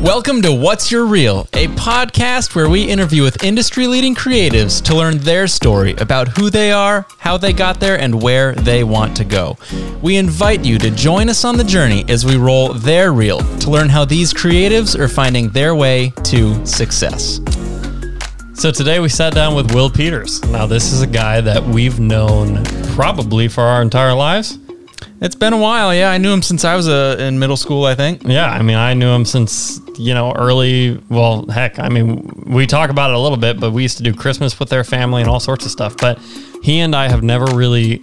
Welcome to What's Your Reel, a podcast where we interview with industry leading creatives to learn their story about who they are, how they got there, and where they want to go. We invite you to join us on the journey as we roll their reel to learn how these creatives are finding their way to success. So today we sat down with Will Peters. Now, this is a guy that we've known probably for our entire lives. It's been a while, yeah. I knew him since I was uh, in middle school, I think. Yeah, I mean, I knew him since, you know, early, well, heck, I mean, we talk about it a little bit, but we used to do Christmas with their family and all sorts of stuff. But he and I have never really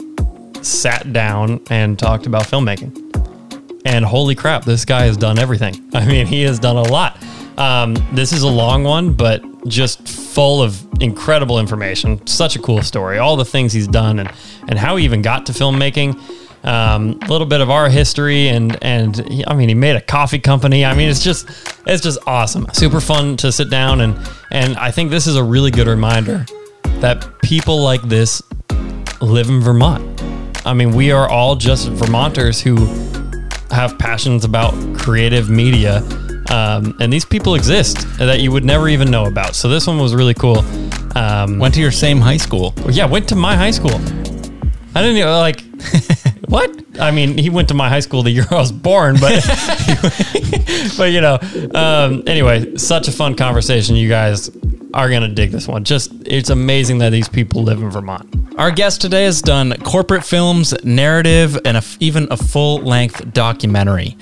sat down and talked about filmmaking. And holy crap, this guy has done everything. I mean, he has done a lot. Um, this is a long one, but just full of incredible information. Such a cool story. All the things he's done and, and how he even got to filmmaking. Um, a little bit of our history and and he, I mean he made a coffee company. I mean it's just it's just awesome. Super fun to sit down and and I think this is a really good reminder that people like this live in Vermont. I mean we are all just Vermonters who have passions about creative media. Um, and these people exist that you would never even know about. So this one was really cool. Um, Went to your same high school. yeah, went to my high school. I didn't even like what? I mean, he went to my high school the year I was born, but but you know, um, anyway, such a fun conversation. You guys are gonna dig this one. Just it's amazing that these people live in Vermont. Our guest today has done corporate films, narrative, and a, even a full length documentary.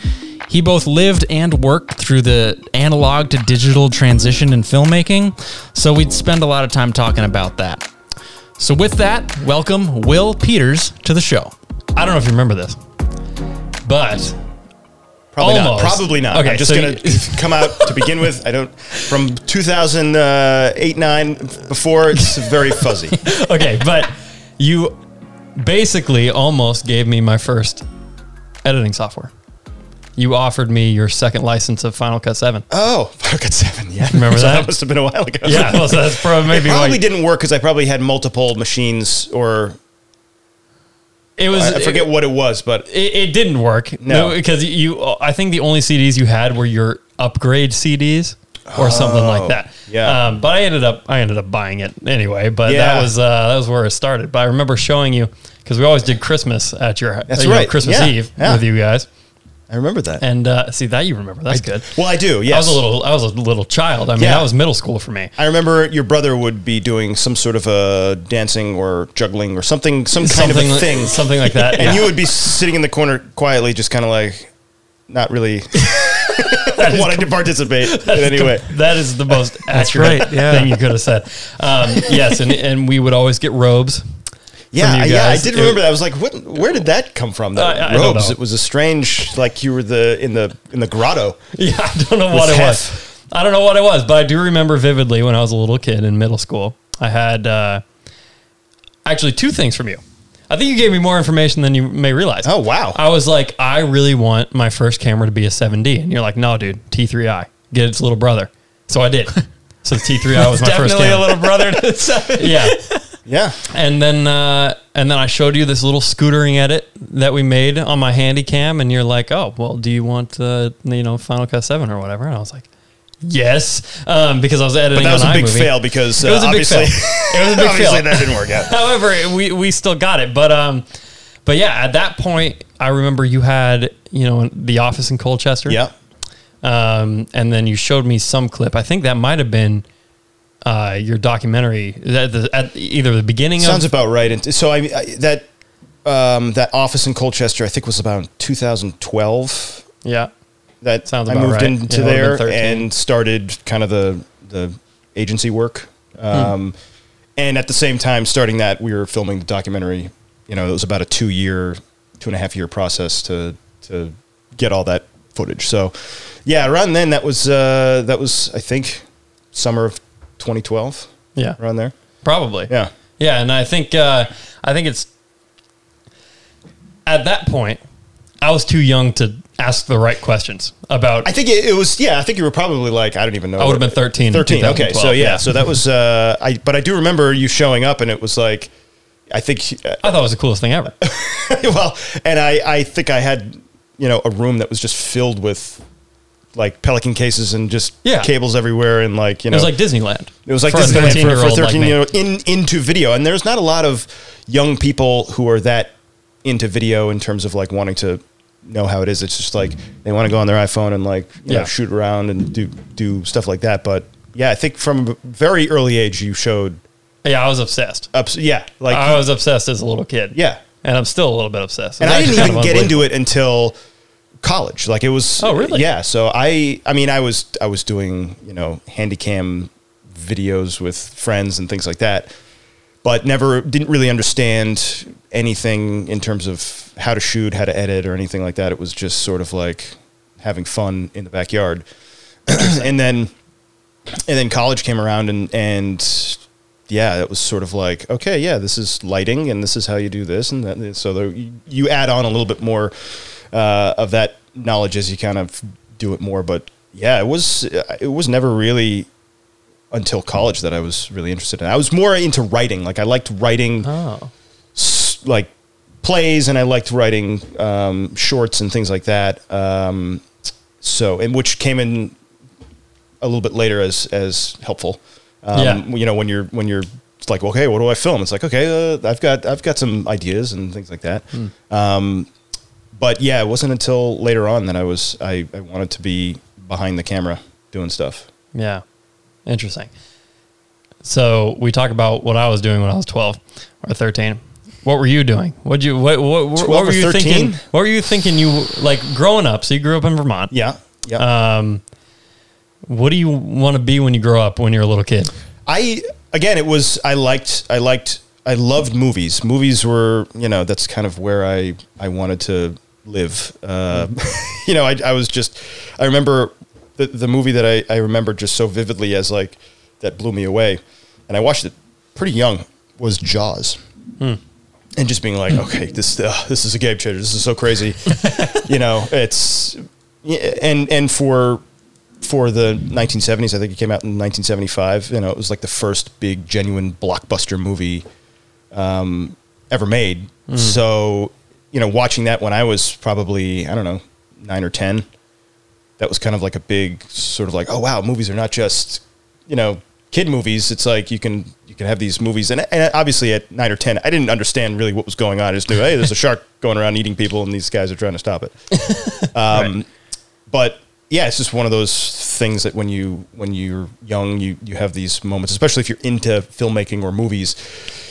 He both lived and worked through the analog to digital transition in filmmaking, so we'd spend a lot of time talking about that. So, with that, welcome Will Peters to the show. I don't know if you remember this, but Probably not. Almost. Probably not. Okay, I'm just so gonna come out to begin with. I don't. From 2008, nine before it's very fuzzy. okay, but you basically almost gave me my first editing software. You offered me your second license of Final Cut Seven. Oh, Final Cut Seven. Yeah, Remember So that? That must have been a while ago. Yeah, well, so that's probably maybe it probably why didn't work because I probably had multiple machines, or it was. I forget what it was, but It, it didn't work. No. because you. I think the only CDs you had were your upgrade CDs or something like that. Oh, yeah. Um, but I ended up I ended up buying it anyway. But that was uh, that was where it started. But I remember showing you because we always did Christmas at your That's know, right. Christmas Yeah. Eve Yeah. with you guys. I remember that. And uh, see that you remember. That's good. well, I do. Yes, I was a little I was a little child. I mean, Yeah. that was middle school for me. I remember your brother would be doing some sort of a dancing or juggling or something, some kind of Something a li- thing, something like that. and yeah. you would be sitting in the corner quietly, just kind of like, not really wanting to participate in any way. That is the most accurate right, yeah. thing you could have said. Um, yes, and, and we would always get robes. Yeah, yeah, I did It- remember that. I was like, what? Where did that come from? That I- I robes. It was a strange, like you were the in the in the grotto. Yeah, I don't know what it Hef. was. I don't know what it was, but I do remember vividly when I was a little kid in middle school. I had uh, actually two things from you. I think you gave me more information than you may realize. Oh wow! I was like, I really want my first camera to be a 7D. And you're like, no, dude, T3i. Get its little brother. So I did. So the T3i was my first Definitely a little brother to the seven. yeah. Yeah, And then uh, and then I showed you this little scootering edit that we made on my handy cam, and you're like, "Oh, well, do you want uh, you know Final Cut Seven or whatever?" And I was like, "Yes," um, because I was editing. but that was a big iMovie. fail because uh, It was a big obviously, fail. It was a big obviously fail. that didn't work out. However, we we still got it, but um, but yeah, at that point, I remember you had you know the office in Colchester. Yeah, Um, and then you showed me some clip. I think that might have been uh, your documentary at, the, at either the beginning sounds of about right. And so I, I that um, that office in Colchester, I think, was about 2012. yeah. That Sounds I about moved right. into Yeah, it would've been there and started kind of the the agency work. Hmm. Um, And at the same time, starting that, we were filming the documentary. You know, it was about a two year, two and a half year process to to get all that footage. So, yeah, around then, that was uh, that was I think summer of 2012. Yeah. around there. Probably. Yeah. Yeah, and I think uh, I think it's at that point I was too young to ask the right questions about I think it, it was yeah. I think you were probably like I don't even know. I would've been 13 in Thirteen. Okay, so yeah, yeah. so that was uh, I. But I do remember you showing up, and it was like I think I thought it was the coolest thing ever. well, and I I think I had you know a room that was just filled with like Pelican cases and just Yeah. cables everywhere and like you know It was like Disneyland. it was like for Disneyland for, 13-year-old for 13 me. year old in into video and there's not a lot of young people who are that into video in terms of like wanting to know how it is it's just like they want to go on their iphone and like you Yeah. know shoot around and do do stuff like that but yeah i think from a very early age you showed Yeah, I was obsessed. ups yeah like I was obsessed as a little kid. yeah and I'm still a little bit obsessed. and I didn't even get into it until college. Like it was. Oh, really? Yeah. So I, I mean, I was, I was doing, you know, handycam videos with friends and things like that, but never didn't really understand anything in terms of how to shoot, how to edit, or anything like that. It was just sort of like having fun in the backyard, and then, and then college came around and and yeah, it was sort of like, okay, yeah, this is lighting, and this is how you do this, and that. So there, you, you add on a little bit more uh, of that knowledge as you kind of do it more. But yeah, it was it was never really until college that I was really interested in. I was more into writing. Like I liked writing Oh, s- like plays, and I liked writing um, shorts and things like that. Um, so, and which came in a little bit later as as helpful. Um, Yeah. You know, when you're when you're like, okay, what do I film? It's like, okay, uh, I've got I've got some ideas and things like that. Um, but yeah, it wasn't until later on that I was I, I wanted to be behind the camera doing stuff. yeah, interesting. So we talk about what I was doing when I was 12 or 13. What were you doing? What you what what, what, 12 were you 13? thinking? What were you thinking? You like growing up? So you grew up in Vermont. Yeah, yeah. Um, what do you want to be when you grow up? When you're a little kid? I again, it was I liked I liked I loved movies. Movies were you know that's kind of where I I wanted to live. Uh, you know, I I was just I remember the the movie that I I remember just so vividly as like that blew me away, and I watched it pretty young was Jaws. And just being like, okay, this uh, this is a game changer. This is so crazy, you know. It's yeah, and and for for the 1970s. I think it came out in 1975. You know, it was like the first big, genuine blockbuster movie um, ever made. So, you know, watching that when I was probably I don't know nine or ten, that was kind of like a big sort of like, oh wow, movies are not just you know kid movies. It's like you can you can have these movies, and, and obviously at nine or ten, I didn't understand really what was going on. I just knew, hey, there's a shark going around eating people, and these guys are trying to stop it. Um, But yeah, it's just one of those things that when you when you're young, you you have these moments, especially if you're into filmmaking or movies.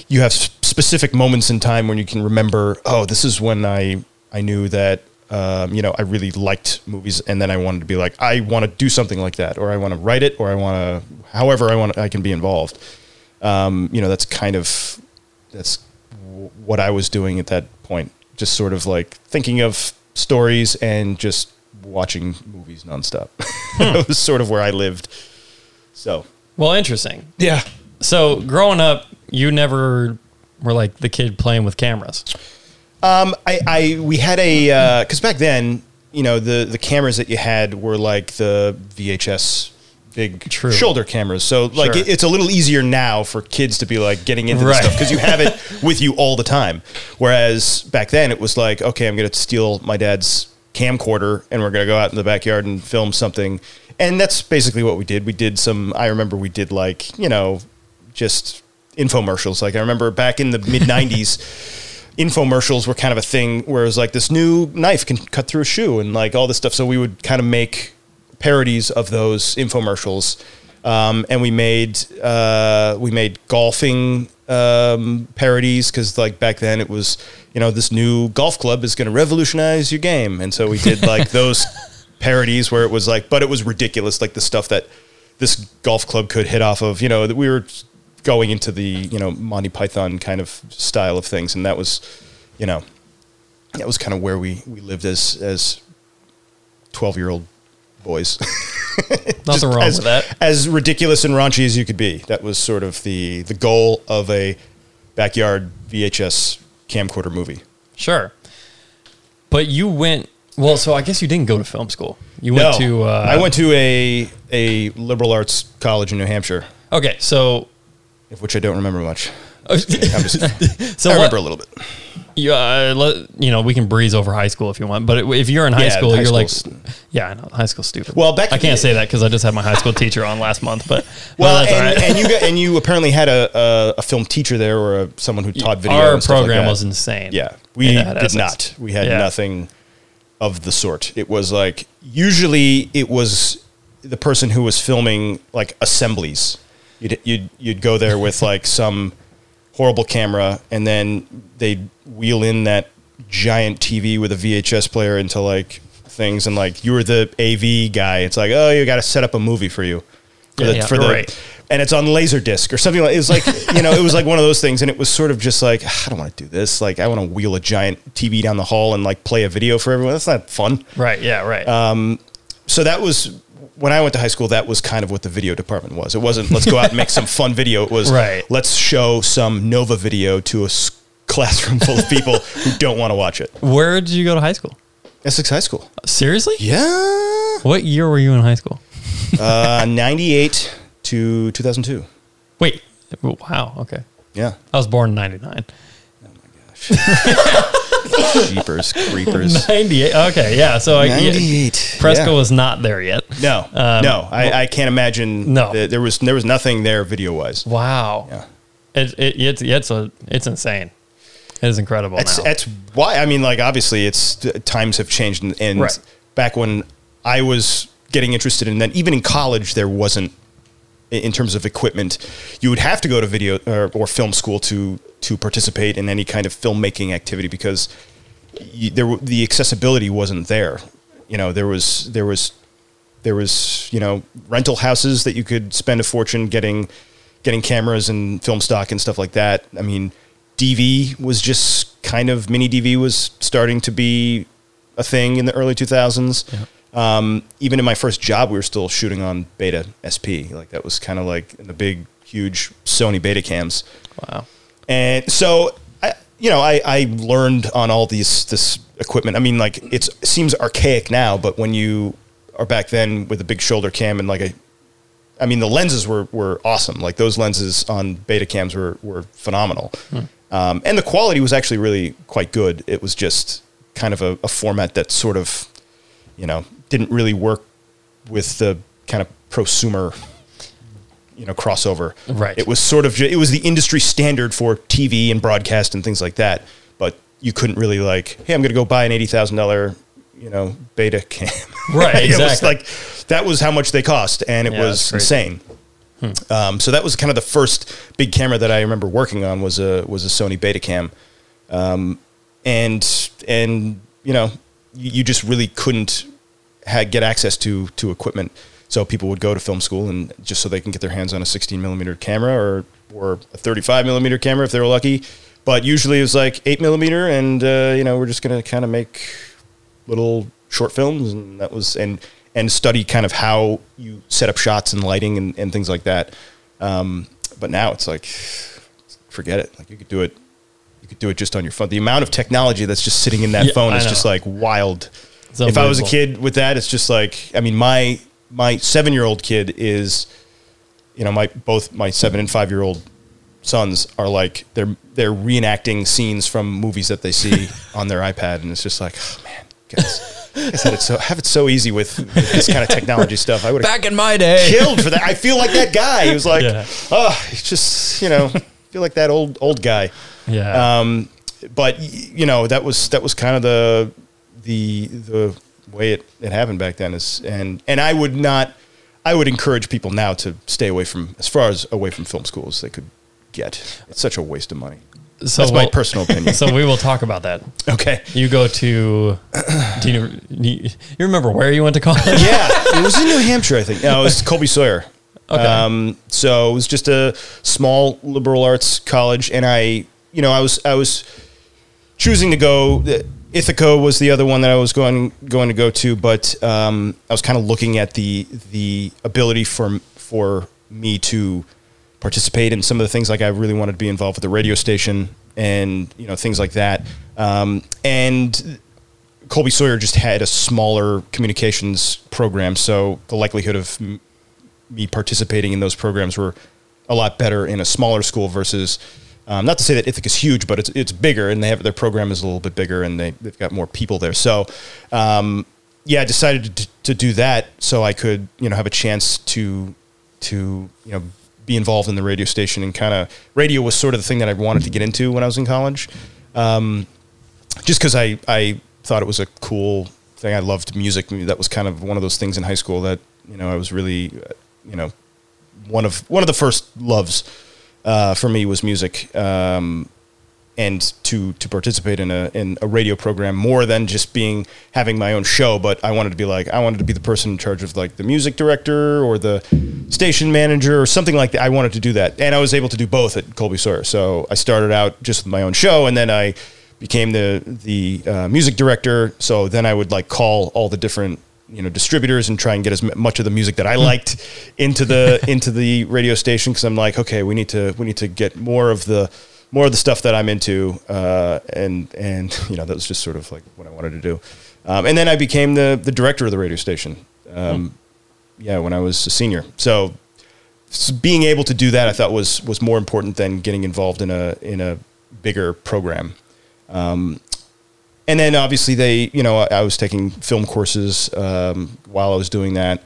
You have specific moments in time when you can remember, oh, this is when I I knew that um, you know I really liked movies, and then I wanted to be like, I want to do something like that, or I want to write it, or I want to, however I want, I can be involved. Um, you know, that's kind of that's w- what I was doing at that point. Just sort of like thinking of stories and just watching movies nonstop. it was sort of where I lived. So Well, interesting. yeah, So growing up, you never were like the kid playing with cameras. um, I, I we had a because back then you know the the cameras that you had were like the VHS big True. shoulder cameras. So like Sure. it, it's a little easier now for kids to be like getting into this Right. stuff because you have it with you all the time. Whereas back then it was like, okay, I'm going to steal my dad's camcorder and we're going to go out in the backyard and film something. And that's basically what we did. We did some. I remember we did like you know just infomercials. Like I remember back in the mid '90s. Infomercials were kind of a thing where it was like this new knife can cut through a shoe and like all this stuff. So we would kind of make parodies of those infomercials, um, and we made uh, we made golfing um, parodies because like back then it was you know this new golf club is going to revolutionize your game, and so we did like those parodies where it was like, but it was ridiculous, like the stuff that this golf club could hit off of. You know that we were going into the you know Monty Python kind of style of things, and that was you know that was kind of where we we lived as as twelve year old boys. Nothing wrong as, with that. As ridiculous and raunchy as you could be. That was sort of the the goal of a backyard VHS camcorder movie. Sure. But you went well, so I guess you didn't go to film school. You went to uh, I went to a a liberal arts college in New Hampshire, Okay, so of which I don't remember much. so I'm just, I what, remember a little bit. You, uh, let, you know, we can breeze over high school if you want, but if you're in high Yeah, school, high you're like, yeah, I know, high school's stupid. Well, back- I can't say that because I just had my high school teacher on last month, but Well, no, that's all and, right. and you got, and you apparently had a, a, a film teacher there or a, someone who taught video. Our like program that. was insane. Yeah, we did not. We had Yeah. nothing of the sort. It was like usually it was the person who was filming like assemblies. You'd you'd you'd go there with like some horrible camera, and then they'd wheel in that giant TV with a VHS player into like things, and like you were the AV guy. It's like oh, you got to set up a movie for you for Yeah, the, yeah, for the right. and it's on laserdisc or something like it was like you know it was like one of those things and it was sort of just like I don't want to do this like I want to wheel a giant TV down the hall and like play a video for everyone that's not fun right. Yeah. Right. Uh, so that was when I went to high school that was kind of what the video department was it wasn't let's go out and make some fun video it was Right. let's show some Nova video to a s- classroom full of people who don't want to watch it Where did you go to high school? Essex High School Seriously? yeah What year were you in high school? uh, 98 to 2002 Wait. Wow. Okay. yeah I was born in 99. jeepers creepers 98. Okay. Yeah. So I, yeah, 98 Presco yeah. was not there yet. No, Um, no, I, I can't imagine. No. that there was there was nothing there video wise. Wow. Yeah. It, it, it's, it's, a, it's insane. It is incredible That's now. that's why I mean, like obviously, it's times have changed, and, and Right. back when I was getting interested in that, even in college, there wasn't in terms of equipment. You would have to go to video or, or film school to to participate in any kind of filmmaking activity because you, there the accessibility wasn't there. You know, there was there was there was you know rental houses that you could spend a fortune getting getting cameras and film stock and stuff like that. I mean, DV was just kind of mini DV was starting to be a thing in the early 2000s. Um, even in my first job, we were still shooting on Beta SP. Like that was kind of like in the big, huge Sony Beta cams. wow. And so, I, you know, I, I learned on all these this equipment. I mean, like it's, it seems archaic now, but when you are back then with a big shoulder cam and like a, I mean, the lenses were were awesome. Like those lenses on beta cams were were phenomenal, um, and the quality was actually really quite good. It was just kind of a, a format that sort of, you know, didn't really work with the kind of prosumer you know crossover. Right. It was sort of it was the industry standard for TV and broadcast and things like that. But you couldn't really like, hey, I'm going to go buy an eighty thousand dollar you know beta cam. Right, it was exactly. like that was how much they cost, and it Yeah, was insane. Um, so that was kind of the first big camera that I remember working on was a was a Sony Betacam, um, and and you know you, just really couldn't ha- get access to to equipment. So people would go to film school and just so they can get their hands on a 16 millimeter camera or or a 35 millimeter camera if they were lucky. But usually it was like eight millimeter, and uh, you know we're just gonna kind of make little short films, and that was and and study kind of how you set up shots and lighting and, and things like that. Um, but now it's like, forget it. Like you could do it, you could do it just on your phone. The amount of technology that's just sitting in that Yeah, phone I is just like wild. If I was a kid with that, it's just like I mean my my seven year old kid is, you know, my both my seven and five year old sons are like they're they're reenacting scenes from movies that they see on their iPad, and it's just like, oh, man, guys, guys had it so have it so easy with, with this kind of technology stuff. I would have Back in my day. killed for that. I feel like that guy. He was like, Yeah. oh, it's just you know, feel like that old old guy. Yeah. Um, but you know that was that was kind of the the the way it, it happened back then is and and I would not I would encourage people now to stay away from as far as away from film schools they could get. It's such a waste of money. so That's my we'll- personal opinion. So we will talk about that. Okay. You go to. Do you, you you remember where you went to college? yeah, it was in New Hampshire, I think. No, it was Colby Sawyer. Okay. Um, so it was just a small liberal arts college, and I, you know, I was I was choosing to go. Ithaca was the other one that I was going going to go to, but um, I was kind of looking at the the ability for for me to participate in some of the things like I really wanted to be involved with the radio station and you know things like that. Um, and Colby Sawyer just had a smaller communications program, so the likelihood of me participating in those programs were a lot better in a smaller school versus Um, not to say that Ithaca's huge, but it's it's bigger, and they have their program is a little bit bigger, and they they've got more people there. So, um, yeah, I decided to, to do that so I could you know have a chance to to you know be involved in the radio station and kind of radio was sort of the thing that I wanted to get into when I was in college, um, just because I I thought it was a cool thing. I loved music. That was kind of one of those things in high school that you know I was really uh, you know one of one of the first loves uh, for me was music. Um, and to to participate in a in a radio program more than just being having my own show but I wanted to be like I wanted to be the person in charge of like the music director or the station manager or something like that. I wanted to do that. And I was able to do both at Colby Sawyer. So I started out just with my own show and then I became the the uh, music director. So then I would like call all the different you know distributors and try and get as much of the music that I liked into the into the radio station because I'm like okay we need to we need to get more of the more of the stuff that I'm into, uh, and and you know that was just sort of like what I wanted to do. Um, and then I became the the director of the radio station. Um, Yeah, when I was a senior. So, s being able to do that, I thought was was more important than getting involved in a in a bigger program. Um, and then obviously they, you know, I, I was taking film courses um, while I was doing that,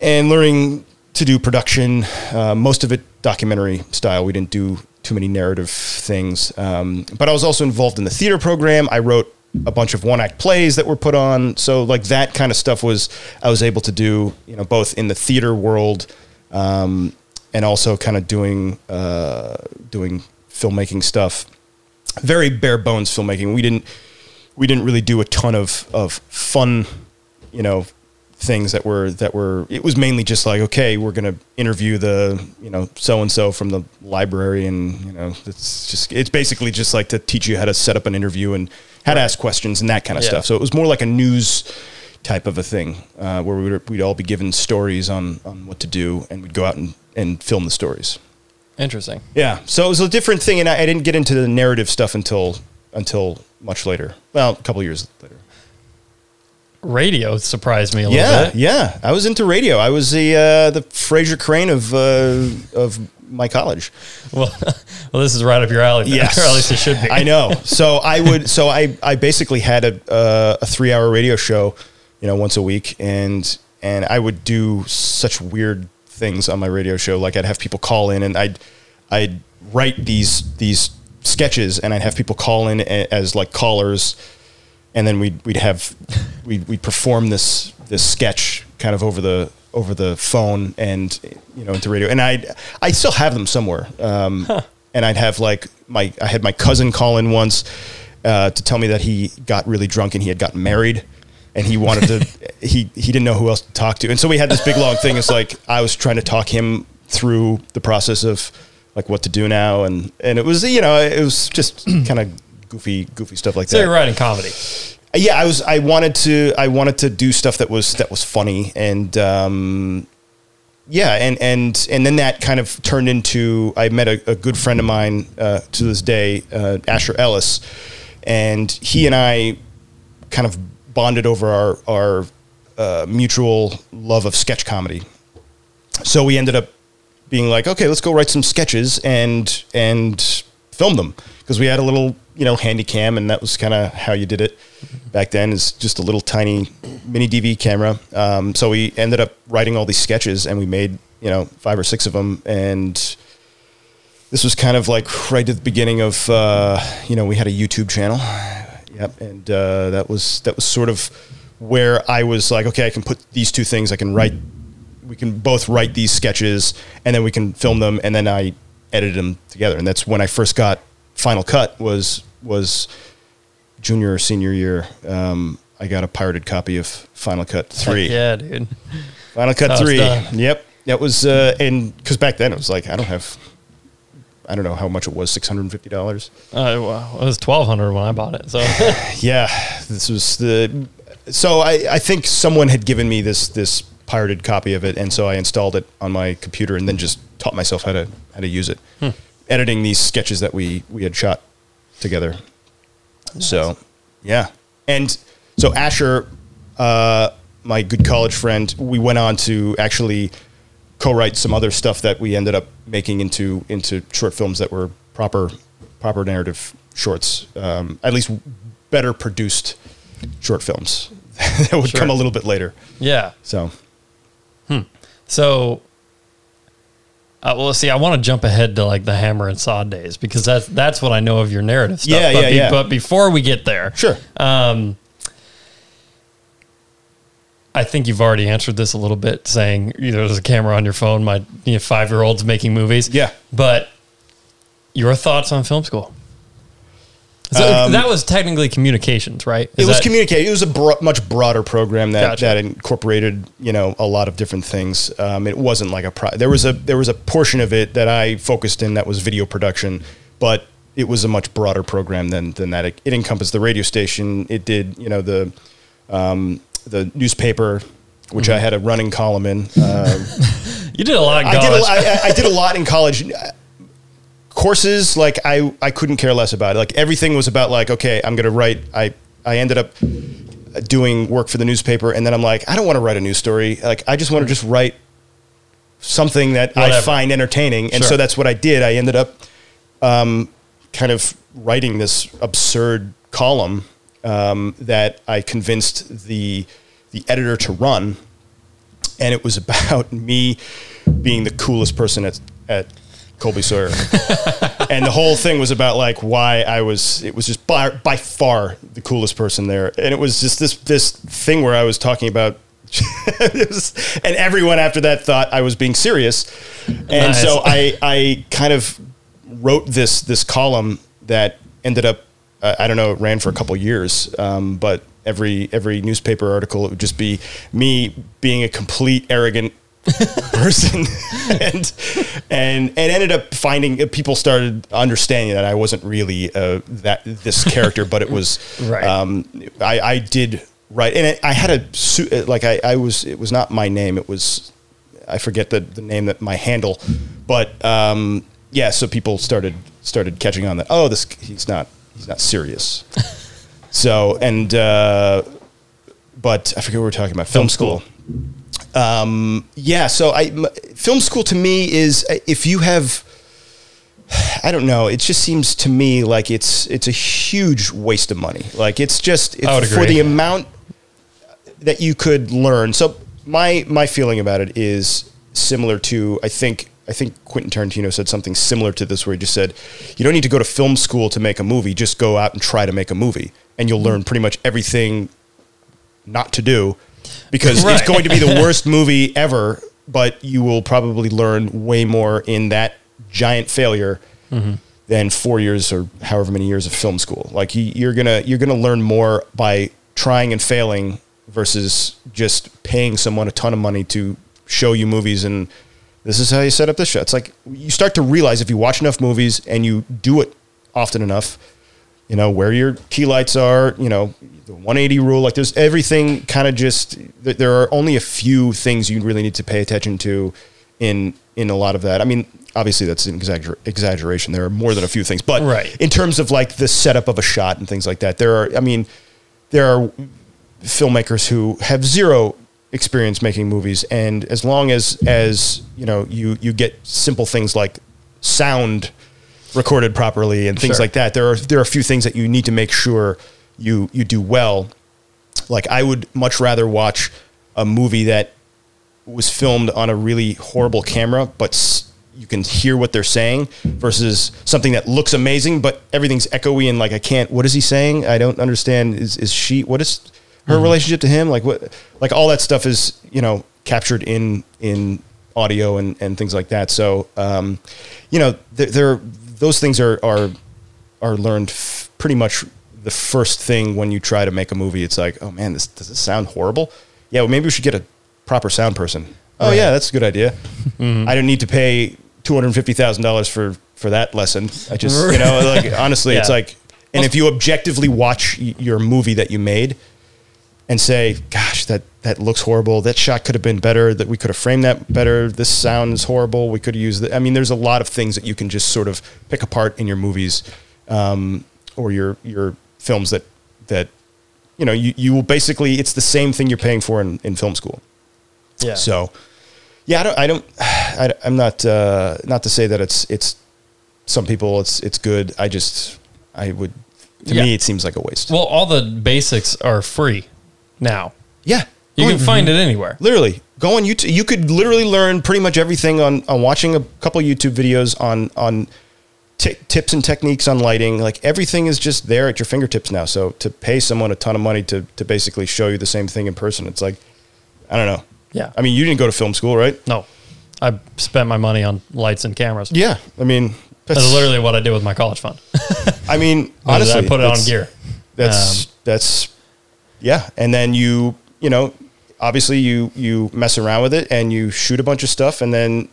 and learning to do production. Uh, most of it documentary style. We didn't do too many narrative things. Um, but I was also involved in the theater program. I wrote a bunch of one act plays that were put on. So like that kind of stuff was I was able to do, you know, both in the theater world um, and also kind of doing uh, doing filmmaking stuff. Very bare bones filmmaking. We didn't we didn't really do a ton of of fun, you know, things that were that were it was mainly just like okay we're going to interview the you know so and so from the library and you know it's just it's basically just like to teach you how to set up an interview and how to ask questions and that kind of Yeah. stuff so it was more like a news type of a thing uh, where we would, we'd all be given stories on on what to do and we'd go out and, and film the stories Interesting. yeah so it was a different thing and I, I didn't get into the narrative stuff until until much later well a couple years later Radio surprised me a little yeah, bit. yeah. I was into radio. I was the uh, the Frasier Crane of uh, of my college. Well, well, this is right up your alley. then, Yes, or at least it should be. I know. So I would. So I I basically had a uh, a three hour radio show, you know, once a week, and and I would do such weird things on my radio show. Like I'd have people call in, and I'd I'd write these these sketches, and I'd have people call in as like callers. And then we'd we'd have we'd, we'd perform this this sketch kind of over the over the phone and you know into radio. And I I still have them somewhere. Um, and I'd have like my I had my cousin call in once uh, to tell me that he got really drunk and he had gotten married and he wanted to he he didn't know who else to talk to. And so we had this big long thing. It's like I was trying to talk him through the process of like what to do now. And and it was you know it was just kind of goofy goofy stuff like that. So you're writing comedy. yeah i was i wanted to i wanted to do stuff that was that was funny. And um yeah and and and then that kind of turned into i met a, a good friend of mine uh, to this day uh, asher ellis. And he and i kind of bonded over our our uh, mutual love of sketch comedy so we ended up being like, okay, let's go write some sketches and and film them because we had a little you know handy cam and that was kind of how you did it back then is just a little tiny mini DV camera. Um, so we ended up writing all these sketches and we made you know five or six of them and this was kind of like right at the beginning of uh, you know we had a YouTube channel. Yep, and uh, that was that was sort of where I was like, okay, I can put these two things. I can write, we can both write these sketches, and then we can film them, and then I edited them together. And that's when I first got Final Cut was was junior or senior year. Um, I got a pirated copy of Final Cut three. Yeah, dude. Final Cut three. done. Yep, that was uh, and because back then it was like I don't have, I don't know how much it was, six hundred and fifty dollars. Uh, well, it was twelve hundred when I bought it. So Yeah, this was the. So I, I think someone had given me this this pirated copy of it, and so I installed it on my computer, and then just taught myself how to how to use it, editing these sketches that we we had shot together. So, yeah, and so Asher, uh, my good college friend, we went on to actually co-write some other stuff that we ended up making into into short films that were proper proper narrative shorts, um, at least better produced short films that would Sure. come a little bit later. Yeah. So So, uh, well, see, I want to jump ahead to like the hammer and saw days because that's that's what I know of your narrative stuff. Yeah, but yeah, yeah. But before we get there, sure, um, I think you've already answered this a little bit, saying you know there's a camera on your phone. My you know, five year old's making movies. Yeah. but your thoughts on film school? So Um, that was technically communications, right? It was that-. It was a bro- much broader program that, Gotcha. that incorporated, you know, a lot of different things. Um, it wasn't like a pro- there was a there was a portion of it that I focused in that was video production, but it was a much broader program than than that. It, it encompassed the radio station. It did, you know, the um, the newspaper, which Mm-hmm. I had a running column in. Um, You did a lot in I did, a, I, I did a lot in college. Courses like I, I couldn't care less about it. Like everything was about like okay, I'm gonna write. I I ended up doing work for the newspaper, and then I'm like, I don't want to write a news story. Like I just want to just write something that I find entertaining, and Sure. so that's what I did. I ended up um, kind of writing this absurd column um, that I convinced the the editor to run, and it was about me being the coolest person at at Colby Sawyer, and the whole thing was about like why I was. It was just by by far the coolest person there, and it was just this this thing where I was talking about. was, and everyone after that thought I was being serious, and Nice. so I I kind of wrote this this column that ended up uh, I don't know it ran for a couple years, um, but every every newspaper article it would just be me being a complete arrogant person and and and ended up finding uh, people started understanding that I wasn't really uh, that this character, but it was Right. Um, I, I did write, and it, I had a su- uh, like I, I was it was not my name. It was I forget the the name that my handle, but um, yeah. So people started started catching on that. Oh, this he's not he's not serious. so and uh, but I forget what we were talking about. Film, school. Um, yeah. So I m- film school to me is uh, if you have. I don't know. It just seems to me like it's it's a huge waste of money. Like it's just it's for the amount that you could learn. So my my feeling about it is similar to I think I think Quentin Tarantino said something similar to this where he just said you don't need to go to film school to make a movie, just go out and try to make a movie and you'll learn pretty much everything not to do because Right. it's going to be the worst movie ever, but you will probably learn way more in that giant failure mm-hmm. than four years or however many years of film school. Like you're gonna you're gonna learn more by trying and failing versus just paying someone a ton of money to show you movies and this is how you set up this shot. It's like you start to realize if you watch enough movies and you do it often enough, you know where your key lights are you know the 180 rule like there's everything kind of just there are only a few things you really need to pay attention to in in a lot of that i mean obviously that's an exagger- exaggeration there are more than a few things but Right. in terms of like the setup of a shot and things like that there are i mean there are filmmakers who have zero experience making movies. And as long as as you know you you get simple things like sound recorded properly and things Sure. like that there are there are a few things that you need to make sure you you do well. Like i would much rather watch a movie that was filmed on a really horrible camera but s- you can hear what they're saying versus something that looks amazing but everything's echoey and like i can't what is he saying? I don't understand. Is is she what is her relationship to him like what like all that stuff is you know captured in in audio and and things like that so um you know there, there those things are are are learned f- pretty much the first thing when you try to make a movie. It's like, oh man, this does this sound horrible? Yeah, well, maybe we should get a proper sound person. Oh yeah, that's a good idea. I don't need to pay two hundred fifty thousand dollars for for that lesson. I just you know like honestly, it's like, and if you objectively watch y- your movie that you made and say, gosh, that that looks horrible. That shot could have been better. That we could have framed that better. This sounds horrible. We could have used. The, I mean, there's a lot of things that you can just sort of pick apart in your movies um, or your your films that that you know you you will basically it's the same thing you're paying for in, in film school. Yeah. So Yeah, I don't. I don't. I, I'm not. Uh, not to say that it's. It's. Some people, it's. It's good. I just. I would. To Yeah. me, it seems like a waste. Well, all the basics are free now. yeah, You can find it anywhere. literally go on YouTube. You could literally learn pretty much everything on on watching a couple YouTube videos on on t- tips and techniques on lighting. Like everything is just there at your fingertips now. So to pay someone a ton of money to to basically show you the same thing in person, it's like I don't know. Yeah. I mean, you didn't go to film school, right? No, I spent my money on lights and cameras. Yeah. I mean, that's That's literally what I did with my college fund. I mean, honestly, I put it on gear. That's Um, that's yeah, and then you you know obviously you you mess around with it and you shoot a bunch of stuff and then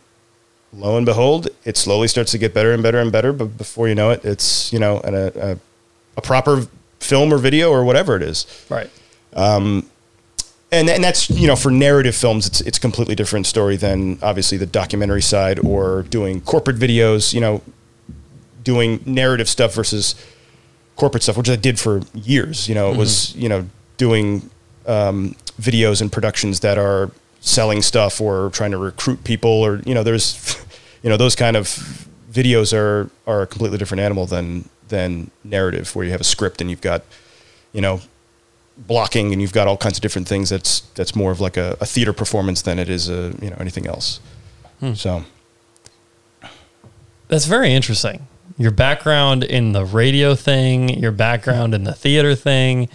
lo and behold it slowly starts to get better and better and better but before you know it it's you know an, a, a proper film or video or whatever it is Right. um, and and that's you know for narrative films it's it's a completely different story than obviously the documentary side or doing corporate videos you know doing narrative stuff versus corporate stuff which I did for years you know it was you know doing um, videos and productions that are selling stuff or trying to recruit people or you know there's you know those kind of videos are are a completely different animal than than narrative where you have a script and you've got you know blocking and you've got all kinds of different things that's that's more of like a, a theater performance than it is a you know anything else so That's very interesting. Your background in the radio thing, your background in the theater thing.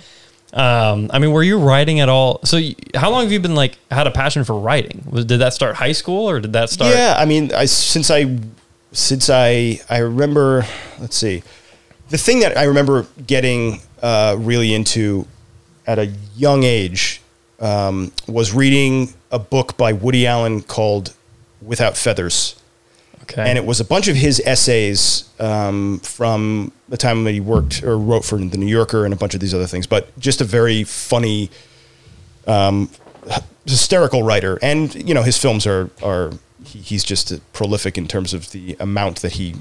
Um, I mean, were you writing at all? So, you, how long have you been like had a passion for writing? Was did that start high school or did that start? yeah i mean I, since i since i i remember let's see the thing that i remember getting uh, really into at a young age um, was reading a book by woody allen called without feathers Okay. and it was a bunch of his essays um, from the time that he worked or wrote for the New Yorker and a bunch of these other things. But just a very funny, um, hysterical writer, and you know his films are are he, he's just prolific in terms of the amount that he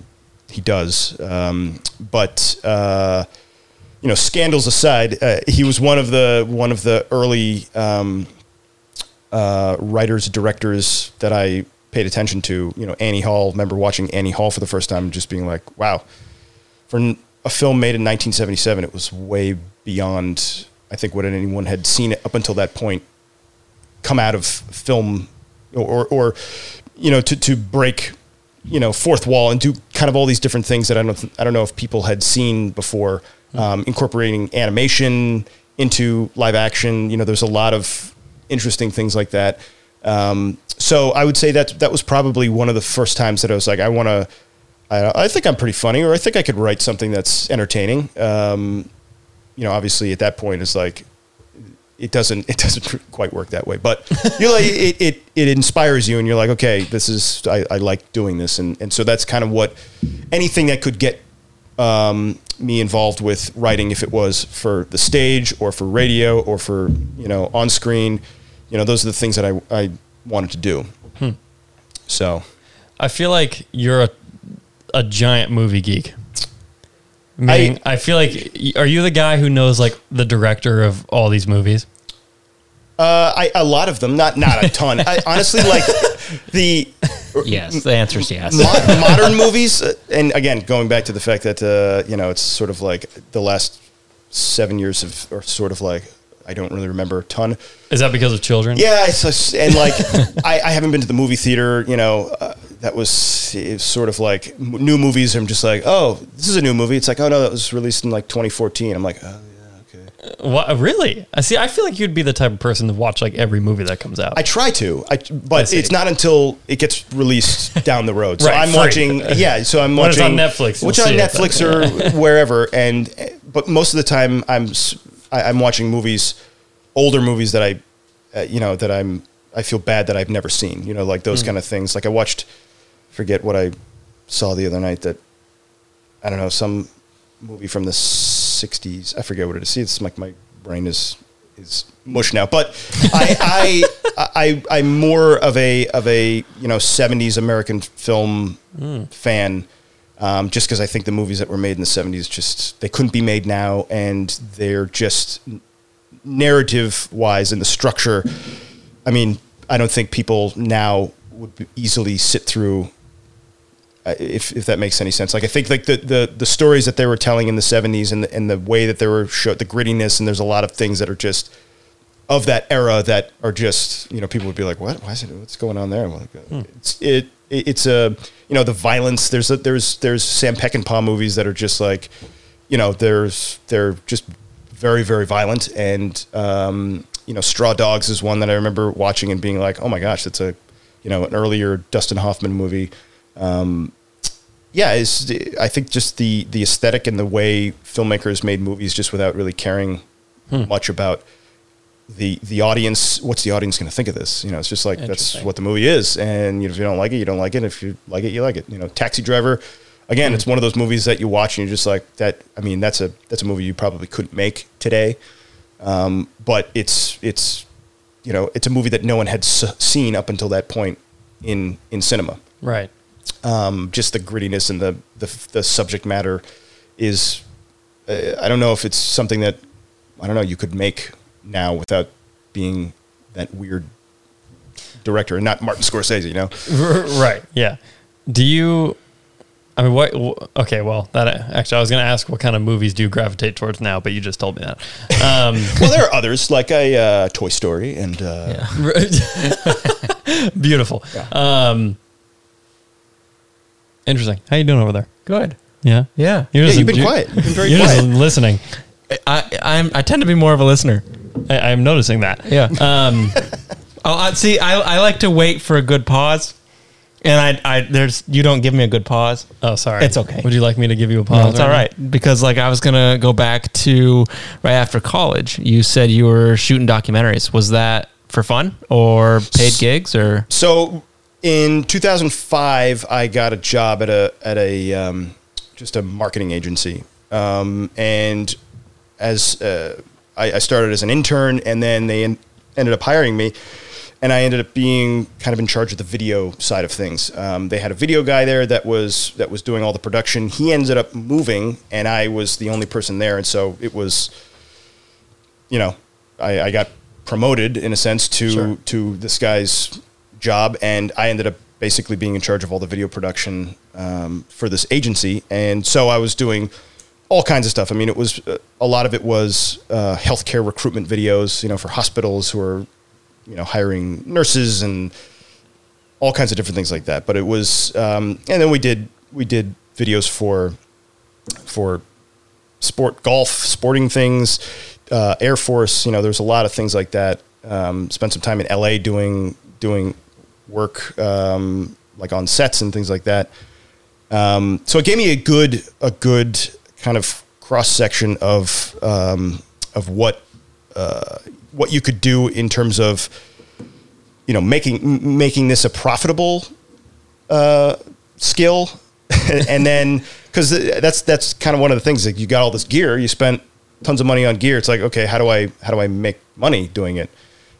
he does. Um, but uh, you know, scandals aside, uh, he was one of the one of the early um, uh, writers directors that I paid attention to. You know, Annie Hall. Remember watching Annie Hall for the first time and just being like, "Wow!" For a film made in 1977, it was way beyond I think what anyone had seen up until that point come out of film or or, or you know to to break you know fourth wall and do kind of all these different things that I don't I don't know if people had seen before um, incorporating animation into live action you know there's a lot of interesting things like that um, so I would say that that was probably one of the first times that I was like I want to I, I think I'm pretty funny or I think I could write something that's entertaining. Um, you know obviously at that point it's like it doesn't it doesn't quite work that way. But you're like it, it it inspires you and you're like okay this is I, I like doing this. And and so that's kind of what anything that could get um, me involved with writing if it was for the stage or for radio or for you know on screen you know those are the things that I I wanted to do so I feel like you're a, a giant movie geek. Meaning, I, feel like, are you the guy who knows like the director of all these movies? uh, I a lot of them not not a ton I honestly like the Yes, the answer is yes. Mo- modern movies, uh, and again, going back to the fact that uh, you know it's sort of like the last seven years of, or sort of like I don't really remember a ton. Is that because of children? Yeah, and like I, I haven't been to the movie theater. You know, uh, that was it's sort of like new movies. I'm just like, oh, this is a new movie. It's like, oh no, that was released in like 2014. I'm like, oh yeah, okay. What, really? I see. I feel like you'd be the type of person to watch like every movie that comes out. I try to, I, I but see. it's not until it gets released down the road. So Right, I'm free. watching, yeah. So I'm When it's watching on Netflix, which on Netflix or wherever. And but most of the time, I'm I, am watching movies, older movies that I, uh, you know, that I'm I feel bad that I've never seen. You know, like those kind of things. Like I watched, forget what I saw the other night. That I don't know some movie from the '60s. I forget what it is. See, it's like my brain is is mush now. But I, I, I, I'm more of a of a you know '70s American film fan, um, just because I think the movies that were made in the '70s just they couldn't be made now, and they're just narrative wise and the structure. I mean, I don't think people now would easily sit through. uh, If, if that makes any sense, like I think like the, the, the stories that they were telling in the '70s and the, and the way that they were showed the grittiness and there's a lot of things that are just of that era that are just you know people would be like what why is it what's going on there like, uh, it's it, it it's a you know the violence there's a, there's there's Sam Peckinpah movies that are just like you know there's they're just very very violent. And um, you know Straw Dogs is one that I remember watching and being like oh my gosh that's a you know an earlier Dustin Hoffman movie. Um, yeah is I think just the the aesthetic and the way filmmakers made movies just without really caring much about the the audience what's the audience going to think of this? You know it's just like that's what the movie is. And you know, if you don't like it you don't like it. If you like it you like it. You know taxi driver again it's one of those movies that you watch and you're just like that i mean that's a that's a movie you probably couldn't make today. Um, but it's it's you know it's a movie that no one had s- seen up until that point in in cinema. Right. um, just the grittiness and the, the the subject matter is uh, I don't know if it's something that I don't know you could make now without being that weird director and not Martin Scorsese, you know. right. Yeah. Do you? I mean, what? Okay. Well, that actually, I was going to ask what kind of movies do you gravitate towards now, but you just told me that. Um, Well, there are others like a uh, Toy Story and uh, beautiful. Um, interesting. How you doing over there? Good. Yeah. Yeah. You're Yeah, just- you've been you're- quiet. You've been very you're just listening. I, I'm, I tend to be more of a listener. I, I'm noticing that. Yeah. Um, Oh, I see. I, I like to wait for a good pause, and I, I there's you don't give me a good pause. oh, sorry. It's okay. Would you like me to give you a pause? No, it's all right because like I was gonna go back to right after college. You said you were shooting documentaries. Was that for fun or paid gigs or? So in 2005, I got a job at a at a um, just a marketing agency, um, and as uh, I, I started as an intern, and then they en- ended up hiring me, and I ended up being kind of in charge of the video side of things. Um, they had a video guy there that was that was doing all the production. He ended up moving, and I was the only person there, and so it was you know, I, I got promoted in a sense to Sure. to this guy's job, and I ended up basically being in charge of all the video production um, for this agency. And so I was doing all kinds of stuff. I mean, it was uh, a lot of it was uh, healthcare recruitment videos, you know, for hospitals who are, you know, hiring nurses and all kinds of different things like that. But it was, um, and then we did we did videos for for sport, golf, sporting things, uh, Air Force. You know, there's a lot of things like that. Um, spent some time in LA doing doing work um, like on sets and things like that. Um, so it gave me a good a good kind of cross section of um, of what uh, what you could do in terms of you know making making this a profitable uh, skill, and then because that's that's kind of one of the things like you got all this gear, you spent tons of money on gear. It's like okay, how do I how do I make money doing it?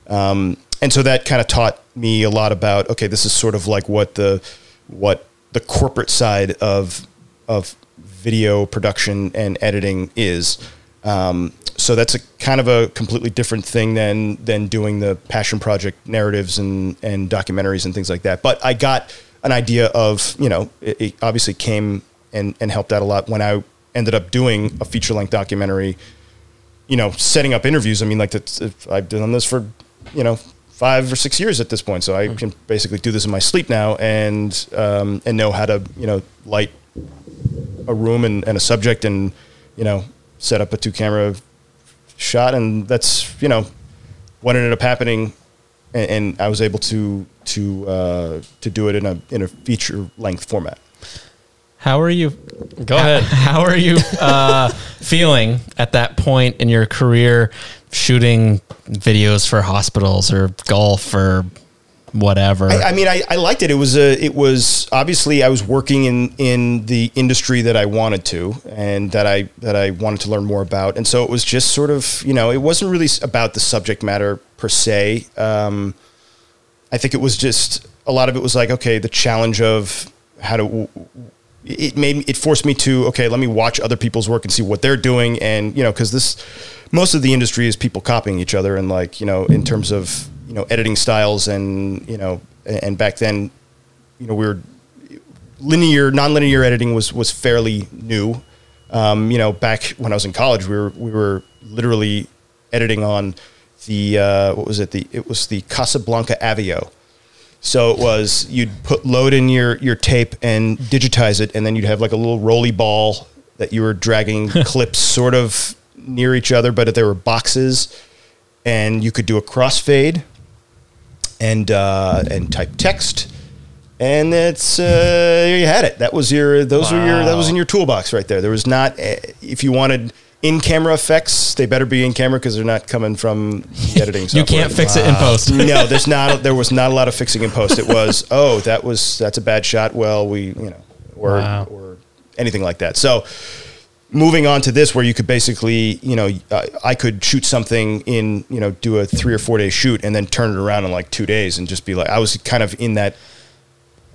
Um, and so that kind of taught me a lot about okay, this is sort of like what the what the corporate side of of video production and editing is. Um, so that's a kind of a completely different thing than than doing the passion project narratives and and documentaries and things like that. But I got an idea of you know it, it obviously came and and helped out a lot when I ended up doing a feature length documentary. You know, setting up interviews. I mean, like that's, I've done this for you know five or six years at this point, so I can basically do this in my sleep now and um, and know how to you know light a room and, and a subject and you know set up a two camera shot and that's you know what ended up happening and, and I was able to to uh, to do it in a in a feature length format. How are you? Go ahead. How are you uh, feeling at that point in your career, shooting videos for hospitals or golf or whatever? I, I mean, I, I liked it. It was a, it was obviously I was working in in the industry that I wanted to and that I that I wanted to learn more about, and so it was just sort of you know it wasn't really about the subject matter per se. Um, I think it was just a lot of it was like okay, the challenge of how to. It made it forced me to okay, let me watch other people's work and see what they're doing, and you know, because this most of the industry is people copying each other, and like you know, in terms of you know editing styles and you know, and back then you know we were linear, nonlinear editing was was fairly new. Um, you know, back when I was in college, we were we were literally editing on the uh, what was it? The it was the Casablanca Avio. So it was you'd put load in your your tape and digitize it, and then you'd have like a little roly ball that you were dragging clips sort of near each other, but there were boxes, and you could do a crossfade and uh, and type text, and it's uh, there you had it. That was your those were your that was in your toolbox right there. There was not uh, if you wanted in camera effects, they better be in camera because they're not coming from the editing. You can't fix it in post. no, there's not. There was not a lot of fixing in post. It was, oh, that was that's a bad shot. Well, we, you know, or Wow. or anything like that. So, moving on to this, where you could basically, you know, I, I could shoot something in, you know, do a three or four day shoot and then turn it around in like two days and just be like, I was kind of in that.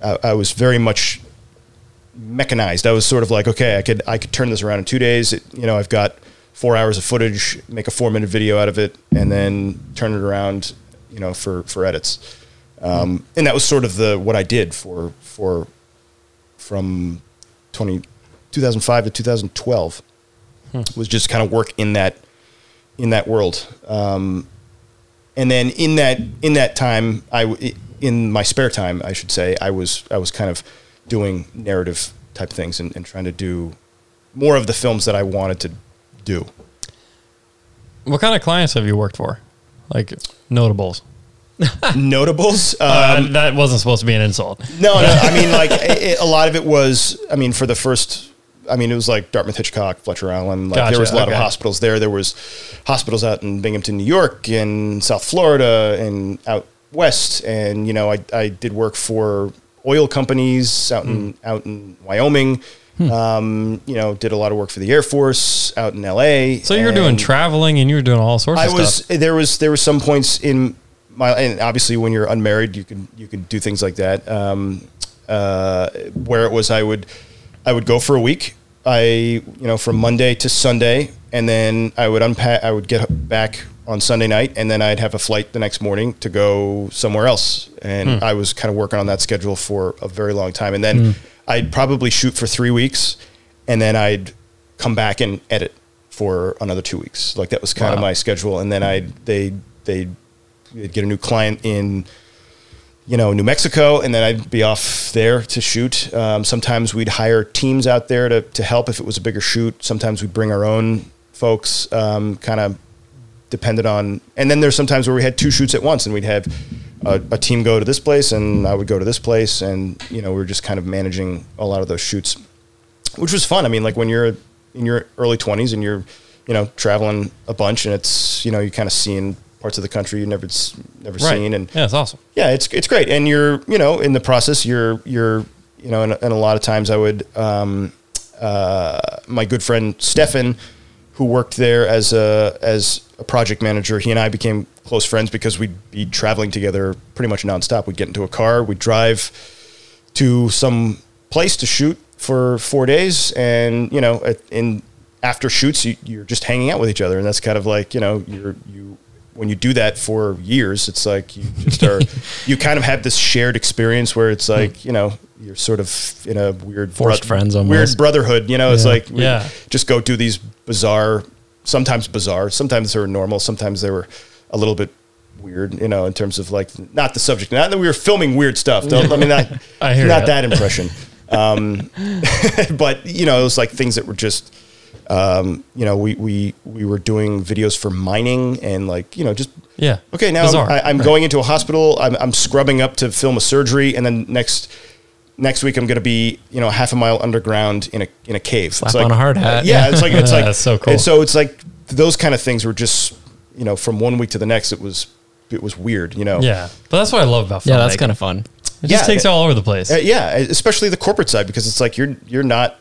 I, I was very much mechanized. I was sort of like, okay, I could I could turn this around in two days. It, you know, I've got four hours of footage, make a four minute video out of it, and then turn it around, you know, for for edits. Um, and that was sort of the what I did for for from 20, 2005 to 2012 was just kind of work in that in that world. Um, and then in that in that time, I in my spare time, I should say, I was I was kind of doing narrative type things and, and trying to do more of the films that I wanted to do. What kind of clients have you worked for? Like notables. Notables. Uh, Um, that wasn't supposed to be an insult. no, no. I mean, like it, a lot of it was. I mean, for the first. I mean, it was like Dartmouth Hitchcock, Fletcher Allen. Like Gotcha, there was a lot okay. of hospitals there. There was hospitals out in Binghamton, New York, in South Florida, and out west. And you know, I I did work for oil companies out in Hmm. out in Wyoming. Um, you know, did a lot of work for the Air Force out in L.A. So you were doing traveling and you were doing all sorts I of was stuff. there was there was some points in my and obviously when you're unmarried you can you can do things like that um, uh, where it was I would I would go for a week I you know from Monday to Sunday and then I would unpack I would get back on Sunday night and then I'd have a flight the next morning to go somewhere else. And hmm. I was kind of working on that schedule for a very long time. And then hmm. I'd probably shoot for three weeks and then I'd come back and edit for another two weeks. Like that was kind of my schedule. And then I'd they they get a new client in you know New Mexico, and then I'd be off there to shoot. Um, sometimes we'd hire teams out there to to help if it was a bigger shoot. Sometimes we'd bring our own folks. Um, kind of depended on. And then there's sometimes where we had two shoots at once, and we'd have a, a team go to this place, and I would go to this place, and you know we were just kind of managing a lot of those shoots which was fun. I mean, like when you're in your early twenties and you're, you know, traveling a bunch and it's, you know, you're kind of seeing parts of the country you've never never seen, and yeah, it's awesome. yeah, it's it's great. And you're, you know, in the process, you're you're, you know, and, and a lot of times I would, um, uh, my good friend Stefan, who worked there as a as a project manager, he and I became close friends because we'd be traveling together pretty much nonstop. We'd get into a car, we'd drive to some place to shoot for four days, and you know, in after shoots, you, you're just hanging out with each other, and that's kind of like you know, you're you when you do that for years, it's like you just are you kind of have this shared experience where it's like you know you're sort of in a weird Forced friends almost. weird brotherhood. You know, it's like we Yeah. just go do these bizarre, sometimes bizarre, sometimes they were normal, sometimes they were a little bit weird. You know, in terms of like not the subject, not that we were filming weird stuff. Don't, I mean, not I hear not ya. that impression. Um, but you know, it was like things that were just. Um, you know, we, we we were doing videos for mining and like you know just Yeah. Okay, now Bizarre. I, I'm Right. going into a hospital. I'm, I'm scrubbing up to film a surgery, and then next next week I'm going to be you know half a mile underground in a in a cave. Slap on a hard hat. Yeah, it's like it's like That's so cool. And so it's like those kind of things were just you know from one week to the next. It was it was weird. You know. Yeah. But that's what I love about Yeah, that's kind of fun. It Yeah. just takes you all over the place. Uh, yeah, especially the corporate side because it's like you're you're not,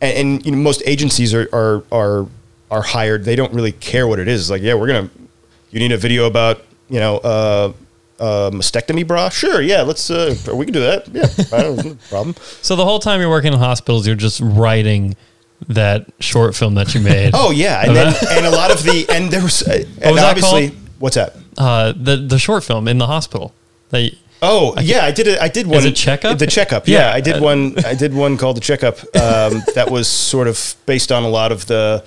and, and you know most agencies are are are are hired. They don't really care what it is. It's Like, yeah, we're gonna. You need a video about you know uh, uh, mastectomy bra? Sure, yeah, let's. Uh, we can do that. Yeah, I don't no problem. So the whole time you're working in hospitals, you're just writing that short film that you made. Oh yeah, and then and a lot of the and there was uh, and was obviously called? what's that? uh, the the short film in the hospital. That Oh yeah, I did it. I did one. a checkup? The checkup. Yeah, Yeah. I did one. I did one called the checkup. Um, that was sort of based on a lot of the,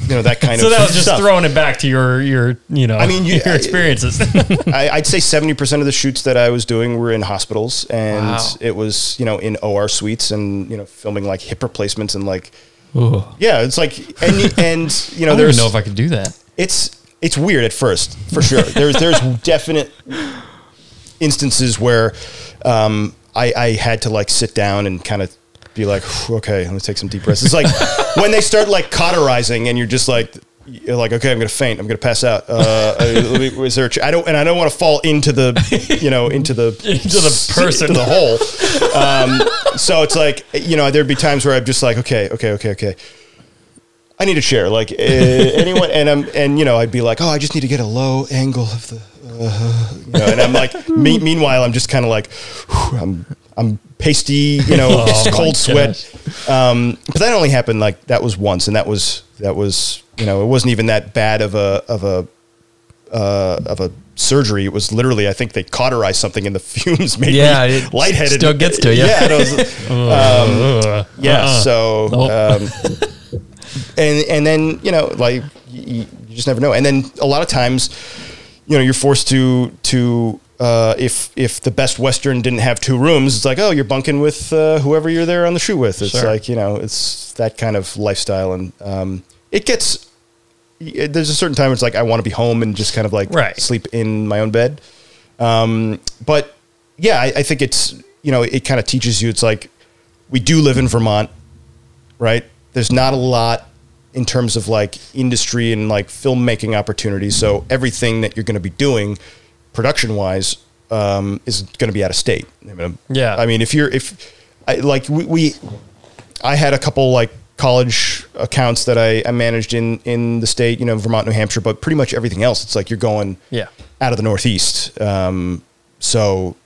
you know, that kind So of. So that was just stuff. throwing it back to your your you know I mean, you- your experiences. I, I'd say seventy percent of the shoots that I was doing were in hospitals, and Wow. it was you know in OR suites and you know filming like hip replacements and like Ooh. yeah, it's like and and you know I don't there's know if I could do that. it's it's weird at first for sure. There's there's definite instances where um, I, I had to like sit down and kind of be like, "Whew, okay, let me take some deep breaths. It's like when they start like cauterizing and you're just like. You're like, okay, I'm gonna faint. I'm gonna pass out. Uh, uh, me- is there? A ch- I don't, and I don't want to fall into the, you know, into the Into the person. into the hole. Um, so it's like, you know, there'd be times where I'm just like, okay, okay, okay, okay. I need a chair, like uh, anyone, and I'm, and you know, I'd be like, oh, I just need to get a low angle of the, uh, you know, and I'm like, me, meanwhile, I'm just kind of like, whew, I'm, I'm pasty, you know, Oh cold sweat. Um, but that only happened like that was once, and that was that was, you know, it wasn't even that bad of a of a uh, of a surgery. It was literally, I think they cauterized something, and the fumes made Yeah, me it lightheaded. still gets to you. Yeah, was, Ugh. yeah. Uh-uh. So, um, and and then you know, like you, you just never know. And then a lot of times, you know, you're forced to to uh, if if the Best Western didn't have two rooms, it's like, oh, you're bunking with uh, whoever you're there on the shoot with. It's Sure. like you know, it's that kind of lifestyle, and um, it gets. it- There's a certain time where it's like I want to be home and just kind of like Right. sleep in my own bed. Um, but yeah, I, I think it's you know it kind of teaches you. It's like we do live in Vermont, right? There's not a lot in terms of like industry and like filmmaking opportunities. So everything that you're going to be doing, production wise, um, is going to be out of state. I mean, Yeah. I mean, if you're if I like we, we I had a couple like college accounts that I, I managed in in the state, you know, Vermont, New Hampshire, but pretty much everything else, it's like you're going Yeah. out of the Northeast. Um, so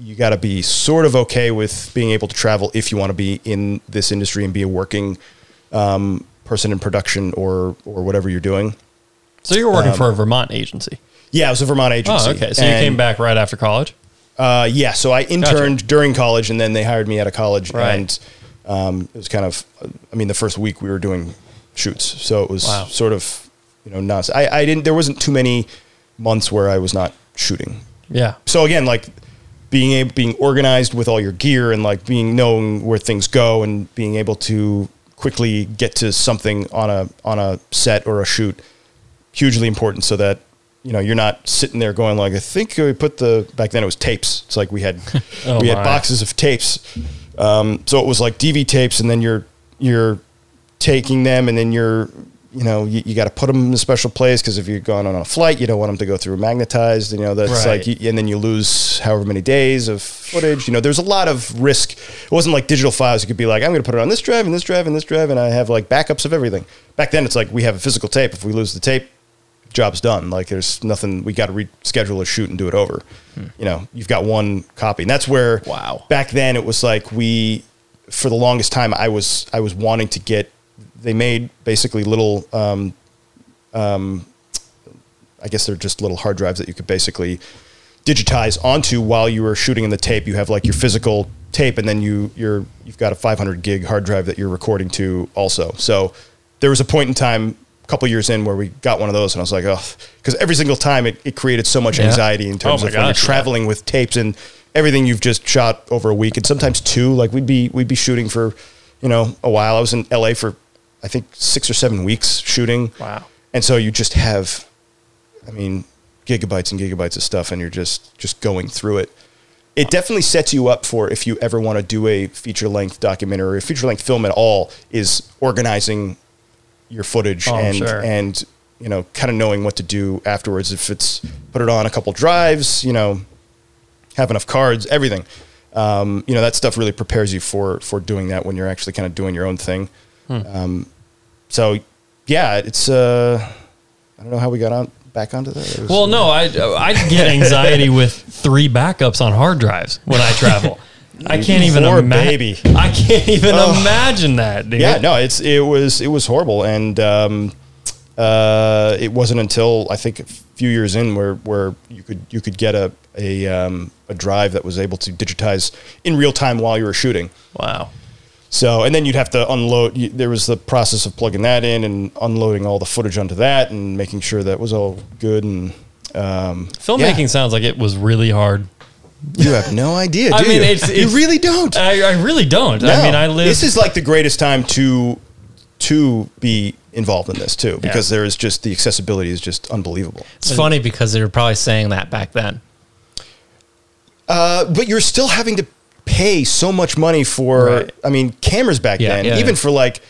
you got to be sort of okay with being able to travel if you want to be in this industry and be a working um, person in production or or whatever you're doing. So you were working for a Vermont agency. Yeah, it was a Vermont agency. Oh, okay. So you came back right after college. Uh, yeah, so I interned during college, and then they hired me out of college, Right. and um, it was kind of. I mean, the first week we were doing shoots, so it was Wow. sort of, you know, not. I, I didn't. There wasn't too many months where I was not shooting. Yeah. so again like being able being organized with all your gear and like being knowing where things go and being able to quickly get to something on a on a set or a shoot hugely important so that you know you're not sitting there going like I think we put the back then it was tapes. It's like we had Oh, we had boxes of tapes. Um, so it was like DV tapes and then you're you're taking them and then you're you know you, you got to put them in a special place because if you're going on a flight you don't want them to go through magnetized you know that's Right. like and then you lose however many days of footage. You know there's a lot of risk. It wasn't like digital files you could be like i'm going to put it on this drive and this drive and this drive and i have like backups of everything. Back then it's like we have a physical tape. If we lose the tape job's done. Like there's nothing we got to reschedule a shoot and do it over. Hmm. You know you've got one copy. And that's where Wow. back then it was like we for the longest time i was i was wanting to get they made basically little um, um, i guess they're just little hard drives that you could basically digitize onto while you were shooting in the tape you have like your physical tape and then you you're you've got a 500 gig hard drive that you're recording to also so there was a point in time a couple years in where we got one of those and i was like oh because every single time it, it created so much Yeah. anxiety in terms Oh of when you're gosh, yeah. traveling with tapes and everything you've just shot over a week and sometimes two like we'd be we'd be shooting for you know a while i was in la for i think six or seven weeks shooting Wow. and so you just have i mean gigabytes and gigabytes of stuff and you're just just going through it it definitely sets you up for if you ever want to do a feature length documentary or a feature length film at all is organizing your footage Oh, and sure. and you know kind of knowing what to do afterwards if it's put it on a couple drives you know have enough cards everything um, you know that stuff really prepares you for for doing that when you're actually kind of doing your own thing Hmm. um, so yeah it's uh i don't know how we got on back onto that Well, no, I I get anxiety with three backups on hard drives when I travel. I can't even imagine. I can't even Oh. imagine that, dude. yeah no it's it was it was horrible and um uh it wasn't until i think a few years in where where you could you could get a a um, a drive that was able to digitize in real time while you were shooting. Wow. So, and then you'd have to unload. you- There was the process of plugging that in and unloading all the footage onto that and making sure that was all good. And um, Filmmaking yeah. sounds like it was really hard. you have no idea. I mean, you? it's- you really don't. I, I really don't. I mean, I live. This is like the greatest time to to be involved in this too, because there is just the accessibility is just unbelievable. It's funny because they were probably saying that back then. Uh, but you're still having to pay so much money for. Right. I mean, cameras back Yeah, then, yeah. even for like,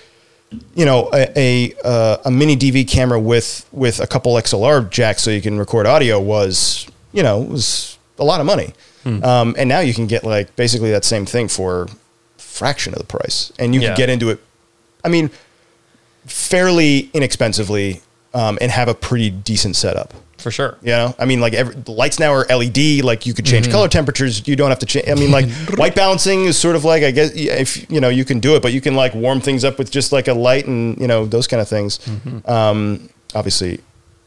you know, a a, uh, a mini DV camera with with a couple XLR jacks so you can record audio was, you know, was a lot of money. Hmm. Um, and now you can get like basically that same thing for fraction of the price, and you Yeah. can get into it. I mean, fairly inexpensively, um, and have a pretty decent setup. For sure. You know, I mean, like every, the lights now are LED. Like you could change color temperatures. You don't have to change. I mean, like white balancing is sort of like I guess if you know you can do it, but you can like warm things up with just like a light and you know those kind of things. Um, obviously,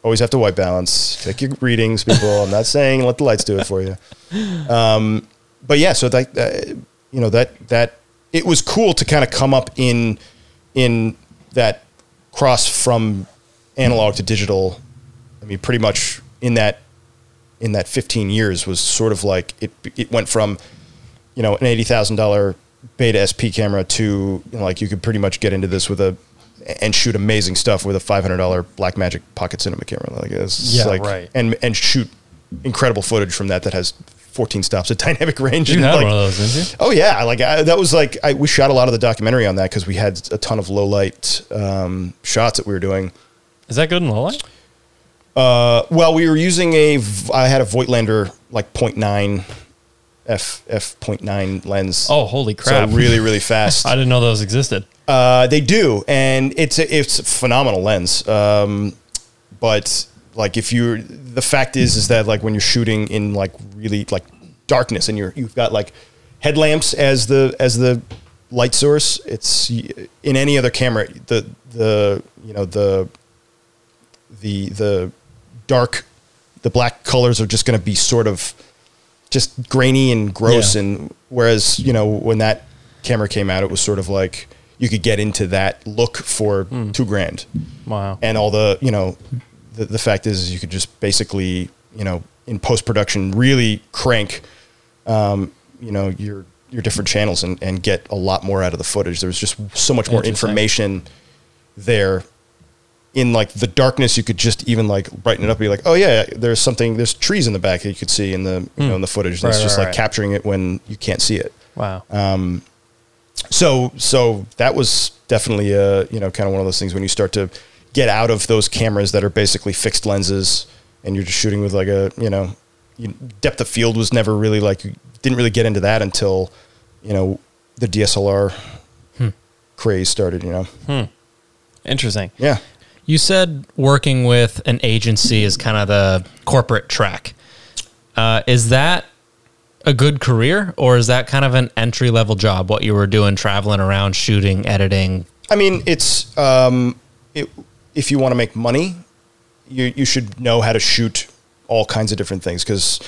always have to white balance. Take your readings, people. I'm not saying let the lights do it for you. Um, but yeah, so that uh, you know that that it was cool to kind of come up in in that cross from analog to digital. I mean, pretty much in that in that 15 years was sort of like it. It went from you know an eighty thousand dollar Beta SP camera to you know, like you could pretty much get into this with a and shoot amazing stuff with a five hundred dollar Blackmagic Pocket Cinema camera. Like it's Yeah, like right. and and shoot incredible footage from that that has 14 stops at dynamic range. You and, had like, one of those, didn't you? Oh yeah, like I, that was like I, we shot a lot of the documentary on that because we had a ton of low light um, shots that we were doing. Is that good in low light? Uh, well, we were using a, I had a Voigtlander like 0.9 f f 0.9 lens. Oh, holy crap! so really really fast. I didn't know those existed. Uh, they do, and it's a, it's a phenomenal lens. Um, but like if you, the fact is, is that like when you're shooting in like really like darkness, and you're you've got like headlamps as the as the light source. It's in any other camera, the the you know the the the dark, the black colors are just going to be sort of just grainy and gross. Yeah. And whereas you know when that camera came out, it was sort of like you could get into that look for two grand. Wow. And all the you know, the, the fact is, is you could just basically you know in post production really crank, um, you know your your different channels and, and get a lot more out of the footage. There's just so much more information there in like the darkness you could just even like brighten it up and be like oh yeah there's something there's trees in the back that you could see in the you know in the footage and it's Hmm. Just right, like right. capturing it when you can't see it wow. Um, so so that was definitely uh you know kind of one of those things when you start to get out of those cameras that are basically fixed lenses and you're just shooting with like a you know you, depth of field was never really like you didn't really get into that until you know the DSLR craze started you know Interesting. yeah You said working with an agency is kind of the corporate track. Uh, is that a good career, or is that kind of an entry level job? What you were doing, traveling around, shooting, editing? I mean, it's um, it, if you want to make money, you you should know how to shoot all kinds of different things because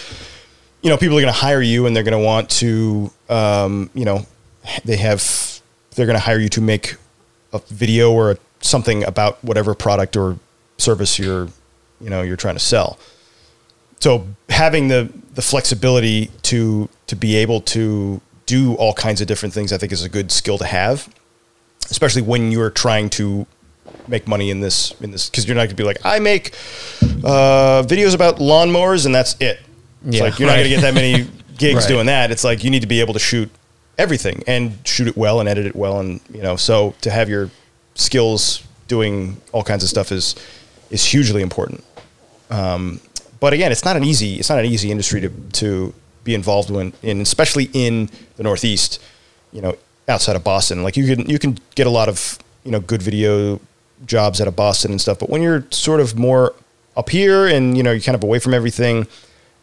you know people are going to hire you and they're going to want to um, you know they have they're going to hire you to make a video or a, something about whatever product or service you're you know you're trying to sell. So having the the flexibility to to be able to do all kinds of different things, I think, is a good skill to have especially when you're trying to make money in this in this because you're not going to be like I make uh, videos about lawnmowers and that's it. It's Yeah, like you're not going to get that many gigs Right. doing that. It's like you need to be able to shoot everything and shoot it well and edit it well and you know so to have your skills doing all kinds of stuff is is hugely important. Um, but again, it's not an easy it's not an easy industry to to be involved in, in especially in the Northeast. You know, outside of Boston, like you can you can get a lot of you know good video jobs out of Boston and stuff. But when you're sort of more up here and you know you're kind of away from everything,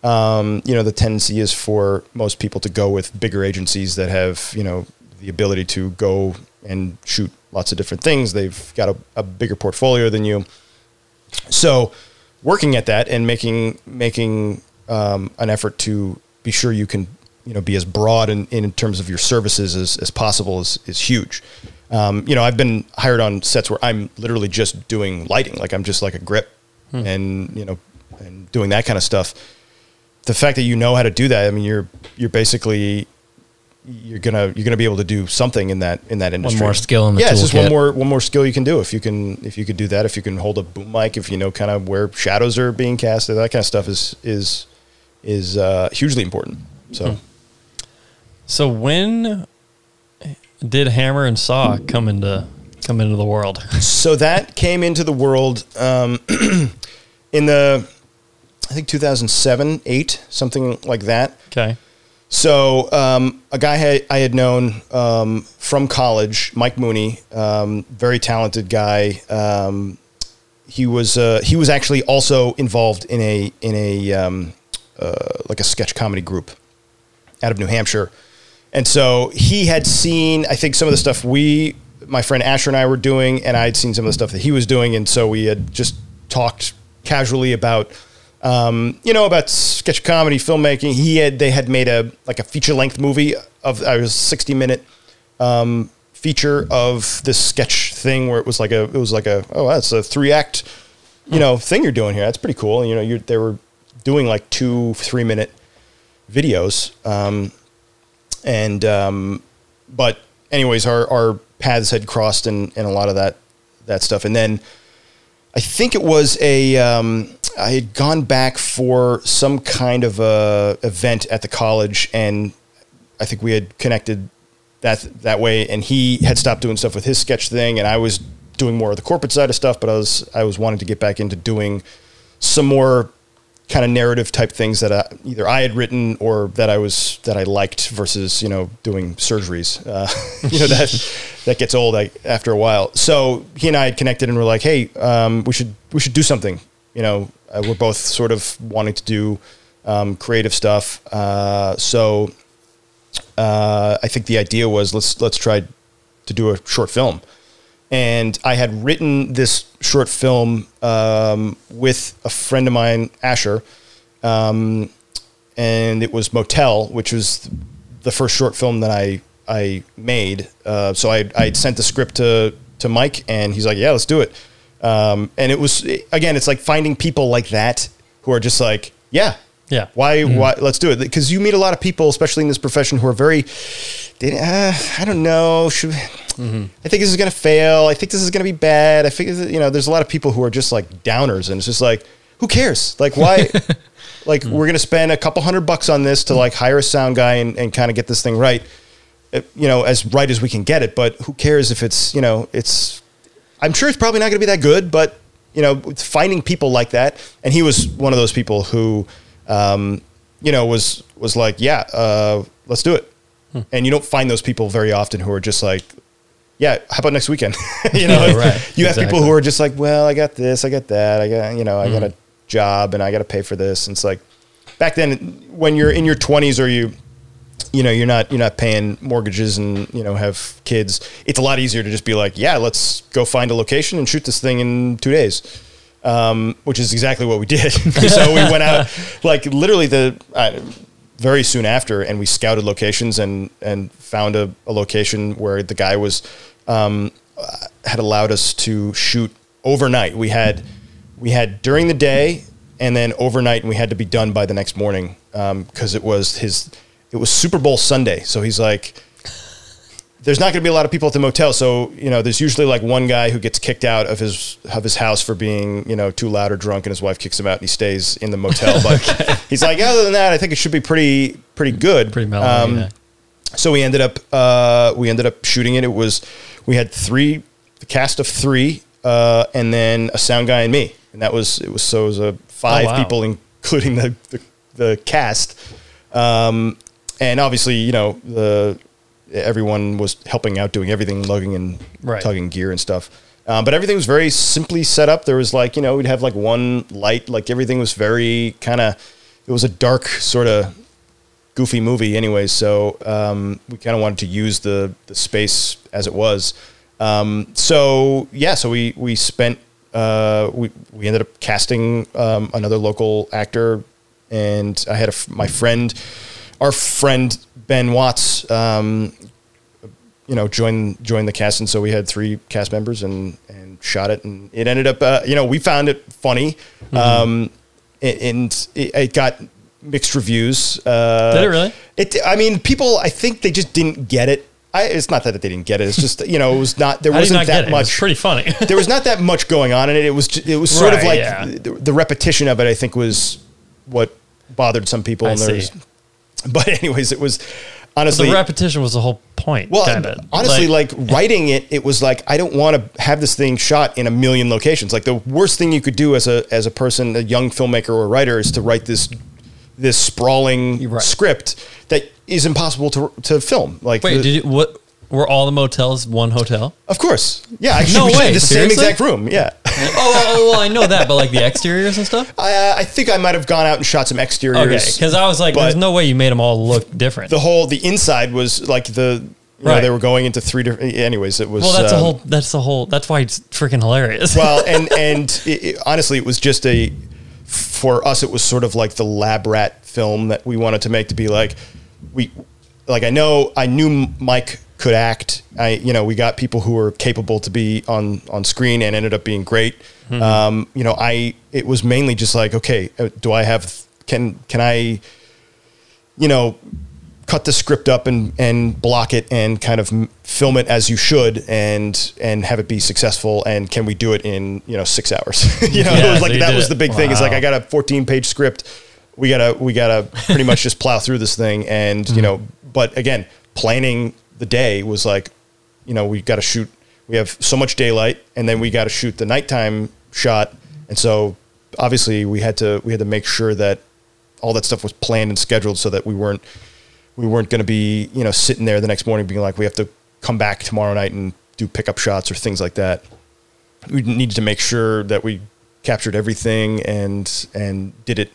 um, you know the tendency is for most people to go with bigger agencies that have you know the ability to go and shoot lots of different things. They've got a, a bigger portfolio than you so working at that and making making um, an effort to be sure you can you know be as broad in, in terms of your services as, as possible is, is huge. Um, you know, I've been hired on sets where I'm literally just doing lighting, like I'm just like a grip and you know and doing that kind of stuff. The fact that you know how to do that, I mean, you're you're basically you're gonna you're gonna be able to do something in that in that industry. One more skill in the yeah, it's just one more one more skill you can do if you can if you could do that if you can hold a boom mic if you know kind of where shadows are being casted that kind of stuff is is is uh, hugely important. So So when did Hammer and Saw come into come into the world? so that came into the world um, in the I think 2007 eight something like that. Okay. So um, a guy I had known um, from college, Mike Mooney, um, very talented guy. Um, he was uh, he was actually also involved in a in a um, uh, like a sketch comedy group out of New Hampshire, and so he had seen I think some of the stuff we my friend Asher and I were doing, and I had seen some of the stuff that he was doing, and so we had just talked casually about um, you know about sketch comedy filmmaking. He had they had made a like a feature length movie of I was sixty minute um, feature of this sketch thing where it was like a it was like a oh that's a three act you know thing you're doing here. That's pretty cool. You know you they were doing like two three minute videos. Um, and um, but anyways our our paths had crossed and and a lot of that that stuff. And then I think it was a um, I had gone back for some kind of a event at the college and I think we had connected that that way and he had stopped doing stuff with his sketch thing and I was doing more of the corporate side of stuff but I was I was wanting to get back into doing some more kind of narrative type things that I, either I had written or that I was that I liked versus you know doing surgeries. Uh, you know that that gets old like, after a while. So he and I had connected and were like, hey, um, we should we should do something. You know, uh, we're both sort of wanting to do um, creative stuff. Uh, so uh, I think the idea was let's let's try to do a short film. And I had written this short film um, with a friend of mine, Asher, um, and it was Motel, which was the first short film that I I made. Uh, so I I sent the script to to Mike, and he's like, "Yeah, let's do it." Um, and it was again, it's like finding people like that who are just like, "Yeah, Yeah. why why let's do it?" Because you meet a lot of people, especially in this profession, who are very, uh, I don't know, should. I think this is going to fail. I think this is going to be bad. I think you know, there's a lot of people who are just like downers, and it's just like, who cares? Like, why? like, we're going to spend a couple hundred bucks on this to like hire a sound guy and, and kind of get this thing right, uh, you know, as right as we can get it. But who cares if it's you know, it's. I'm sure it's probably not going to be that good, but you know, finding people like that, and he was one of those people who, um, you know, was was like, yeah, uh, let's do it. And you don't find those people very often who are just like, yeah, how about next weekend? you know, Yeah, right. you have people who are just like, well, I got this, I got that, I got, you know, I got a job and I got to pay for this. And it's like, back then, when you're in your 20s or you, you know, you're not you're not paying mortgages and you know have kids. It's a lot easier to just be like, yeah, let's go find a location and shoot this thing in two days, um, which is exactly what we did. so we went out like literally the uh, very soon after, and we scouted locations and and found a, a location where the guy was um, had allowed us to shoot overnight. We had we had during the day and then overnight, and we had to be done by the next morning because it was his it was Super Bowl Sunday. So he's like, there's not going to be a lot of people at the motel. So you know, there's usually like one guy who gets kicked out of his of his house for being you know too loud or drunk, and his wife kicks him out, and he stays in the motel. But he's like, other than that, I think it should be pretty pretty good. Pretty mellow. Um, yeah. so we ended up uh, we ended up shooting it. It was we had three the cast of three uh, and then a sound guy and me, and that was it was so it was a five Oh, wow. people including the the, the cast, um, and obviously you know the everyone was helping out doing everything lugging and Right. tugging gear and stuff. Um, but everything was very simply set up. There was like you know we'd have like one light, like everything was very kind of. It was a dark sort of goofy movie anyway. so um, we kind of wanted to use the the space as it was um, so yeah so we we spent uh, we we ended up casting um, another local actor and I had a my friend, our friend Ben Watts, um, you know, join join the cast, and so we had three cast members and and shot it, and it ended up, uh, you know, we found it funny, Mm-hmm. um, and, it, it got mixed reviews. Uh, Did it really? It, I mean, people, I think they just didn't get it. I, it's not that they didn't get it. It's just you know, it was not there How do you wasn't that get it? much. It's pretty funny. there was not that much going on in it. It was it was sort of like yeah. the, the repetition of it. I think was what bothered some people. I and was- but anyways, it was honestly the repetition was the whole point. well, kinda. honestly, like, writing it, it was like I don't want to have this thing shot in a million locations. Like the worst thing you could do as a as a person, a young filmmaker or writer, is to write this this sprawling Right. script that is impossible to to film. Like, wait, the- did you what? Were all the motels one hotel? of course, yeah, actually, No way, the same exact room. Yeah, oh, oh, well, I know that, but like the exteriors and stuff. I, I think I might have gone out and shot some exteriors. Okay, because I was like, but- there's no way you made them all look different. the whole the inside was like the you know, Right. they were going into three different. Anyways, it was well, that's um, a whole. That's the whole. That's why it's freaking hilarious. well, and and it, it- honestly, it was just a for us. It was sort of like the lab rat film that we wanted to make to be like we like. I know I knew Mike could act. I you know we got people who were capable to be on on screen and ended up being great. Um, you know, I it was mainly just like okay, uh, do I have can can I you know cut the script up and and block it and kind of film it as you should and and have it be successful and can we do it in you know six hours you know it was like you that was it. the big thing it's like i got a 14 page script we gotta we gotta pretty much just plow through this thing and Mm-hmm. you know but again planning the day was like you know we got to shoot we have so much daylight and then we got to shoot the nighttime shot. And so obviously we had to we had to make sure that all that stuff was planned and scheduled so that we weren't we weren't going to be you know sitting there the next morning being like we have to come back tomorrow night and do pickup shots or things like that. We needed to make sure that we captured everything and and did it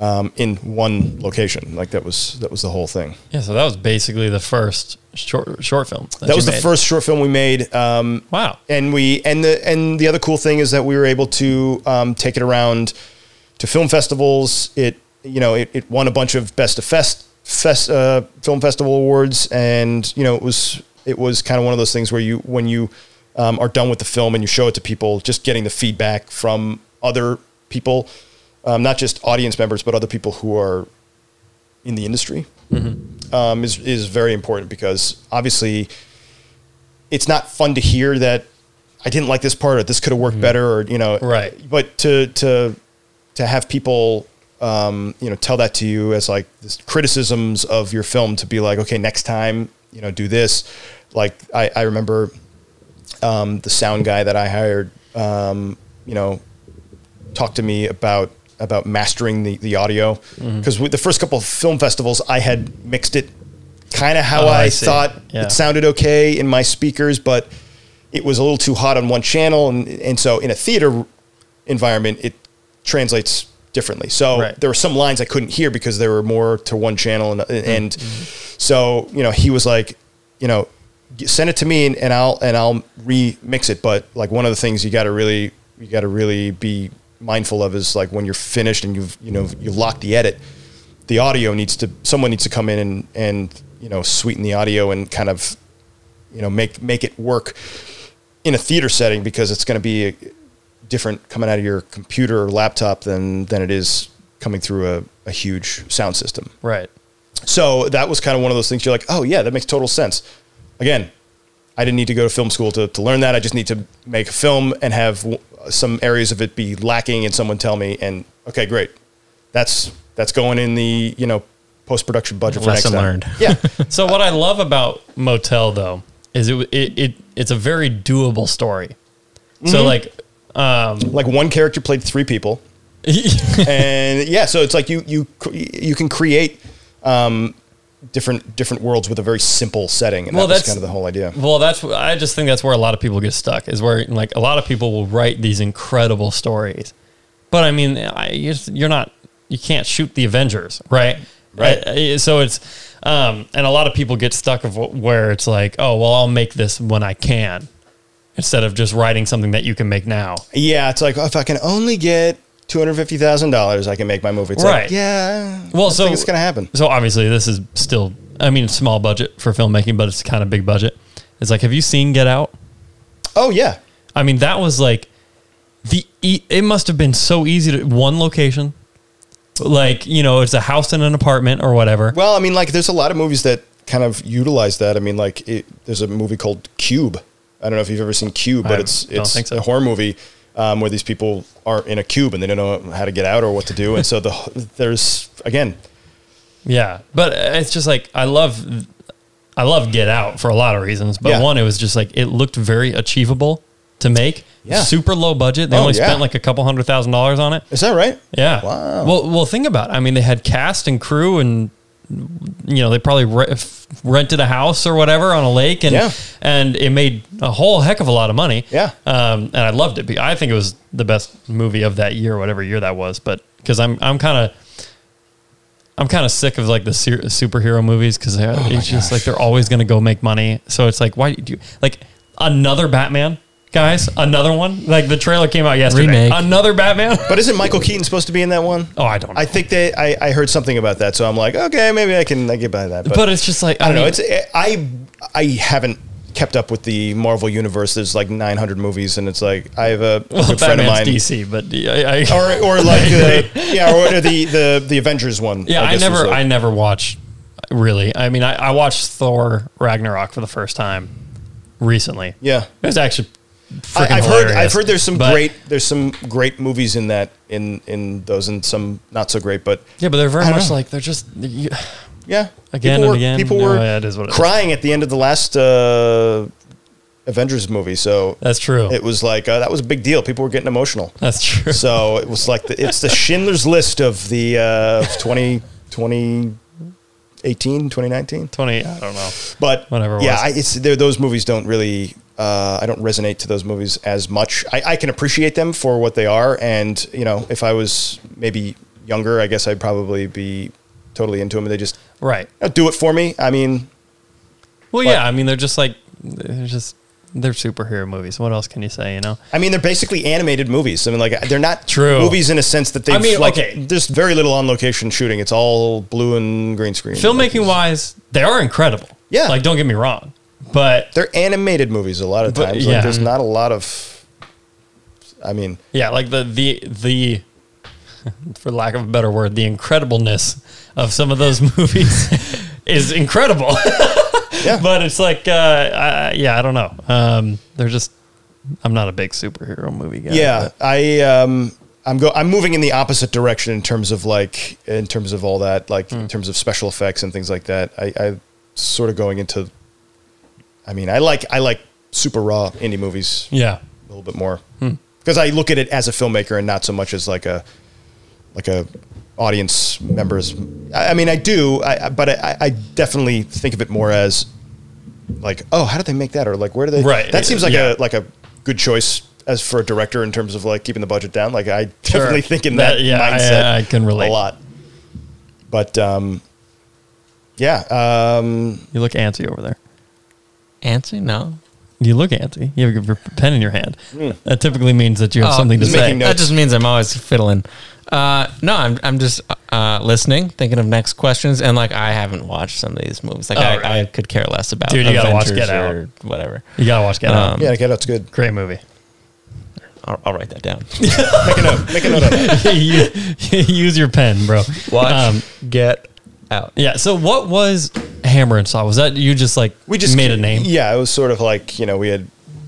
um, in one location like that was that was the whole thing yeah, so that was basically the first short short film. that was you the made. first short film we made um, Wow. and we and the and the other cool thing is that we were able to um, take it around to film festivals. It you know it, it won a bunch of best of fest fest uh, film festival awards, and you know it was it was kind of one of those things where you when you um, are done with the film and you show it to people, just getting the feedback from other people, um, not just audience members, but other people who are in the industry um, is is very important because obviously it's not fun to hear that I didn't like this part or this could have worked better or you know Right. But to to to have people um, you know tell that to you as like this criticisms of your film to be like okay next time you know do this. Like I, I remember um, the sound guy that I hired um, you know talked to me about about mastering the, the audio Mm-hmm. because with the first couple of film festivals I had mixed it kind of how Oh, I, I thought Yeah. it sounded okay in my speakers but it was a little too hot on one channel and and so in a theater environment it translates differently so Right. there were some lines I couldn't hear because there were more to one channel and, and Mm-hmm. so you know he was like you know send it to me and, and I'll and I'll remix it but like one of the things you got to really you got to really be mindful of is like when you're finished and you've you know you've locked the edit the audio needs to someone needs to come in and and you know sweeten the audio and kind of you know make make it work in a theater setting because it's going to be different coming out of your computer or laptop than than it is coming through a, a huge sound system Right. so that was kind of one of those things you're like, oh yeah, that makes total sense. Again, I didn't need to go to film school to, to learn that. I just need to make a film and have some areas of it be lacking and someone tell me, and okay, great. That's, that's going in the, you know, post-production budget for Lesson next time. learned. Yeah. So what I love about Motel though is it it, it it's a very doable story. Mm-hmm. So like um like one character played three people. and yeah, so it's like you, you, you can create, um, different, different worlds with a very simple setting. And Well, that that's- kind of the whole idea. well that's I just think that's where a lot of people get stuck is where like a lot of people will write these incredible stories. But I mean, I, you're, you're not you can't shoot the Avengers, right? Right. Uh, so it's um and a lot of people get stuck of where it's like, "Oh, well, I'll make this when I can." Instead of just writing something that you can make now. Yeah, it's like oh, if I can only get two hundred fifty thousand dollars, I can make my movie. It's Right. like, yeah. Well, I so think it's gonna happen. So obviously, this is still, I mean, small budget for filmmaking, but it's kind of big budget. It's like, have you seen Get Out? Oh yeah, I mean, that was like the. e- It must have been so easy to one location, like you know, it's a house and an apartment or whatever. Well, I mean, like, there's a lot of movies that kind of utilize that. I mean, like, it, there's a movie called Cube. I don't know if you've ever seen Cube, I but it's it's so. a horror movie um, where these people are in a cube and they don't know how to get out or what to do, and so the there's again, Yeah, but it's just like I love, I love Get Out for a lot of reasons. But Yeah. one, it was just like it looked very achievable to make. Yeah. super low budget. They Oh, only yeah. spent like a couple hundred thousand dollars on it. is that right? Yeah. Wow. Well, well, think about. it. I mean, they had cast and crew, and you know, they probably re- rented a house or whatever on a lake, and Yeah. and it made a whole heck of a lot of money. Yeah. Um, and I loved it. I think it was the best movie of that year, whatever year that was. But because I'm I'm kind of. I'm kind of sick of like the ser- superhero movies because it's just like they're always going to go make money. So it's like, why do you like another Batman, guys? Another one? Like the trailer came out yesterday. Remake. Another Batman? But isn't Michael Keaton supposed to be in that one? Oh, I don't know. I think they. I, I heard something about that, so I'm like, okay, maybe I can I get by that. But, but it's just like I don't know. It's eh, I I haven't kept up with the Marvel universe. There's like 900 movies, and it's like I have a well, good friend of mine. DC, but I, I Or, or like the yeah, or the the the Avengers one. yeah, I, guess was never like- I never watched really. I mean, I, I watched Thor Ragnarok for the first time recently. yeah. It was actually I, I've heard. I've heard there's some But- great. There's some great movies in that in in those, and some not so great. But Yeah, but they're very much know. like they're just you, yeah, Again people and were, again. People No, were yeah, it is what it is. crying at the end of the last uh, Avengers movie. So that's true. it was like uh, that was a big deal. People were getting emotional. that's true. So it was like the, it's the Schindler's List of the uh, of 20, 2018, 2019. Twenty, I don't know. But Whatever it yeah, was. I, it's there. Those movies don't really. Uh, I don't resonate to those movies as much. I, I can appreciate them for what they are, and you know, if I was maybe younger, I guess I'd probably be totally into them. And they just Right. you know, do it for me. I mean, Well, But- yeah. I mean, they're just like they're just they're superhero movies. What else can you say? You know. I mean, they're basically animated movies. I mean, like they're not True. movies in a sense that they. I mean, like, okay. There's very little on location shooting. It's all blue and green screen. Filmmaking wise, they are incredible. Yeah. Like, don't get me wrong, but they're animated movies a lot of But, times. yeah. Like, there's not a lot of. I mean, Yeah, like the the the for lack of a better word, the incredibleness of some of those movies is incredible. Yeah. but it's like, uh, I, yeah, I don't know. Um, they're just. I'm not a big superhero movie guy. yeah, but- I um, I'm go I'm moving in the opposite direction in terms of like in terms of all that, like Hmm. in terms of special effects and things like that. I, I sort of going into. I mean, I like I like super raw indie movies yeah, a little bit more Hmm. because I look at it as a filmmaker and not so much as like a like a audience members. I, I mean, I do, I, I- but I, I definitely think of it more as like, oh, how did they make that, or like, where do they? Right. That seems like Yeah. a like a good choice as for a director in terms of like keeping the budget down. Like, I definitely think in That- that, yeah, I- mindset. I can relate. a lot. But um, yeah, um, you look antsy over there. Antsy? No. You look antsy. You have your pen in your hand. That typically means that you have Oh, something to say. notes. That just means I'm always fiddling. Uh, no, I'm I'm just uh, listening, thinking of next questions, and like I haven't watched some of these movies. Like Oh, I, really? I could care less about. Dude, you gotta watch Get Out. or whatever. You gotta watch Get Out. Um, yeah, Get Out's good. Great movie. I'll, I'll write that down. Make a note. Make a note of that. You- Use your pen, bro. Watch Um, Get Out. yeah. So, what was Hammer and Saw? Was that you just like we just made a name? Yeah, it was sort of like you know we had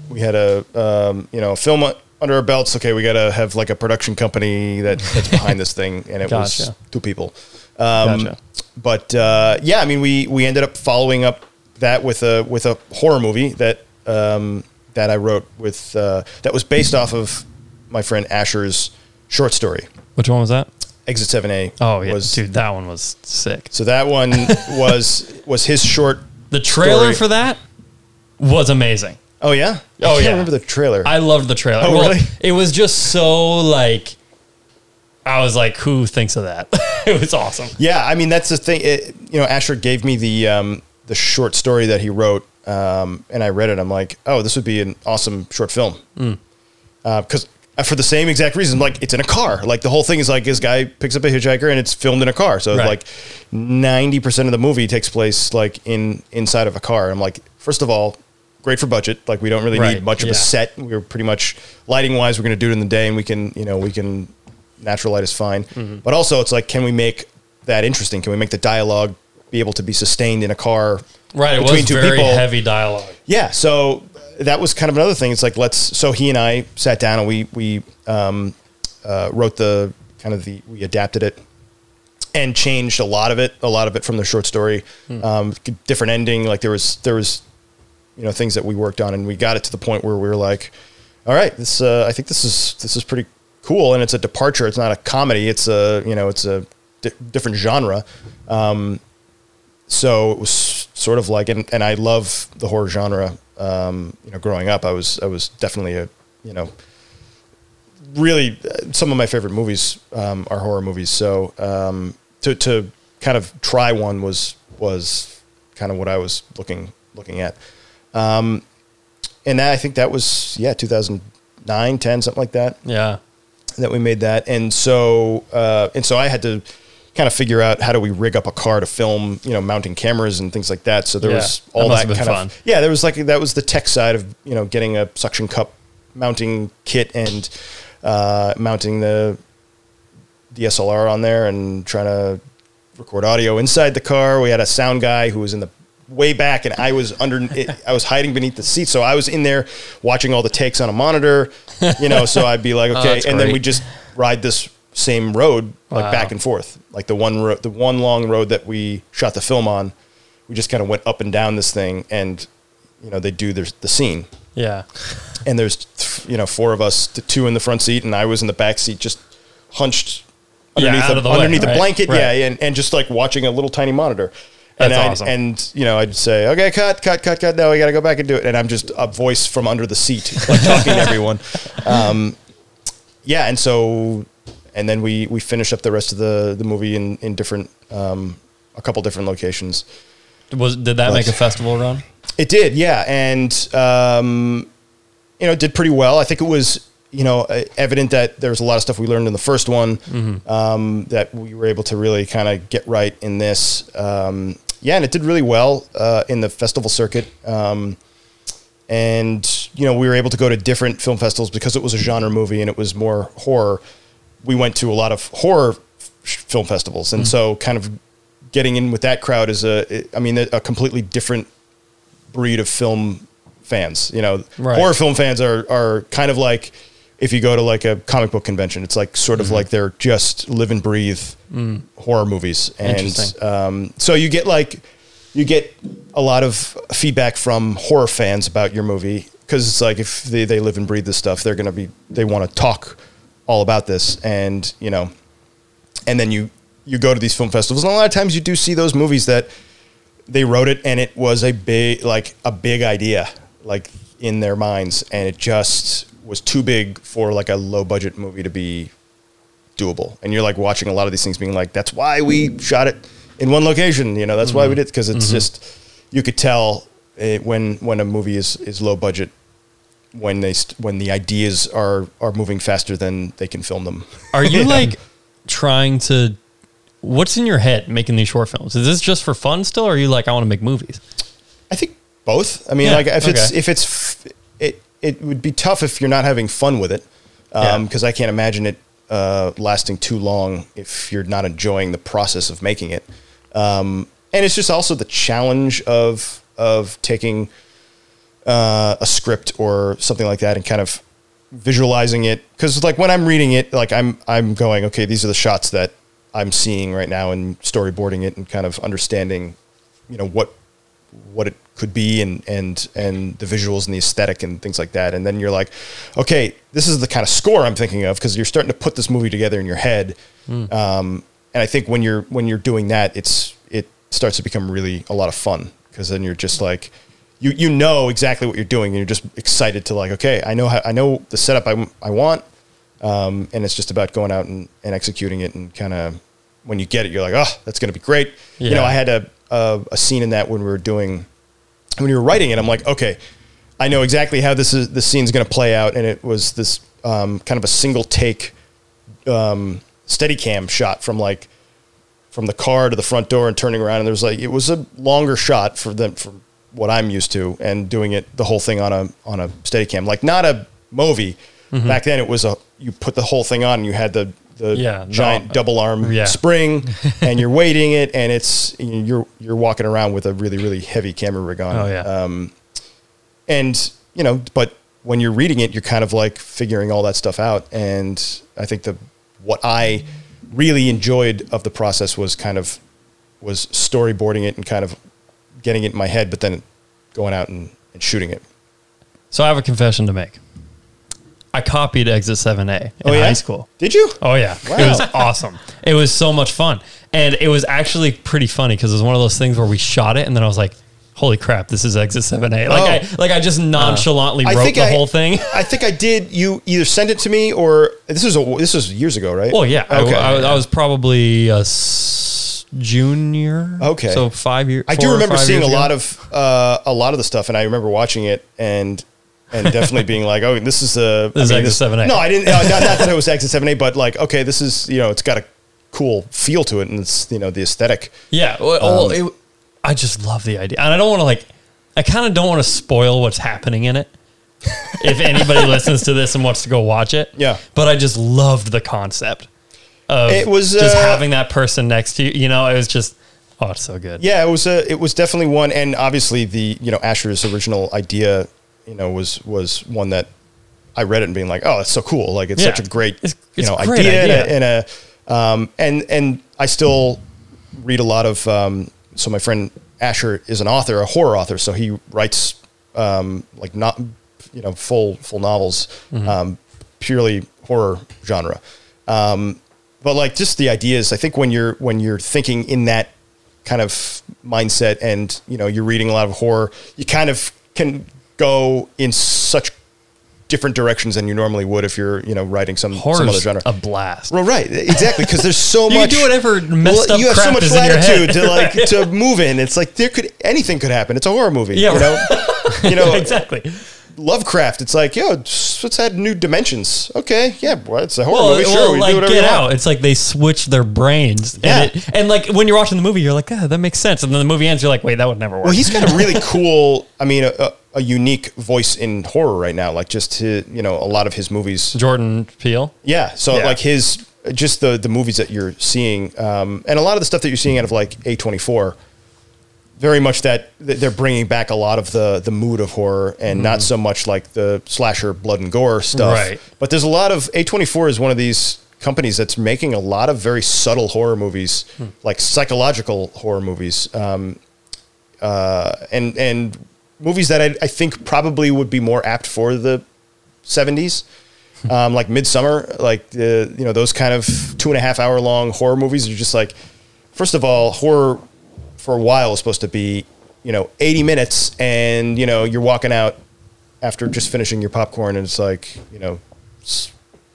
we had a um, you know a film under our belts. Okay, we got to have like a production company that, that's behind this thing, and it was two people. Um, Gotcha. But uh, yeah, I mean we we ended up following up that with a with a horror movie that um, that I wrote with uh, that was based off of my friend Asher's short story. Which one was that? Exit Seven A. Oh yeah, was, dude, that one was sick. So that one was was his short. The trailer story. for that was amazing. Oh yeah. I Oh, can't yeah. remember the trailer. I loved the trailer. Oh, really? It was just so like, I was like, who thinks of that? it was awesome. Yeah, I mean that's the thing. It, you know, Asher gave me the um, the short story that he wrote, um, and I read it. I'm like, oh, this would be an awesome short film. Mm. Because uh, for the same exact reason. Like it's in a car. Like the whole thing is like this guy picks up a hitchhiker and it's filmed in a car. So Right. like ninety percent of the movie takes place like in inside of a car. I'm like, first of all, great for budget. Like we don't really Right, need much of a set. We're pretty much lighting wise. We're going to do it in the day, and we can you know we can natural light is fine. Mm-hmm. But also, it's like, can we make that interesting? Can we make the dialogue be able to be sustained in a car? Right. It between was two very people? heavy dialogue. Yeah, so that was kind of another thing. It's like let's. So he and I sat down and we we um, uh, wrote the kind of the we adapted it and changed a lot of it, a lot of it from the short story. Um, different ending. Like there was there was you know things that we worked on and we got it to the point where we were like, all right, this uh, I think this is this is pretty cool and it's a departure. It's not a comedy. It's a you know it's a di- different genre. Um, so it was sort of like and, and I love the horror genre. Um, you know, growing up, I was I was definitely a you know really uh, some of my favorite movies um, are horror movies. So um, to to kind of try one was was kind of what I was looking looking at. Um, and that, I think that was yeah 2009 10 something like that Yeah. that we made that and so uh, and so I had to kind of figure out how do we rig up a car to film you know mounting cameras and things like that so there Yeah, was all must that, kind been of yeah there was like that was the tech side of you know getting a suction cup mounting kit and uh, mounting the DSLR on there and trying to record audio inside the car. We had a sound guy who was in the way back, and I was under. I was hiding beneath the seat, so I was in there watching all the takes on a monitor. You know, so I'd be like, okay, Oh, and then we just ride this same road like Wow. back and forth, like the one ro- the one long road that we shot the film on. We just kind of went up and down this thing, and you know they do there's the scene Yeah. and there's you know four of us, the two in the front seat, and I was in the back seat, just hunched underneath of the way, underneath right? a blanket, Right. yeah, and, and just like watching a little tiny monitor. And That's I'd, awesome. And you know, I'd say, "Okay, cut, cut, cut, cut." No, we got to go back and do it. And I'm just a voice from under the seat, like talking to everyone. Um, yeah, and so, and then we we finished up the rest of the the movie in in different, um, a couple different locations. Was did that make a festival run? It did, yeah, and um, you know, it did pretty well. I think it was you know evident that there was a lot of stuff we learned in the first one um, that we were able to really kind of get right in this. Um, yeah, and it did really well uh, in the festival circuit. Um, and you know, we were able to go to different film festivals because it was a genre movie and it was more horror. We went to a lot of horror f- film festivals, and so kind of getting in with that crowd is a, I mean, a completely different breed of film fans. You know, Right. horror film fans are are kind of like if you go to like a comic book convention, it's like sort of Mm-hmm. like they're just live and breathe horror movies, and Mm. Um, so you get like you get a lot of feedback from horror fans about your movie because it's like if they, they live and breathe this stuff, they're gonna be they want to talk all about this, and you know, and then you you go to these film festivals, and a lot of times you do see those movies that they wrote it and it was a big like a big idea like in their minds. And it just was too big for like a low budget movie to be doable. And you're like watching a lot of these things being like that's why we shot it in one location. You know that's why we mm-hmm. did because it's mm-hmm. just you could tell it, when when a movie is is low budget when they st- when the ideas are are moving faster than they can film them Are you Yeah. like trying to? What's in your head making these short films? Is this just for fun still, or are you like I want to make movies? I think both. I mean, Yeah, like if it's if it's it it would be tough if you're not having fun with it, Yeah. because I can't imagine it uh, lasting too long if you're not enjoying the process of making it. Um, and it's just also the challenge of of taking uh, a script or something like that and kind of visualizing it because like when I'm reading it, like I'm I'm going, okay, these are the shots that I'm seeing right now and storyboarding it and kind of understanding, you know, what what it could be and and and the visuals and the aesthetic and things like that. And then you're like, okay, this is the kind of score I'm thinking of because you're starting to put this movie together in your head. Um, and I think when you're when you're doing that, it's it starts to become really a lot of fun because then you're just like you you know exactly what you're doing and you're just excited to like okay I know how, I know the setup I, I want. Um, and it's just about going out and, and executing it and kind of when you get it you're like oh that's gonna be great. You know I had a, a a scene in that when we were doing when you were writing it I'm like okay I know exactly how this is this scene's gonna play out. And it was this um, kind of a single take um, steady cam shot from like from the car to the front door and turning around. And there was like it was a longer shot for them for what I'm used to and doing it the whole thing on a on a steady cam like not a movie back then it was a you put the whole thing on and you had the the Yeah, giant no. double arm Yeah. spring and you're weighting it and it's you're you're walking around with a really really heavy camera rig on Oh yeah. um, and you know but when you're reading it you're kind of like figuring all that stuff out and i think the what i really enjoyed of the process was kind of was storyboarding it and kind of getting it in my head but then going out and, and shooting it so I have a confession to make. I copied Exit 7A in Oh, yeah? high school. did you Oh yeah, Wow. it was awesome. It was so much fun, and it was actually pretty funny because it was one of those things where we shot it, and then I was like, "Holy crap, this is Exit 7A!" Like Oh. I like I just uh, nonchalantly I wrote the I- whole thing. i think i did you either sent it to me or this was a this was years ago right Well, yeah, I- okay I, was- I was probably a junior. Okay. so five years. I do remember seeing a lot of uh, a lot of the stuff, and I remember watching it and and definitely being like, "Oh, this is a This is Exit 7A. No, I didn't. Uh, not, not that it was Exit Seven A, but like, okay, this is you know, it's got a cool feel to it, and it's you know the aesthetic. Yeah, well, well, Um, it, I just love the idea, and I don't want to like. I kind of don't want to spoil what's happening in it. if anybody listens to this and wants to go watch it, Yeah. But I just loved the concept of It was, just uh, having that person next to you. You know, it was just oh, it's so good. Yeah, it was a, it was definitely one, and obviously the you know Asher's original idea, you know, was was one that I read it and being like, "Oh, that's so cool! Like it's Yeah. such a great It's- you know great idea, idea. and a, and a um, and and I still read a lot of um, so my friend Asher is an author, a horror author, so he writes um, like not you know full full novels, Mm-hmm. um, purely horror genre. Um, but like just the ideas, I think when you're when you're thinking in that kind of mindset, and you know you're reading a lot of horror, you kind of can go in such different directions than you normally would if you're you know writing some some other genre. a blast. Well, right, exactly, because there's so You much. do whatever messed Well, up you have so much is in your head. latitude to like to move in. It's like there could anything could happen. It's a horror movie. Yeah, you know, you know, exactly. Lovecraft. It's like, yo, let's add new dimensions. Okay, yeah, well, it's a horror Well, movie. Sure, well we like do whatever Get. Out. It's like they switch their brains, Yeah. and, it, and like when you're watching the movie, you're like, ah, that makes sense, and then the movie ends, you're like, wait, that would never work. Well, he's got a really cool. I mean, a, a, a unique voice in horror right now. Like just to, you know, a lot of his movies. Jordan Peele. Yeah. So Yeah. like his just the the movies that you're seeing, um, and a lot of the stuff that you're seeing out of like A twenty four. Very much that they're bringing back a lot of the the mood of horror, and not so much like the slasher blood and gore stuff. Right. But there's a lot of A twenty four is one of these companies that's making a lot of very subtle horror movies, like psychological horror movies. Um, uh, and and movies that I, I think probably would be more apt for the 70s, um, like Midsommar, like the you know those kind of two and a half hour long horror movies are just like, first of all, horror for a while was supposed to be you know 80 minutes, and you know you're walking out after just finishing your popcorn, and it's like you know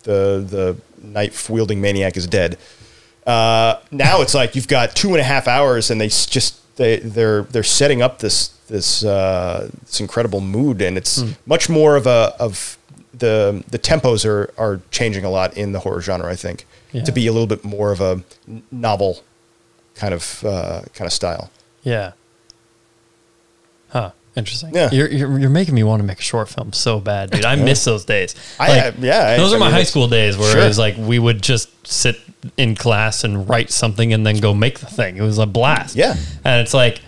the the knife wielding maniac is dead. Uh, now it's like you've got two and a half hours, and they just, they, they're, they're setting up this this uh, this incredible mood, and it's much more of a of the the tempos are are changing a lot in the horror genre. I think Yeah. to be a little bit more of a novel kind of uh, kind of style. Yeah. Huh. Interesting. Yeah. You're, you're, you're making me want to make a short film so bad, dude. I miss those days. I- Like, I- yeah, those I are my mean, high school days where Sure. it was like we would just sit in class and write something and then go make the thing. It was a blast. Yeah. And it's like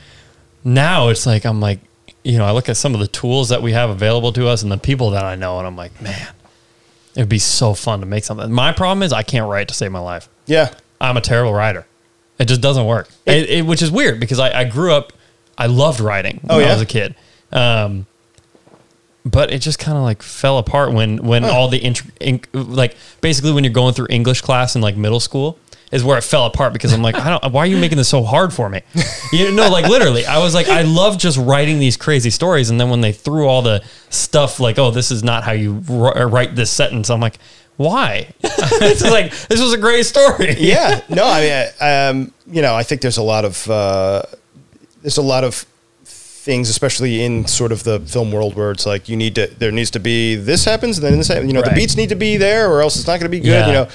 now it's like I'm like, you know, I look at some of the tools that we have available to us and the people that I know, and I'm like, man, it'd be so fun to make something. My problem is I can't write to save my life. Yeah, I'm a terrible writer. It just doesn't work. It, it, which is weird because I, I grew up, I loved writing when Oh, yeah? I was a kid. Um, but it just kind of like fell apart when when all the int- in, like basically when you're going through English class in like middle school is where it fell apart because I'm like I don't why are you making this so hard for me you know like literally I was like I love just writing these crazy stories and then when they threw all the stuff like oh this is not how you wr- write this sentence I'm like why this is like this was a great story yeah. No, I mean, I- um, you know, I think there's a lot of uh, there's a lot of things, especially in sort of the film world, where it's like you need to there needs to be this happens, and then this happens. You know, Right. the beats need to be there, or else it's not going to be good. Yeah. You know,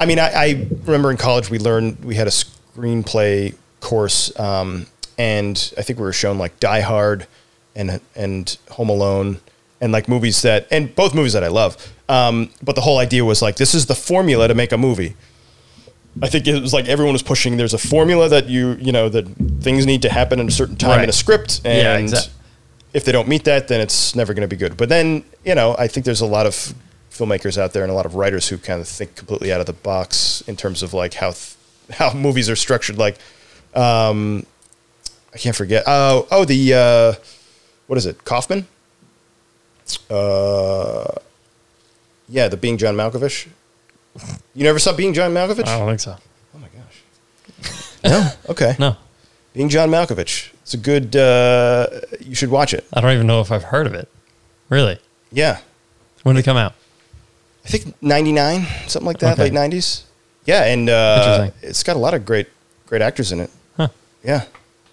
I mean, I, I remember in college we learned we had a screenplay course, um, and I think we were shown like Die Hard and and Home Alone and like movies that and both movies that I love. Um, but the whole idea was like this is the formula to make a movie. I think it was like everyone was pushing. There's a formula that you you know that things need to happen in a certain time in a script, and Yeah, exact- if they don't meet that, then it's never going to be good. But then you know, I think there's a lot of filmmakers out there and a lot of writers who kind of think completely out of the box in terms of like how th- how movies are structured. Like, um, I can't forget. Oh, oh, the uh, what is it? Kaufman. Uh, yeah, the Being John Malkovich. You never saw Being John Malkovich? I don't think so. Oh my gosh. no. Okay. No, Being John Malkovich. It's a good. Uh, you should watch it. I don't even know if I've heard of it. Really? Yeah. When did it come out? I think '99, something like that, Okay. late '90s. Yeah, and uh, it's got a lot of great, great actors in it. Huh. Yeah,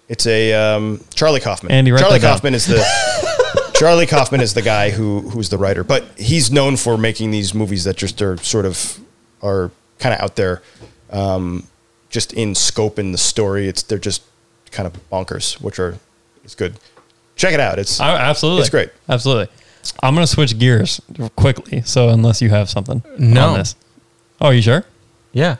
it's a um, Charlie Kaufman. Andy, Charlie that down. Kaufman is the Charlie Kaufman is the guy who who's the writer, but he's known for making these movies that just are sort of are kind of out there, um, just in scope in the story. It's they're just kind of bonkers, which are it's good. Check it out. It's I, absolutely. It's great. Absolutely. I'm going to switch gears quickly. So unless you have something No. on this. Oh, you sure? Yeah.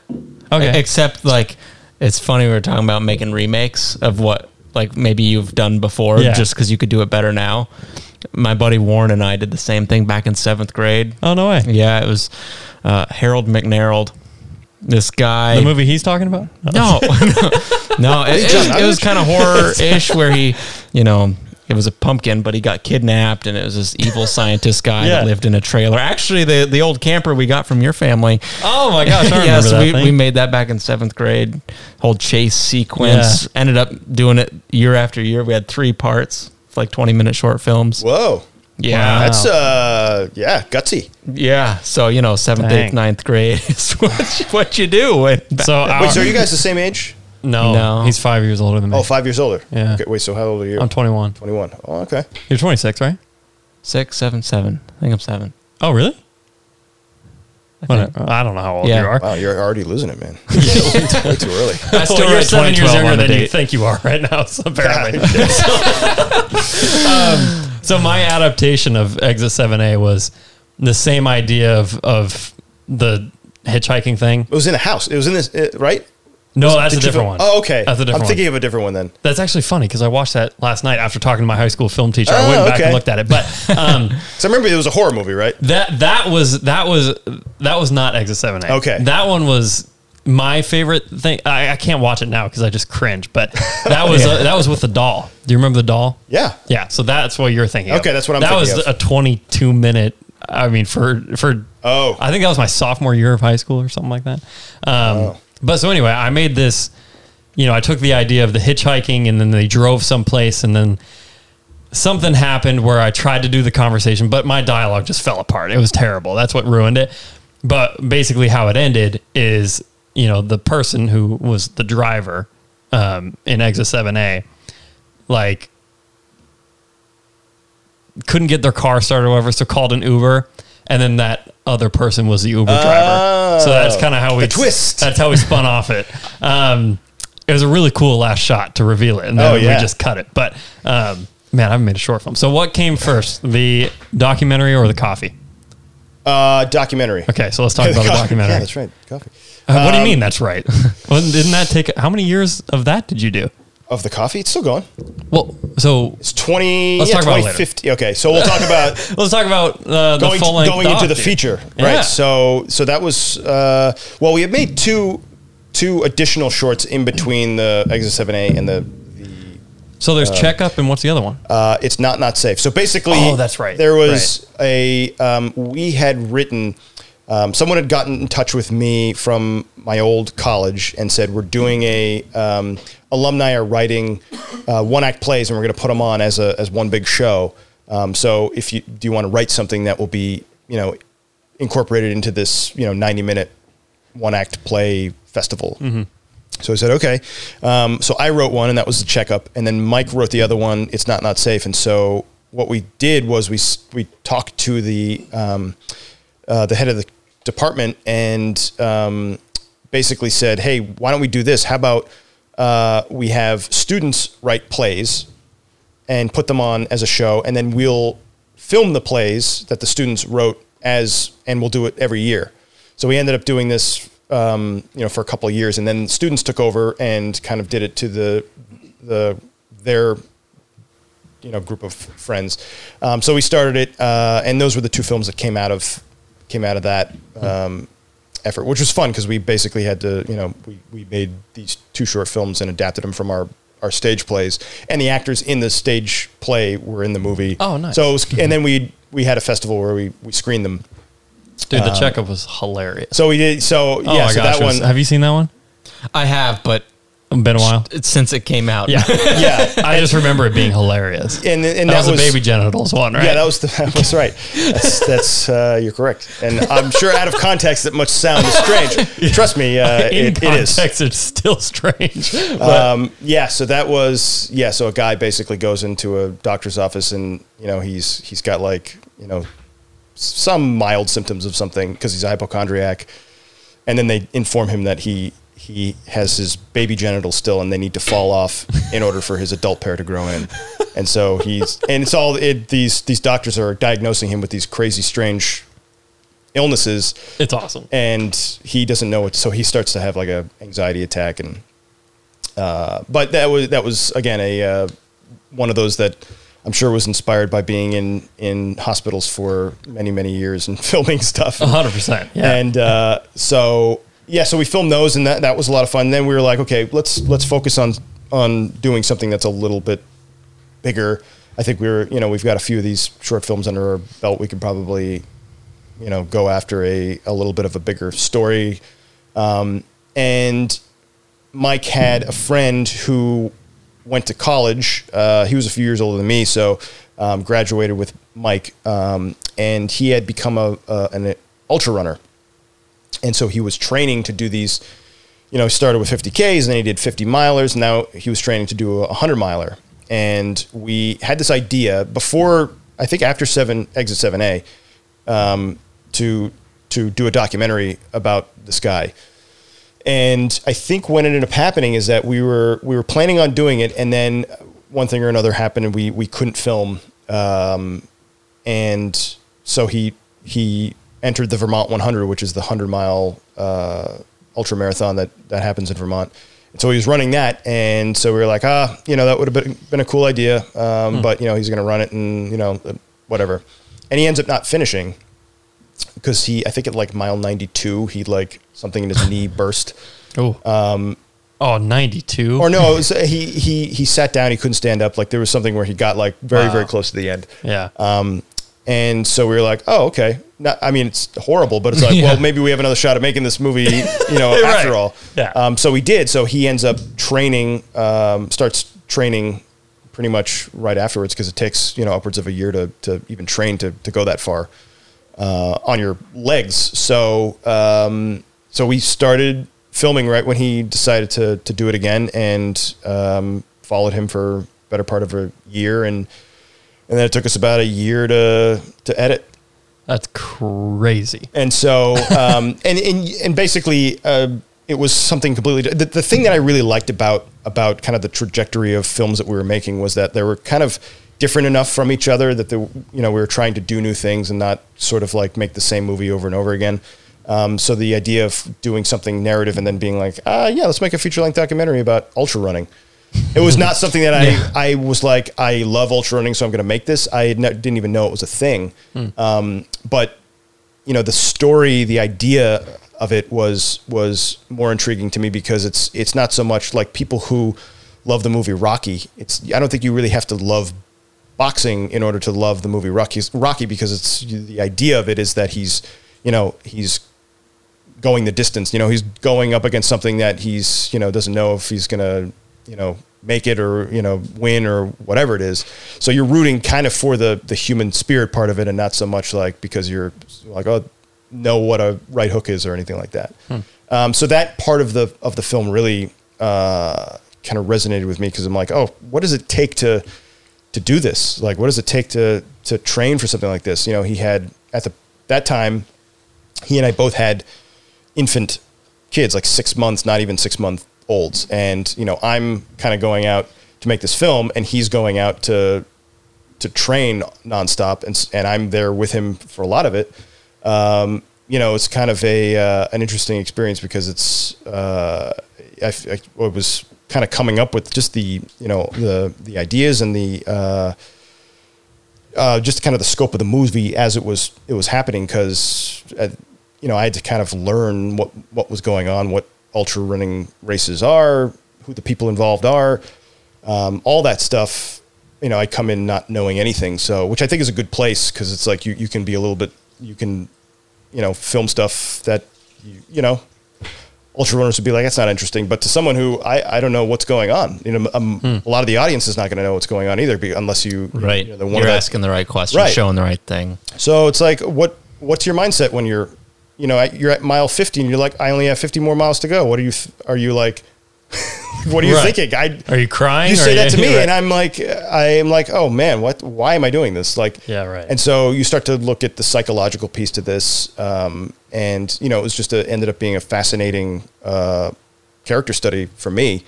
Okay. Except like it's funny we were talking about making remakes of what like maybe you've done before Yeah. just because you could do it better now. My buddy Warren and I did the same thing back in seventh grade. Oh, no way. Yeah, it was uh, Harold McNarold. This guy. The movie he's talking about? No, no, it, it it was kind of horror-ish where he, you know, it was a pumpkin, but he got kidnapped, and it was this evil scientist guy Yeah. that lived in a trailer. Actually, the the old camper we got from your family. Oh, my gosh. I remember yes, that we, thing. we made that back in seventh grade. Whole chase sequence. Ended up doing it year after year. We had three parts, like twenty minute short films. whoa. Yeah, Wow. That's uh yeah gutsy. yeah. So you know, seventh, Dang. eighth, ninth grade is what you, what you do. When, so, Wait, so are you guys the same age? No, No. he's five years older than me. Oh, five years older. Yeah. Okay, wait. So how old are you? I'm 21. 21. Oh, okay. You're 26, right? six, seven, seven. I think I'm seven. Oh, really? I think. Whatever. I don't know how old Yeah. you are. Wow, you're already losing it, man. Way too early. I still Well, you're write seven years 2012 younger on the than you date. think you are right now, so apparently. um, so my adaptation of Exit 7A was the same idea of, of the hitchhiking thing. It was in a house. It was in this, uh, right? No, that's a Did different one. Oh, okay. That's a different I'm thinking one. of a different one then. That's actually funny because I watched that last night after talking to my high school film teacher. I Oh, went back okay. and looked at it, but um, So I remember it was a horror movie, right? that that was that was that was not Exit 7A. Okay. that one was my favorite thing. I, I can't watch it now because I just cringe. But that was uh, that was with the doll. Do you remember the doll? Yeah. Yeah, so that's what you're thinking. Okay, of. that's what I'm thinking. That was of. a 22 minute. I mean, for for Oh. I think that was my sophomore year of high school or something like that. Um, Oh. But so anyway, I made this. You know, I took the idea of the hitchhiking, and then they drove someplace, and then something happened where I tried to do the conversation, but my dialogue just fell apart. It was terrible. That's what ruined it. But basically, how it ended is, you know, the person who was the driver um, in Exit 7A, like, couldn't get their car started or whatever, so called an Uber, and then that other person was the Uber driver. So that's kind of how we twist. That's how we spun off it. Um, it was a really cool last shot to reveal it, and then Oh, yeah. we just cut it. But um, man, I haven't made a short film. So what came first, the documentary or the coffee? Uh, documentary. Okay, so let's talk about the documentary. Yeah, that's right. Coffee. Uh, what do you Um, mean that's right? well, didn't that take how many years of that did you do? Of the coffee, it's still going. Well, so It's 20. Let's yeah, talk about it later. 2050. Okay, so we'll talk about let's talk about uh, the going, full going into the feature, Yeah. right? So, so that was uh, well, we had made two two additional shorts in between the Exit 7A and the So there's checkup and what's the other one? uh, it's not not safe. So basically, Oh, that's right. There was a um, we had written. Um, someone had gotten in touch with me from my old college and said we're doing a um, alumni are writing uh, one act plays and we're going to put them on as a as one big show. Um, so if you do you want to write something that will be you know incorporated into this you know ninety minute one act play festival. So I said, okay. Um, so I wrote one, and that was the checkup. And then Mike wrote the other one. It's not not safe. And so what we did was we we talked to the um, uh, the head of the department and um, basically said, hey, why don't we do this? How about uh, we have students write plays and put them on as a show, and then we'll film the plays that the students wrote as, and we'll do it every year. So we ended up doing this, um, you know, for a couple of years, and then students took over and kind of did it to the the their you know group of friends. Um, so we started it, uh, and those were the two films that came out of came out of that um, effort, which was fun because we basically had to you know we, we made these two short films and adapted them from our our stage plays, and the actors in the stage play were in the movie. Oh, nice. So it was, and then we we had a festival where we we screened them. Dude, Um, the checkup was hilarious. So we did. So oh yeah, my so gosh. that was- one. have you seen that one? I have, but Been a while. since it came out. Yeah. yeah, I just remember it being hilarious. and and that, that, was, a baby genitals one, right? Yeah, that was the, that was right. That's that's uh, you're correct, and I'm sure out of context that much sound is strange. Trust me, uh, in it, it is. context, it's still strange. Um, yeah, so that was yeah. So a guy basically goes into a doctor's office, and you know he's he's got like you know some mild symptoms of something because he's a hypochondriac, and then they inform him that he he has his baby genitals still, and they need to fall off in order for his adult pair to grow in, and so he's and it's all it, these these doctors are diagnosing him with these crazy strange illnesses it's awesome. and he doesn't know what so he starts to have like a anxiety attack and uh, but that was that was again a uh, one of those that I'm sure was inspired by being in in hospitals for many many years and filming stuff A hundred percent. Yeah. and uh, so yeah so we filmed those and that, that was a lot of fun. Then we were like okay let's let's focus on on doing something that's a little bit bigger. I think we were you know we've got a few of these short films under our belt we could probably you know go after a, a little bit of a bigger story. Um, and mike had a friend who went to college uh, he was a few years older than me so um, graduated with mike um, and he had become a, a an ultra runner and so he was training to do these you know he started with 50ks and then he did 50 milers now he was training to do a 100 miler and we had this idea before i think after 7 exit 7a um, to to do a documentary about this guy. And I think what ended up happening is that we were we were planning on doing it, and then one thing or another happened, and we we couldn't film. Um, and so he he entered the Vermont 100, which is the 100 mile uh, ultra marathon that that happens in Vermont. And so he was running that, and so we were like, ah, you know, that would have been, been a cool idea, um, but you know, he's going to run it, and you know, whatever. And he ends up not finishing because he, I think at like mile 92, he like something in his knee burst. oh. Um. Oh, 92. Or no, it was, he he he sat down. He couldn't stand up. Like there was something where he got like very very close to the end. Yeah. Um, and so we were like, oh, okay. Not, I mean, it's horrible, but it's like, Yeah. well, maybe we have another shot at making this movie, you know, Right. after all. Yeah. Um, so we did. So he ends up training, um, starts training pretty much right afterwards because it takes, you know, upwards of a year to, to even train to, to go that far uh, on your legs. So, um, so we started filming right when he decided to, to do it again and um, followed him for better part of a year. And, and then it took us about a year to, to edit. That's crazy. And so, um, and, and, and basically, uh, it was something completely, the, the thing that I really liked about, about kind of the trajectory of films that we were making was that they were kind of different enough from each other that the, you know, we were trying to do new things and not sort of like make the same movie over and over again. Um, so the idea of doing something narrative and then being like, ah, yeah, let's make a feature length documentary about ultra running. It was not something that I, I was like, I love ultra running, so I'm going to make this. I didn't even know it was a thing. Um, but you know, the story, the idea of it was was more intriguing to me because it's it's not so much like people who love the movie Rocky. It's I don't think you really have to love boxing in order to love the movie Rocky. Rocky because it's the idea of it is that he's you know he's going the distance. You know, he's going up against something that he's, you know, doesn't know if he's going to, you know, make it or, you know, win or whatever it is. So you're rooting kind of for the the human spirit part of it and not so much like because you're like, oh, know what a right hook is or anything like that. Um, so that part of the of the film really uh, kind of resonated with me because I'm like, oh, what does it take to to do this? Like, what does it take to to train for something like this? You know, he had at the that time, he and I both had infant kids, like six months, not even six month olds, and you know, I'm kind of going out to make this film, and he's going out to to train nonstop, and and I'm there with him for a lot of it. Um, you know, it's kind of a uh, an interesting experience because it's uh, I, I, was kind of coming up with just the you know the the ideas and the uh, uh, just kind of the scope of the movie as it was it was happening because uh, you know I had to kind of learn what what was going on, what ultra running races are, who the people involved are, um, all that stuff. You know, I come in not knowing anything, so which I think is a good place because it's like you you can be a little bit you can you know film stuff that you, you know ultra runners would be like, that's not interesting. But to someone who I, I don't know what's going on, you know, um, Hmm. a lot of the audience is not going to know what's going on either, unless you, Right. You know, the one You're that- asking the right question, Right. showing the right thing. So it's like, what, what's your mindset when you're, you know, at, you're at mile 50 and you're like, I only have 50 more miles to go. What are you, are you like, what are you Right. thinking? I, Are you crying? you say that to me right. and I'm like, I am like, oh man, what, why am I doing this? Like, Yeah, right. And so you start to look at the psychological piece to this. Um, and you know, it was just a, ended up being a fascinating, uh, character study for me.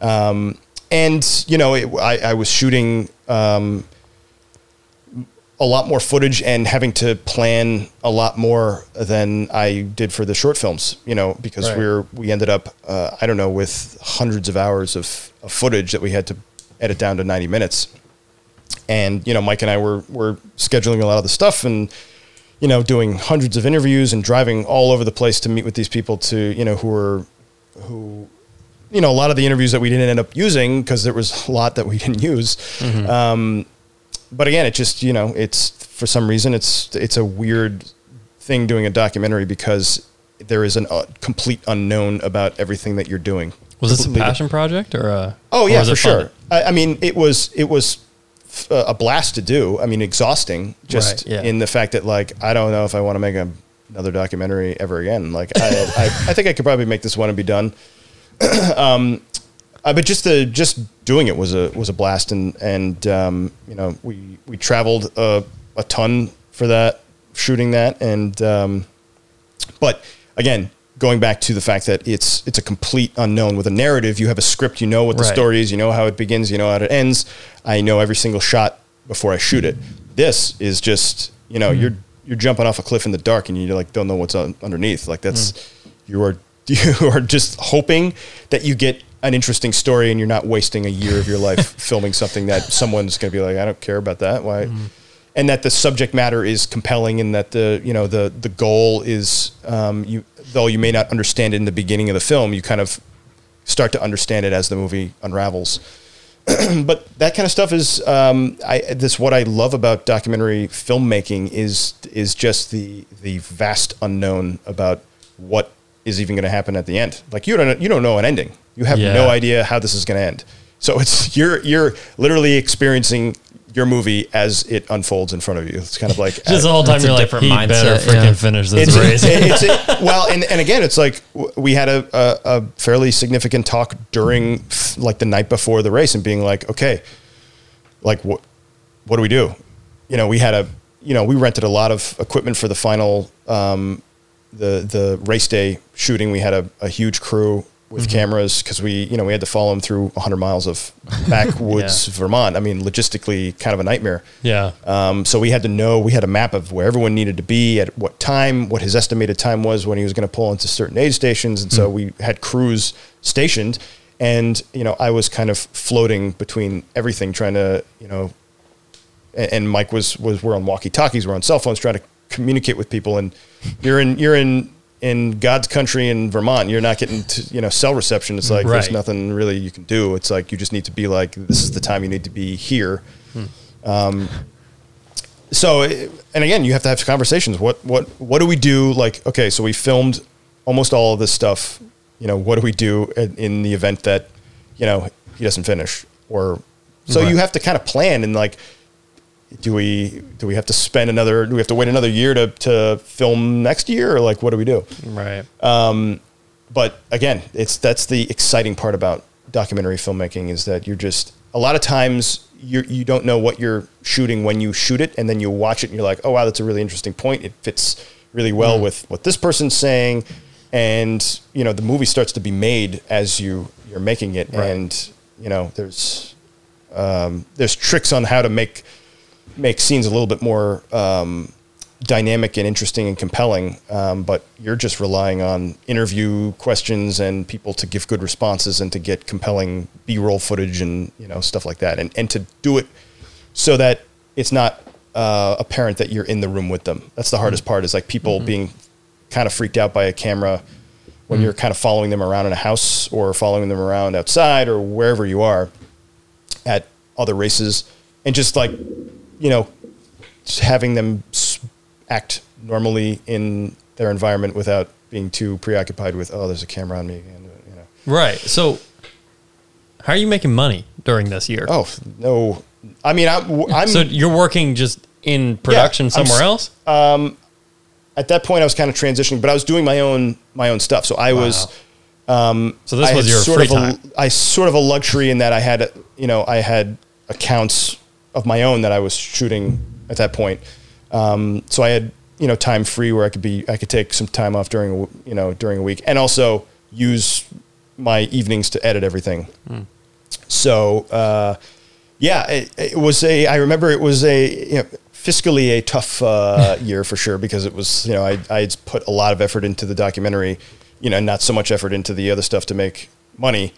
Um, and you know, it, I, I was shooting, um, a lot more footage and having to plan a lot more than I did for the short films, you know, because Right. we're, we ended up, uh, I don't know, with hundreds of hours of, of footage that we had to edit down to 90 minutes. And, you know, Mike and I were, were scheduling a lot of the stuff and, you know, doing hundreds of interviews and driving all over the place to meet with these people to, you know, who were, who, you know, a lot of the interviews that we didn't end up using because there was a lot that we didn't use. Um, but again, it just you know, it's for some reason it's it's a weird thing doing a documentary because there is a uh, complete unknown about everything that you're doing. was this a passion project or a? Oh yeah, for sure. I, I mean, it was it was f- a blast to do. I mean, exhausting just Right, yeah. in the fact that like I don't know if I want to make a, another documentary ever again. Like I, I I think I could probably make this one and be done. um, uh, but just the just doing it was a was a blast, and and um, you know we we traveled a, a ton for that shooting that, and um, but again, going back to the fact that it's it's a complete unknown with a narrative. You have a script, you know what the Right. story is, you know how it begins, you know how it ends. I know every single shot before I shoot it. This is just you know you're you're jumping off a cliff in the dark and you like don't know what's on, underneath. Like that's you are you are just hoping that you get an interesting story and you're not wasting a year of your life filming something that someone's going to be like I don't care about that. Why? and that the subject matter is compelling and that the you know the the goal is um, you though you may not understand it in the beginning of the film you kind of start to understand it as the movie unravels but that kind of stuff is um, I this what I love about documentary filmmaking is is just the the vast unknown about what is even going to happen at the end like you don't you don't know an ending you have Yeah. no idea how this is going to end so it's you're you're literally experiencing your movie as it unfolds in front of you. It's kind of like Just the whole time That's you're like, different he mindset, better freaking yeah. finish this it's, race. it's a- well, and, and again, it's like we had a, a, a fairly significant talk during like the night before the race and being like, okay, like what, what do we do? You know, we had a, you know, we rented a lot of equipment for the final, um, the, the race day shooting. We had a, a huge crew with Mm-hmm. cameras because we, you know, we had to follow them through 100 miles of backwoods Vermont. I mean, logistically, kind of a nightmare. yeah. Um, so we had to know, we had a map of where everyone needed to be at what time, what his estimated time was when he was going to pull into certain aid stations. And so we had crews stationed. And, you know, I was kind of floating between everything, trying to, you know, and, and Mike was, was, we're on walkie talkies, we're on cell phones trying to communicate with people. And you're in, you're in, in God's country in Vermont, you're not getting to, you know, cell reception. It's like, there's nothing really you can do. It's like, you just need to be like, this is the time you need to be here Um. so and again you have to have conversations what what what do we do like okay so we filmed almost all of this stuff you know what do we do in, in the event that you know he doesn't finish or so Right. you have to kind of plan and like do we do we have to spend another do we have to wait another year to to film next year or like what do we do Right. but again, it's that's the exciting part about documentary filmmaking is that you're just a lot of times you you don't know what you're shooting when you shoot it, and then you watch it and you're like, oh wow, that's a really interesting point. It fits really well with what this person's saying, and you know the movie starts to be made as you you're making it, Right. and you know there's um, there's tricks on how to make make scenes a little bit more um, dynamic and interesting and compelling. Um, but you're just relying on interview questions and people to give good responses and to get compelling B-roll footage and you know stuff like that, and and to do it so that it's not uh, apparent that you're in the room with them. That's the hardest part. Is like people being kind of freaked out by a camera when you're kind of following them around in a house or following them around outside or wherever you are at other races and just like you know just having them act normally in their environment without being too preoccupied with oh there's a camera on me and you know Right. So, how are you making money during this year? oh no i mean i'm, I'm so you're working just in production I'm somewhere s- else? Um, at that point i was kind of transitioning but i was doing my own my own stuff so i was um, So this I was your sort free of a, time. I sort of a luxury in that I had, you know, I had accounts of my own that I was shooting at that point. Um, so I had, you know, time free where I could be, I could take some time off during, you know, during a week, and also use my evenings to edit everything. So uh, yeah, it, it was a. I remember it was a you know, fiscally a tough uh, year for sure because it was you know I I had put a lot of effort into the documentary, you know, not so much effort into the other stuff to make money.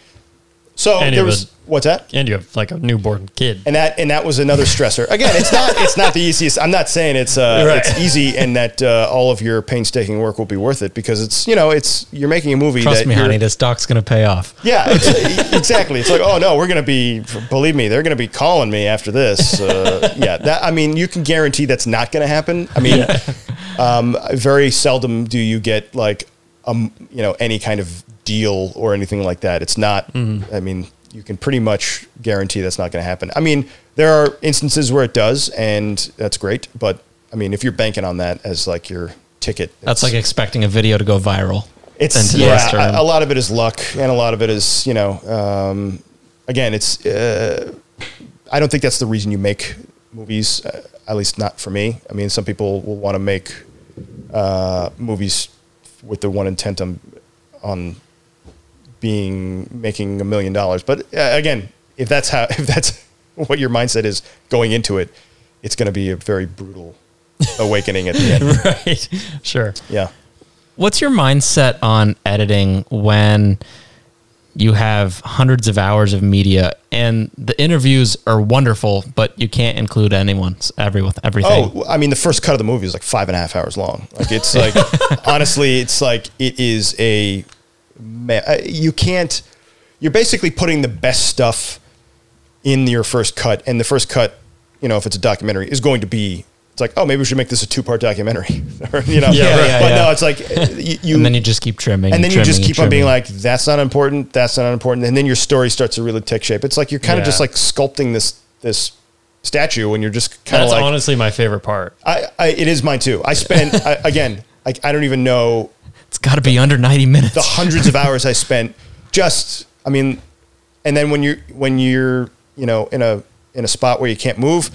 So And there was was- what's that? and you have like a newborn kid. and that and that was another stressor. Again, it's not it's not the easiest. I'm not saying it's uh, Right. it's easy and that uh, all of your painstaking work will be worth it because it's you know it's you're making a movie. Trust that me, honey, this doc's gonna pay off. Yeah, it's, exactly. It's like, oh no, we're gonna be. Believe me, they're gonna be calling me after this. Uh, yeah, that. I mean, you can guarantee that's not gonna happen. I mean, um, very seldom do you get like, um, you know, any kind of deal or anything like that. It's not. I mean, you can pretty much guarantee that's not gonna happen. I mean, there are instances where it does, and that's great. But I mean, if you're banking on that as like your ticket, That's like expecting a video to go viral. it's yeah. A, a lot of it is luck, and a lot of it is you know. Um, again, it's. Uh, I don't think that's the reason you make movies. Uh, at least not for me. I mean, some people will want to make uh, movies with the one intent on on being making a million dollars. But uh, again, if that's how if that's what your mindset is going into it, it's going to be a very brutal awakening at the end. right. Sure. Yeah. What's your mindset on editing when you have hundreds of hours of media and the interviews are wonderful, but you can't include anyone's every with everything? Oh, I mean, the first cut of the movie is like five and a half hours long. Like it's like honestly, it's like it is a. ma- uh, You can't. You're basically putting the best stuff in your first cut, and the first cut, you know, if it's a documentary, is going to be. It's like, oh, maybe we should make this a two-part documentary, you know, Yeah, right, yeah, but yeah. no, it's like uh, you, you and then you just keep trimming, and then you just keep on being like, that's not important, that's not important, and then your story starts to really take shape. It's like you're kind of just like sculpting this this statue, and you're just kind of That's like, honestly my favorite part. I, I it is mine too. I spent I, again. I, I don't even know it's got to be under ninety minutes. the hundreds of hours I spent just. I mean, and then when you're when you're you know in a in a spot where you can't move,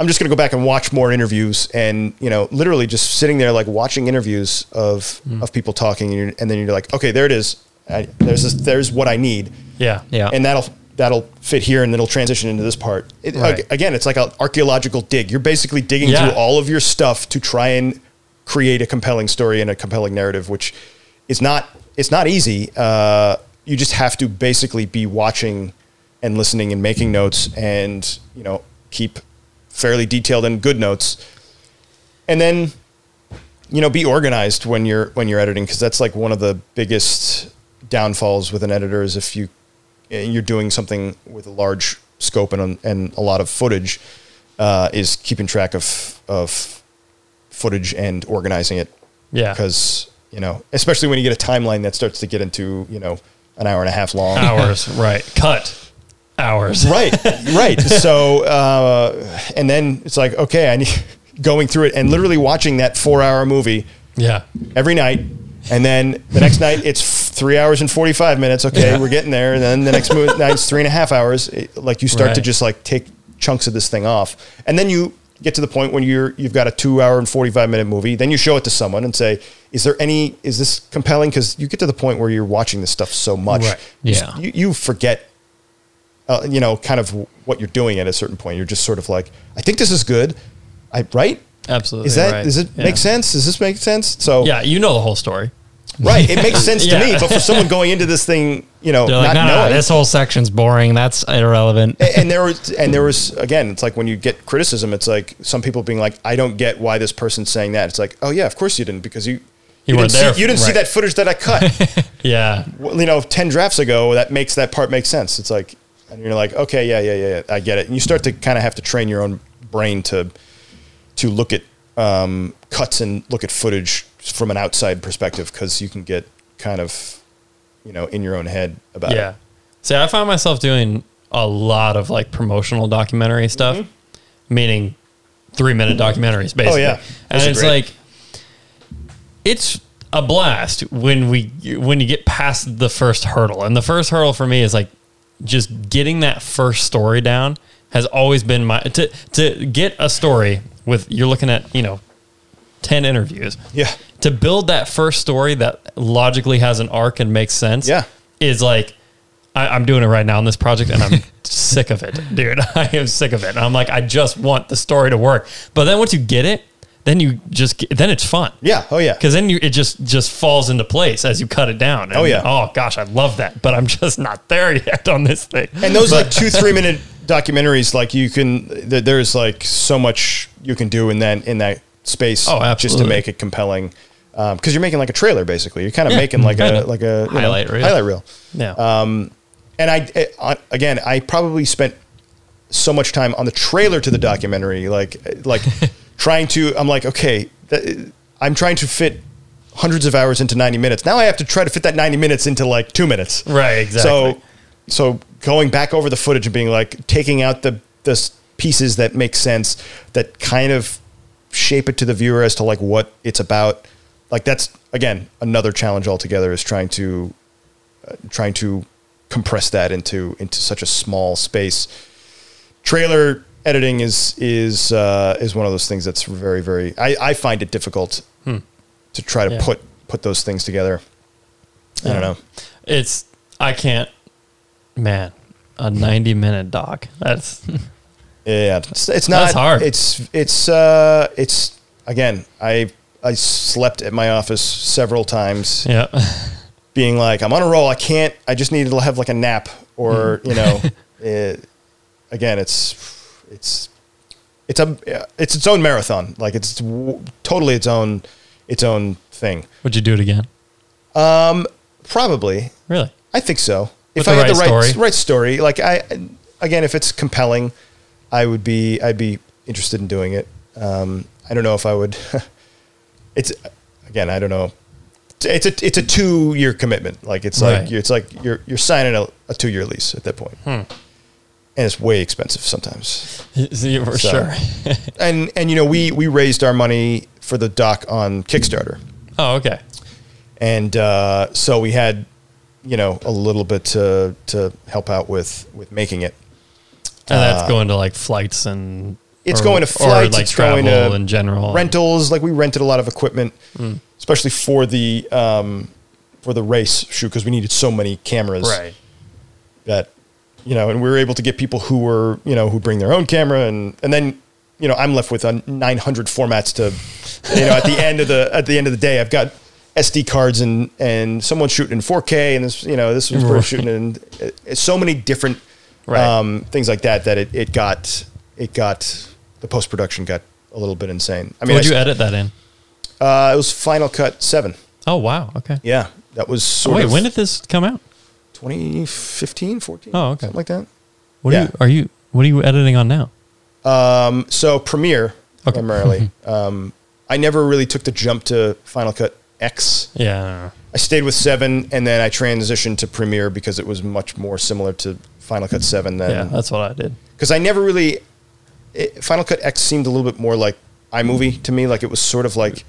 I'm just gonna go back and watch more interviews and you know literally just sitting there like watching interviews of mm. of people talking and, you're, and then you're like, okay, there it is. I, there's this, there's what I need. Yeah. Yeah. and that'll that'll fit here and it'll transition into this part. It, Right. Again, it's like an archaeological dig. You're basically digging Yeah. through all of your stuff to try and create a compelling story and a compelling narrative, which is not it's not easy. Uh, you just have to basically be watching and listening and making notes and you know keep fairly detailed and good notes, and then you know be organized when you're when you're editing because that's like one of the biggest downfalls with an editor is if you you're doing something with a large scope and, and a lot of footage uh, is keeping track of of footage and organizing it Yeah. because you know especially when you get a timeline that starts to get into you know an hour and a half long Hours. right. Cut. Hours. right right so uh, and then it's like okay i need going through it and literally watching that four hour movie Yeah. every night and then the next night it's three hours and 45 minutes. Okay, Yeah. we're getting there. And then the next night it's three and a half hours. It- like you start to just like take chunks of this thing off. And then you get to the point when you're, you've got a two hour and 45 minute movie. Then you show it to someone and say, is there any, is this compelling? Cause you get to the point where you're watching this stuff so much. Right. You Yeah. You, you forget, uh, you know, kind of what you're doing at a certain point. You're just sort of like, I think this is good. I, right? Absolutely. Is that, right. does it Yeah. make sense? Does this make sense? So, Yeah, you know the whole story. right. It makes sense to Yeah. me, but for someone going into this thing, you know, They're not no, no, this whole section's boring. That's irrelevant. and there was and there was again it's like when you get criticism it's like some people being like i don't get why this person's saying that it's like oh yeah of course you didn't because you you, weren't didn't, there see, you didn't see that footage that i cut Yeah. Well, you know 10 drafts ago that makes that part make sense it's like and you're like okay yeah yeah yeah, yeah i get it and you start to kind of have to train your own brain to to look at um, cuts and look at footage from an outside perspective because you can get kind of you know in your own head about Yeah. it See, I find myself doing a lot of like promotional documentary stuff, meaning three minute documentaries, basically. Mm-hmm. Oh, yeah. And it's great. like, it's a blast when we, when you get past the first hurdle. And the first hurdle for me is like just getting that first story down has always been my, to, to get a story with, you're looking at, you know, 10 interviews yeah to build that first story that logically has an arc and makes sense Yeah. is like I, I'm doing it right now on this project and I'm sick of it, dude. I am sick of it. And I'm like, I just want the story to work. But then once you get it, then you just get, then it's fun. yeah oh yeah Because then you it just just falls into place as you cut it down. Oh, and, Oh, yeah. Oh gosh, I love that. But I'm just not there yet on this thing. and those like two three minute documentaries like you can there, there's like so much you can do in that in that space Oh, just to make it compelling. Um, because you're making like a trailer basically. You're kind of Yeah, making like a like a you know, Highlight reel. highlight reel. Yeah. Um, and I, I again I probably spent so much time on the trailer to the documentary like like trying to I'm like okay that, I'm trying to fit hundreds of hours into 90 minutes. Now I have to try to fit that 90 minutes into like two minutes. Right, exactly. so, so going back over the footage and being like taking out the the pieces that make sense, that kind of shape it to the viewer as to like what it's about. Like that's again another challenge altogether is trying to uh, trying to compress that into into such a small space. Trailer editing is is uh, is one of those things that's very very. I, I find it difficult to try to Yeah. put put those things together. I don't know. it's I can't man, a 90 minute doc. That's Yeah, it's, it's not That's hard. It's it's uh it's again. I I slept at my office several times, yeah. being like, I'm on a roll. I can't. I just need to have like a nap, or Hmm. you know, it, again, it's it's it's a it's its own marathon. Like it's w- totally its own its own thing. Would you do it again? Um, Probably, Really? I think so. With if I had right the right story. right story, like I again, if it's compelling, I would be I'd be interested in doing it. Um, I don't know if I would. it's again, I don't know. It's a it's a two year commitment. Like it's Right. like you're, it's like you're you're signing a, a two year lease at that point, Hmm. and it's way expensive sometimes. See, for So- sure. And and you know we we raised our money for the doc on Kickstarter. oh, okay. and uh, so we had you know a little bit to to help out with with making it And that's Uh, going to like flights and it's or- going to flights like it's going travel to in general. rentals like we rented a lot of equipment Mm. especially for the um, for the race shoot because we needed so many cameras Right. that you know and we were able to get people who were you know who bring their own camera and and then you know I'm left with uh, 900 formats to you know at the end of the at the end of the day I've got SD cards and and someone shooting in 4K and this you know this was Right. shooting in uh, so many different Right. um, things like that that it, it got it got the post production got a little bit insane. I mean, Would you edit that in? uh, it was Final Cut Seven. Oh, wow. Okay. Yeah, that was Oh, sort wait, of when did this come out? 2015, 14. Oh, okay. something like that. What Yeah. are you are you what are you editing on now? Um, so Premiere Okay. primarily. um, I never really took the jump to Final Cut X. Yeah. I stayed with Seven, and then I transitioned to Premiere because it was much more similar to Final Cut Seven Yeah, that's what I did. because I never really it, Final Cut X seemed a little bit more like iMovie to me. Like it was sort of like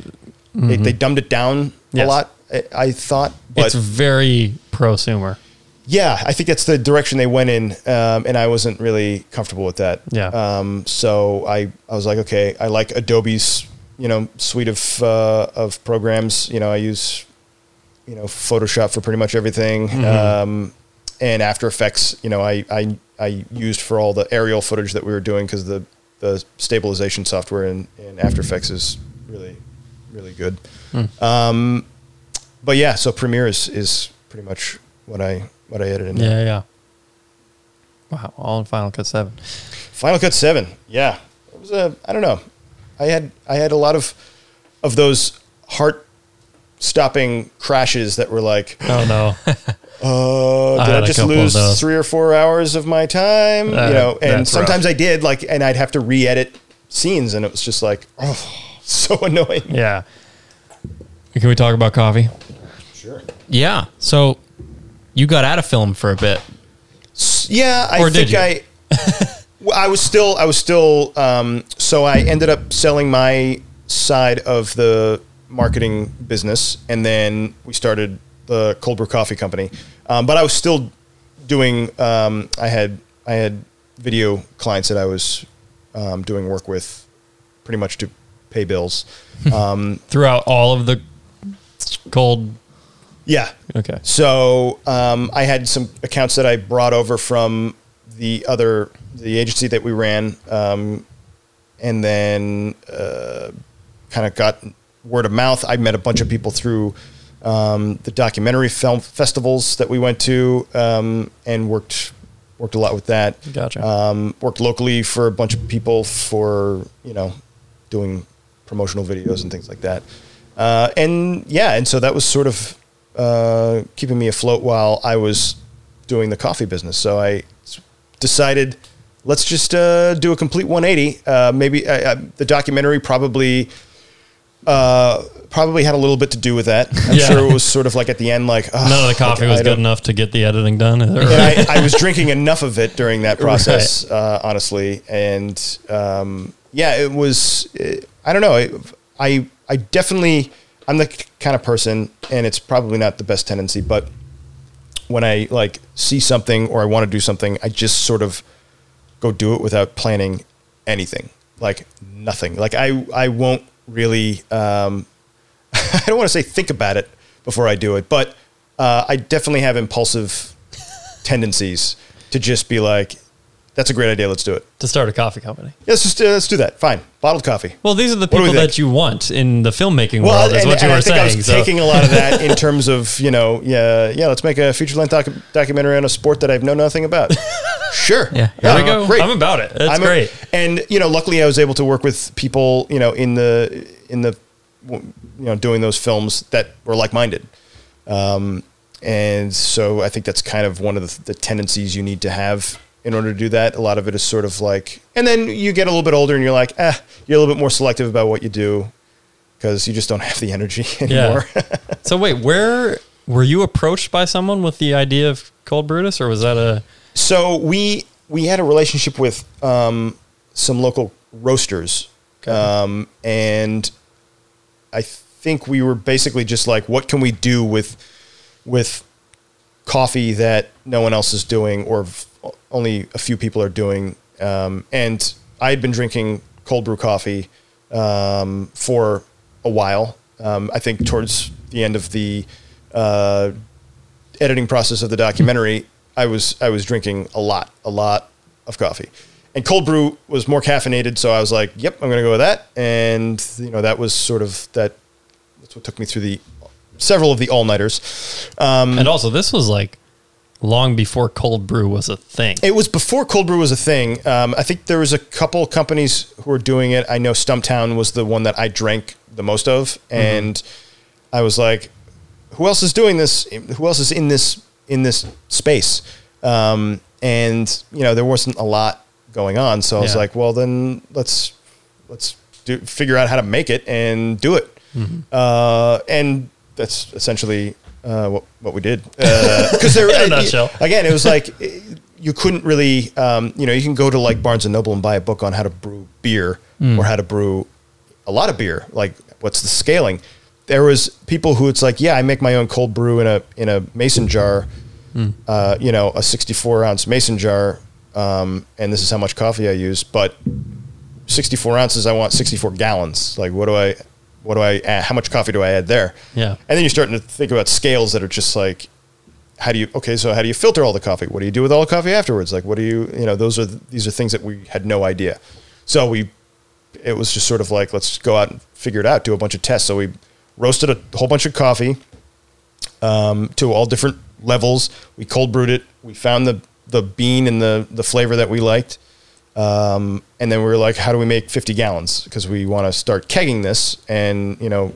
they, they dumbed it down Yes. a lot, I, I thought, it's very prosumer. yeah, I think that's the direction they went in, um, and I wasn't really comfortable with that. Yeah. Um, so I, I was like, okay, I like Adobe's, you know, suite of uh, of programs. You know, I use, you know, Photoshop for pretty much everything, um, and After Effects. You know, I, I I used for all the aerial footage that we were doing because the the stabilization software in, in After Effects is really really good. Um, but yeah, so Premiere is is pretty much what I what I edited in. Yeah, yeah. Wow, all in Final Cut Seven. Final Cut Seven. Yeah, it was a. I don't know. I had I had a lot of of those heart stopping crashes that were like, Oh no, uh, I did I, had just lose three or four hours of my time? Uh, you know, and sometimes rough. I did like, and I'd have to re-edit scenes, and it was just like, oh, so annoying. yeah. Can we talk about coffee? Sure. Yeah. So you got out of film for a bit. Yeah, I Or think? I. Well, I was still, I was still. Um, so I ended up selling my side of the marketing business, and then we started the cold brew coffee company. Um, but I was still doing. Um, I had I had video clients that I was um, doing work with, pretty much to pay bills. Um, Throughout all of the cold. yeah, Okay. So um, I had some accounts that I brought over from the other the agency that we ran, um, and then uh, kind of got word of mouth. I met a bunch of people through um, the documentary film festivals that we went to, um, and worked worked a lot with that. Gotcha. Um, worked locally for a bunch of people for you know doing promotional videos and things like that. Uh, and yeah, and so that was sort of uh, keeping me afloat while I was doing the coffee business. So I decided, let's just uh, do a complete 180. Uh, maybe uh, uh, the documentary probably uh, probably had a little bit to do with that. I'm Yeah. sure it was sort of like at the end, like "Ugh, None of the coffee like, was good enough to get the editing done. and I, I was drinking enough of it during that process, uh, honestly. And um, yeah, it was. uh I don't know. I, I I definitely I'm the kind of person, and it's probably not the best tendency, but when I like see something or I want to do something, I just sort of go do it without planning anything, like nothing. Like I I won't really. Um, I don't want to say think about it before I do it, but uh, I definitely have impulsive tendencies to just be like, "That's a great idea. Let's do it. to start a coffee company. Yeah, let's just uh, let's do that. Fine, bottled coffee." Well, these are the people that you want in the filmmaking Well, world, is and, what you and were saying. So- taking a lot of that in terms of you know, yeah, yeah. Let's make a feature length docu- documentary on a sport that I've know nothing about. sure. Yeah, here we go. Great. I'm about it. That's I'm a- great. and you know, luckily I was able to work with people, you know, in the in the you know doing those films that were like minded. Um, and so I think that's kind of one of the, the tendencies you need to have in order to do that. A lot of it is sort of like, and then you get a little bit older and you're like, ah, you're a little bit more selective about what you do because you just don't have the energy anymore. so wait, where were you approached by someone with the idea of cold Brutus, or was that a? So we we had a relationship with um, some local roasters, um, and I think we were basically just like, what can we do with with coffee that no one else is doing, or only a few people are doing? Um, and I had been drinking cold brew coffee um, for a while. Um, I think towards the end of the uh, editing process of the documentary, I was I was drinking a lot, a lot of coffee, and cold brew was more caffeinated. So I was like, "Yep, I'm going to go with that." And you know, that was sort of that. That's what took me through the several of the all nighters. Um, And also, this was like long before cold brew was a thing. it was before cold brew was a thing. Um, I think there was a couple companies who were doing it. I know Stumptown was the one that I drank the most of, and I was like, "Who else is doing this? Who else is in this in this space?" Um, and you know, there wasn't a lot going on, so I was like, "Well, then let's let's do, figure out how to make it and do it." Uh, and that's essentially uh, what what we did because there In a nutshell. again, it was like you couldn't really, um, you know, you can go to like Barnes and Noble and buy a book on how to brew beer or how to brew a lot of beer, like what's the scaling. there was people who it's like, yeah, I make my own cold brew in a in a mason jar, uh, you know, a 64 ounce mason jar, um, and this is how much coffee I use. But 64 ounces, I want 64 gallons. Like, what do I, what do I, add? how much coffee do I add there? Yeah. And then you're starting to think about scales that are just like, how do you, okay, so how do you filter all the coffee? What do you do with all the coffee afterwards? Like, what do you, you know, those are, these are things that we had no idea. So we, it was just sort of like, let's go out and figure it out, do a bunch of tests. So we roasted a whole bunch of coffee um, to all different levels. We cold brewed it. We found the, the bean and the, the flavor that we liked. Um, and then we were like, how do we make 50 gallons? Because we want to start kegging this and, you know,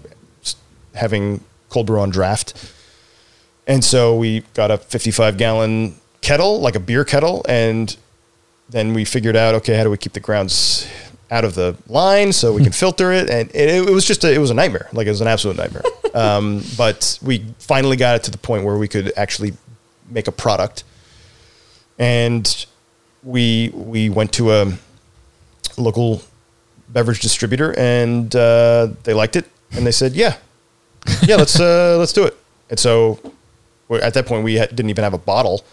having cold brew on draft. And so we got a 55 gallon kettle, like a beer kettle. And then we figured out, okay, how do we keep the grounds out of the line so we can filter it? And it, it was just, a, it was a nightmare. Like it was an absolute nightmare. um, but we finally got it to the point where we could actually make a product. And we we went to a local beverage distributor and uh, they liked it and they said yeah. Yeah let's uh, let's do it. And so at that point we had, didn't even have a bottle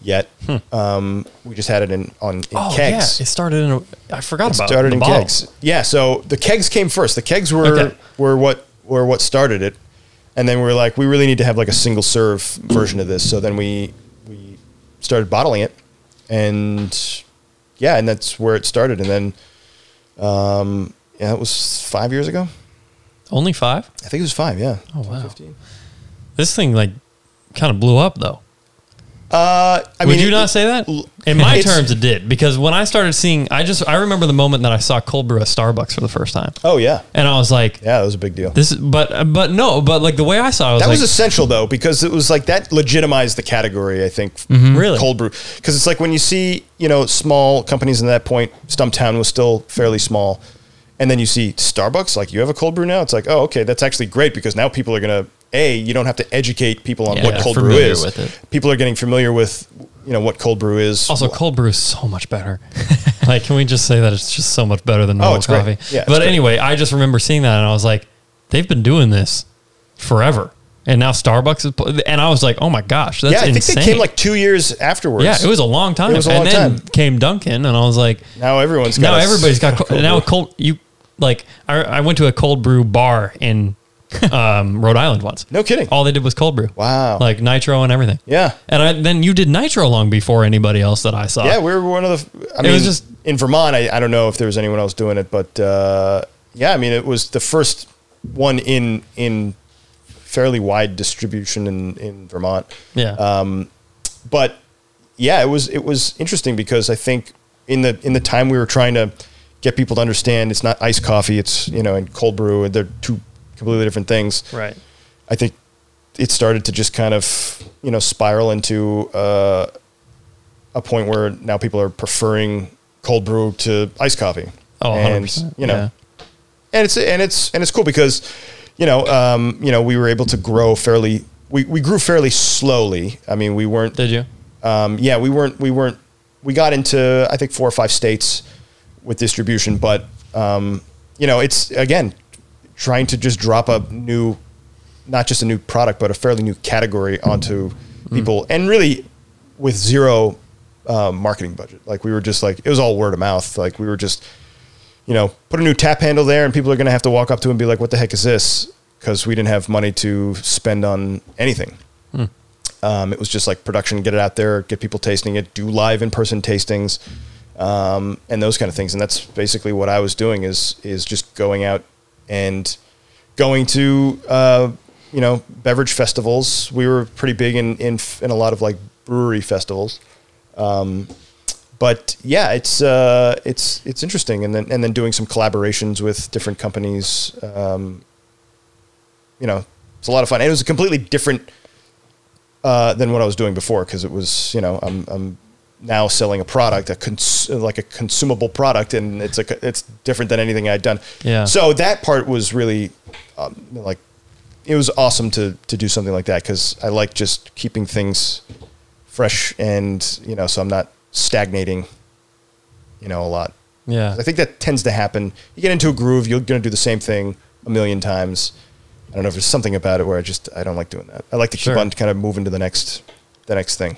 yet. Um, we just had it in on in Oh kegs. yeah, it started in. A, I forgot it about started in bottle. kegs. Yeah so the kegs came first. The kegs were Okay. were what were what started it. And then we were like we really need to have like a single serve version of this. So then we we started bottling it and yeah and that's where it started and then um yeah it was five years ago Only five. i think it was five yeah Oh, wow. 15. This thing like kind of blew up though. Uh i Would mean you it- not say that? In my terms, it did because when I started seeing, I just I remember the moment that I saw cold brew at Starbucks for the first time, oh yeah and I was like, yeah that was a big deal "This," is but but no, but like the way I saw, it, was that like, was essential though because it was like that legitimized the category i think Mm-hmm. Really? cold brew because it's like when you see you know small companies in that point stumptown was still fairly small and then you see starbucks like you have a cold brew now it's like oh okay that's actually great because now people are going to a you don't have to educate people on Yeah, what cold brew is with it. people are getting familiar with you know what cold brew is Also, cold brew is so much better. like, can we just say that it's just so much better than oh, normal Oh, it's great. coffee? Yeah, but great. anyway, I just remember seeing that and I was like, they've been doing this forever, and now Starbucks is, pu- and I was like, oh my gosh, that's yeah i think insane. they came like two years afterwards yeah, it was a long time. It was a and long then time. came Dunkin', and I was like, now everyone's got now a- everybody's got co- now cold. You like I, I went to a cold brew bar in um, Rhode Island once. No kidding. All they did was cold brew. Wow. Like nitro and everything. Yeah. And I, then you did nitro long before anybody else that I saw. Yeah, we were one of the. I mean, It mean, was just- in Vermont. I, I don't know if there was anyone else doing it, but uh, yeah, I mean, it was the first one in in fairly wide distribution in in Vermont. Yeah. Um, but yeah, it was it was interesting because I think in the in the time we were trying to get people to understand it's not iced coffee, it's you know, and cold brew, and they're two completely different things. right. I think it started to just kind of you know spiral into uh, a point where now people are preferring cold brew to iced coffee. Oh, and 100%. you know, Yeah. and it's and it's and it's cool because you know um, you know we were able to grow fairly. We, we grew fairly slowly. I mean, we weren't. Did you? Um, yeah, we weren't. We weren't. We got into I think four or five states with distribution, but um, you know, it's again trying to just drop a new, not just a new product, but a fairly new category onto people, and really with zero um, marketing budget. Like we were just like it was all word of mouth. Like we were just, you know, put a new tap handle there, and people are going to have to walk up to and be like, "What the heck is this?" Because we didn't have money to spend on anything. Um, it was just like production, get it out there, get people tasting it, do live in person tastings, um, and those kind of things. And that's basically what I was doing is is just going out and going to uh, you know beverage festivals. We were pretty big in in, in a lot of like brewery festivals. Um, but yeah, it's uh, it's it's interesting, and then and then doing some collaborations with different companies. Um, you know, it's a lot of fun. And it was a completely different uh, than what I was doing before because it was, you know, I'm, I'm now selling a product, a cons- like a consumable product, and it's a it's different than anything I'd done. Yeah. So that part was really um, like it was awesome to to do something like that because I like just keeping things fresh and you know, so I'm not stagnating, you know, a lot. Yeah. I think that tends to happen. You get into a groove, you're going to do the same thing a million times. I don't know if there's something about it where I just I don't like doing that. I like to keep Sure. on kind of moving to the next the next thing.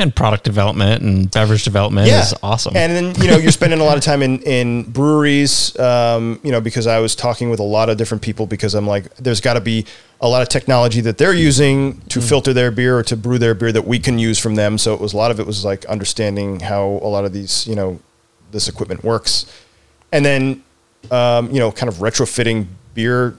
And product development and beverage development is awesome. And then you know you're spending a lot of time in in breweries, um, you know, because I was talking with a lot of different people because I'm like, there's got to be a lot of technology that they're using to filter their beer or to brew their beer that we can use from them. So it was a lot of it was like understanding how a lot of these you know this equipment works, and then um, you know kind of retrofitting beer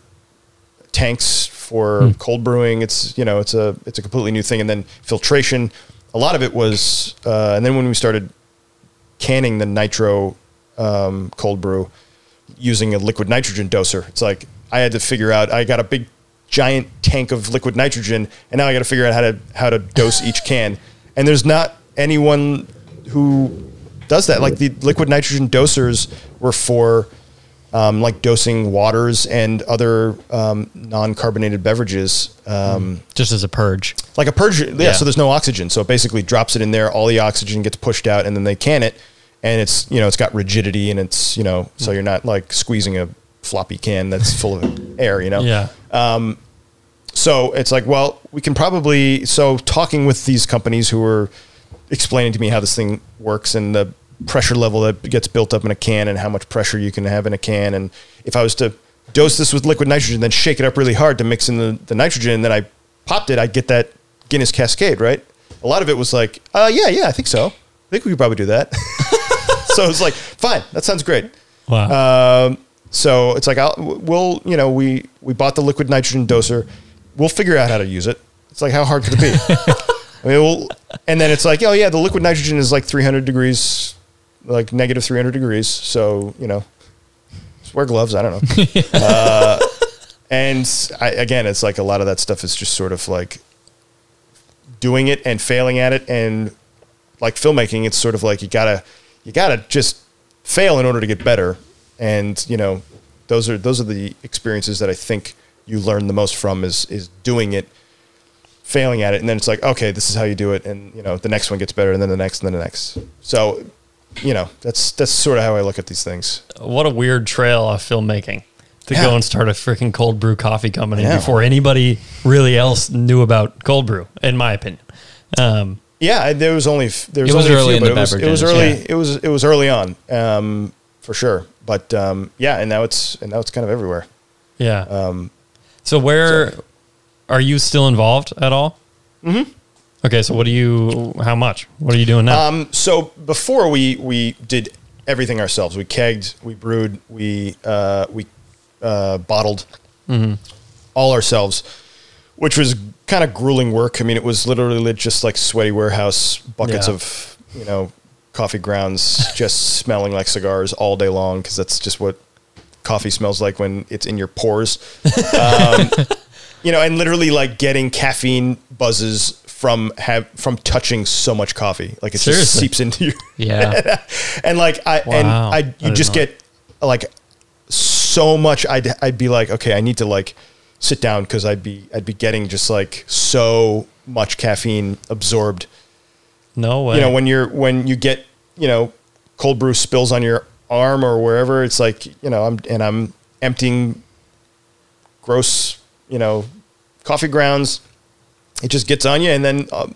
tanks for cold brewing. It's you know it's a it's a completely new thing, and then filtration. A lot of it was, uh, and then when we started canning the nitro um, cold brew using a liquid nitrogen doser, it's like I had to figure out. I got a big giant tank of liquid nitrogen, and now I got to figure out how to how to dose each can. And there's not anyone who does that. Like the liquid nitrogen dosers were for um, like dosing waters and other um, non-carbonated beverages, um, just as a purge. like a purge. Yeah, Yeah. so there's no oxygen, so it basically drops it in there. All the oxygen gets pushed out, and then they can it, and it's you know it's got rigidity, and it's you know so you're not like squeezing a floppy can that's full of air. You know. Yeah. So it's like, well, we can probably. So talking with these companies who were explaining to me how this thing works and the pressure level that gets built up in a can and how much pressure you can have in a can, and if I was to dose this with liquid nitrogen, then shake it up really hard to mix in the, the nitrogen, and then I popped it, I'd get that Guinness Cascade, right? A lot of it was like, uh, yeah, yeah, I think so. I think we could probably do that. so it's like, fine, that sounds great. Wow. Um, so it's like I'll, we'll you know we we bought the liquid nitrogen doser. We'll figure out how to use it. It's like how hard could it be? I mean, we'll, and then it's like oh yeah, the liquid nitrogen is like 300 degrees, like negative 300 degrees. So you know, just wear gloves. I don't know. uh, and I, again, it's like a lot of that stuff is just sort of like doing it and failing at it and like filmmaking it's sort of like you gotta you gotta just fail in order to get better and you know those are those are the experiences that i think you learn the most from is is doing it failing at it and then it's like okay this is how you do it and you know the next one gets better and then the next and then the next so you know that's that's sort of how i look at these things what a weird trail of filmmaking to Yeah. go and start a freaking cold brew coffee company before anybody really else knew about cold brew, in my opinion. Um, Yeah, there was only there was, It was only early few, in but it was, it was early. yeah. It was it was early on, um, for sure. But um, yeah, and now it's and now it's kind of everywhere. yeah. Um, so where are you still involved at all? Mm-hmm. Okay, so what do you? How much? What are you doing now? um, so before we we did everything ourselves. We kegged, we brewed, we uh, we uh, bottled all ourselves, which was kind of grueling work. I mean, it was literally just like sweaty warehouse buckets Yeah. of you know coffee grounds just smelling like cigars all day long because that's just what coffee smells like when it's in your pores. Um, you know, and literally like getting caffeine buzzes from have from touching so much coffee, like it just seeps into you. Yeah. and like I and Wow. I I you didn't just know get like so much. I'd I'd be like, okay, I need to like sit down because I'd be I'd be getting just like so much caffeine absorbed. no way. You know, when you're when you get you know cold brew spills on your arm or wherever, it's like you know I'm and I'm emptying gross you know coffee grounds. It just gets on you, and then um,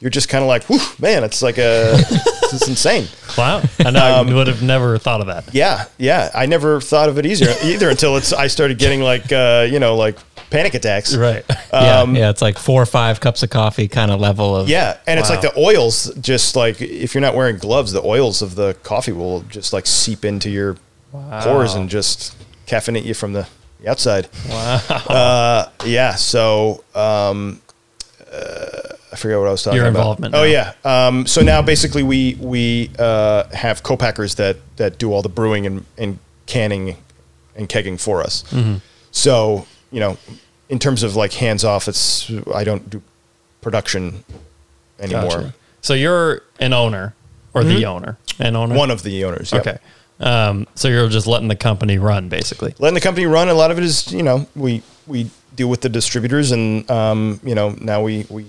you're just kind of like, whew, man, it's like a it's insane. wow, I know, Um, I would have never thought of that. Yeah, yeah. I never thought of it easier either until it's I started getting like uh, you know like panic attacks. Right. yeah, Um, yeah, it's like four or five cups of coffee kind of level of Yeah, and it's like the oils. Just like if you're not wearing gloves, the oils of the coffee will just like seep into your pores and just caffeinate you from the outside. Wow. Uh, yeah. So um, uh, I forget what I was talking Your about. Your involvement Oh now. yeah. Um, so now basically we we uh, have co-packers that that do all the brewing and, and canning and kegging for us. Mm-hmm. So you know, in terms of like hands off, it's I don't do production anymore. Gotcha. So you're an owner or the owner, an owner. Mm-hmm. One of the owners. yep. Okay. Um, so you're just letting the company run, basically. letting the company run. A lot of it is, you know, we we deal with the distributors, and um, you know, now we we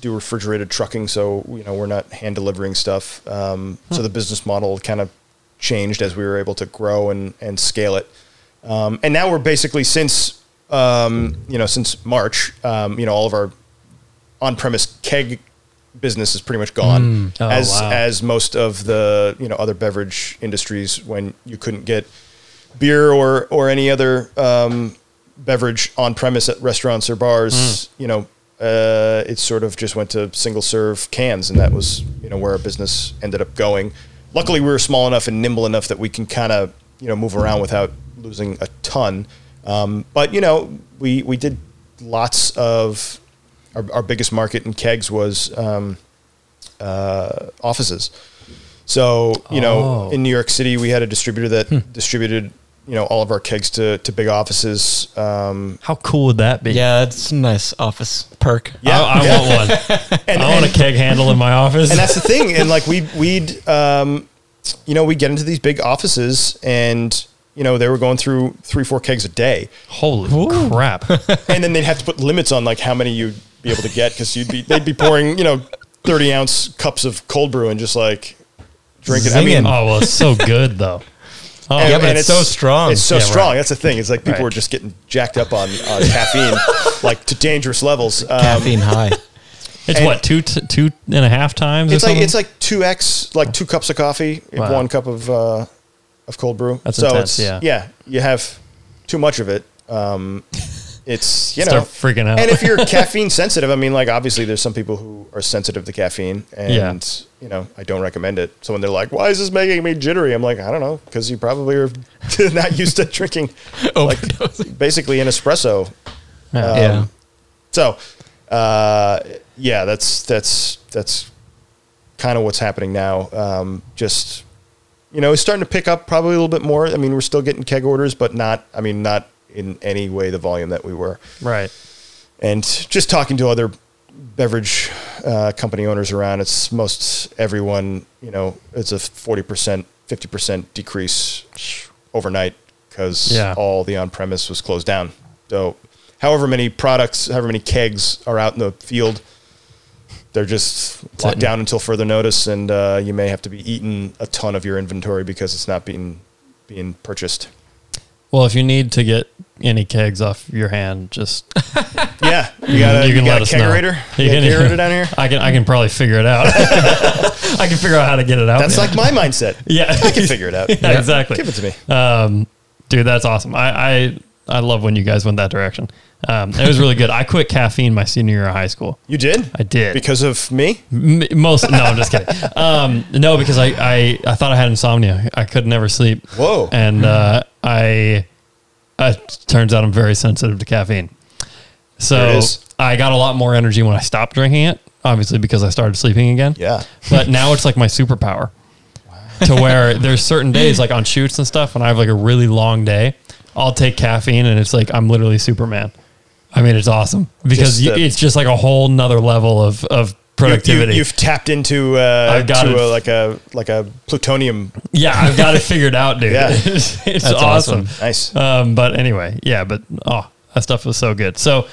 do refrigerated trucking, so you know, we're not hand delivering stuff. Um, So the business model kind of changed as we were able to grow and and scale it. Um, and now we're basically since um, you know, since March, um, you know, all of our on-premise keg business is pretty much gone, Oh, as wow. as most of the you know other beverage industries when you couldn't get beer or or any other um, beverage on premise at restaurants or bars, you know, uh, it sort of just went to single serve cans, and that was you know where our business ended up going. Luckily, we were small enough and nimble enough that we can kind of you know move around without losing a ton. Um, but you know, we we did lots of our, our biggest market in kegs was um, uh, offices. So you know, Oh. in New York City, we had a distributor that distributed you know all of our kegs to to big offices. Um, How cool would that be? Yeah, it's a nice office perk. Yeah. I, I want one. and, I want a keg handle in my office. and that's the thing. And like we'd we'd um, you know we get into these big offices, and you know they were going through three four kegs a day, Holy crap! and then they'd have to put limits on like how many you'd be able to get because you'd be they'd be pouring you know thirty ounce cups of cold brew and just like drinking. I mean, Oh well, it's so good though. Oh, And- Yeah, but and it's so strong. It's so Yeah, strong. right. That's the thing. It's like people Right. were just getting jacked up on, on caffeine, like to dangerous levels. Um, Caffeine high. it's and- what two t- two and a half times. It's or like something? it's like two x, like two cups of coffee, Wow. one cup of uh, of cold brew. That's so intense, it's, yeah. yeah, you have too much of it. Um, it's you know freaking out. and if you're caffeine sensitive, I mean, like obviously there's some people who are sensitive to caffeine, and Yeah. you know I don't recommend it. So when they're like, "Why is this making me jittery?" I'm like, I don't know, because you probably are not used to drinking like basically an espresso. Yeah. Um, Yeah. So, uh, yeah, that's that's that's kind of what's happening now. Um, just you know, it's starting to pick up probably a little bit more. I mean, we're still getting keg orders, but not. I mean, not in any way the volume that we were. right. And just talking to other beverage uh, company owners around, it's most everyone. You know, it's a forty percent, fifty percent decrease overnight because Yeah. all the on premise was closed down. So, however many products, however many kegs are out in the field, they're just locked Sitting. down until further notice, and uh, you may have to be eating a ton of your inventory because it's not being being purchased. Well, if you need to get any kegs off your hand, just Yeah, you got a, you can got let a us know. kegerator. You got a kegerator down here. I can I can probably figure it out. I can figure out how to get it out. That's like my mindset. yeah, I can figure it out. Yeah, exactly. Give it to me. Um, dude, that's awesome. I, I I love when you guys went that direction. Um, it was really good. I quit caffeine my senior year of high school. You did? I did. Because of me? M- most no, I'm just kidding. Um, no, because I, I I thought I had insomnia. I could never sleep. Whoa. And uh, I uh, turns out I'm very sensitive to caffeine. So. I got a lot more energy when I stopped drinking it. Obviously, because I started sleeping again. Yeah. But now it's like my superpower. To where there's certain days like on shoots and stuff when I have like a really long day, I'll take caffeine and it's like I'm literally Superman. I mean, it's awesome because Just the- it's just like a whole nother level of of productivity. You, have tapped into uh, I've got a, like a like a plutonium. Yeah, I've got it figured out, dude. Yeah. it's it's awesome. awesome. Nice. Um, but anyway, yeah, but oh, that stuff was so good. So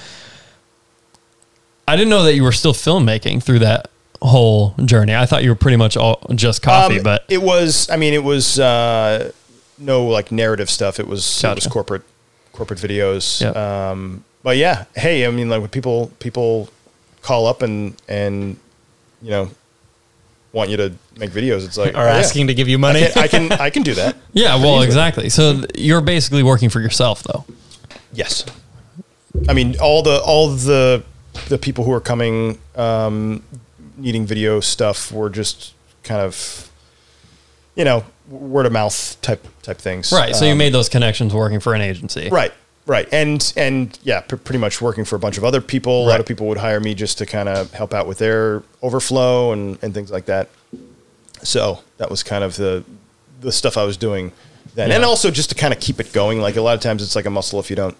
I didn't know that you were still filmmaking through that whole journey. I thought you were pretty much all just coffee, Um, but it was. I mean, it was uh, no like narrative stuff. It was it was corporate corporate videos. Yep. Um, but yeah, hey, I mean, like when people people call up and and you know want you to make videos, it's like Or oh, yeah. asking to give you I money. can, I can I can do that. yeah, well, easily. exactly. So you're basically working for yourself, though. Yes. I mean, all the all the the people who are coming um, needing video stuff were just kind of you know word of mouth type type things. Right. So you Um, made those connections working for an agency. right, right, and and yeah, pr- pretty much working for a bunch of other people. A lot of people would hire me just to kind of help out with their overflow and and things like that. So that was kind of the the stuff I was doing then, and also just to kind of keep it going. Like a lot of times, it's like a muscle. If you don't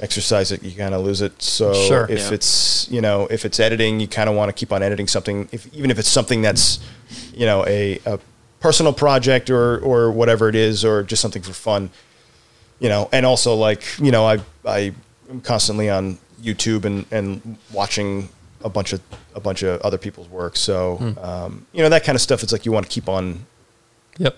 exercise it, you kind of lose it. So Sure, if yeah. it's you know if it's editing, you kind of want to keep on editing something. If even if it's something that's you know a, a personal project or or whatever it is, or just something for fun. You know, and also like you know, I I am constantly on YouTube and and watching a bunch of a bunch of other people's work. So Hmm. um, you know that kind of stuff. It's like you want to keep on Yep.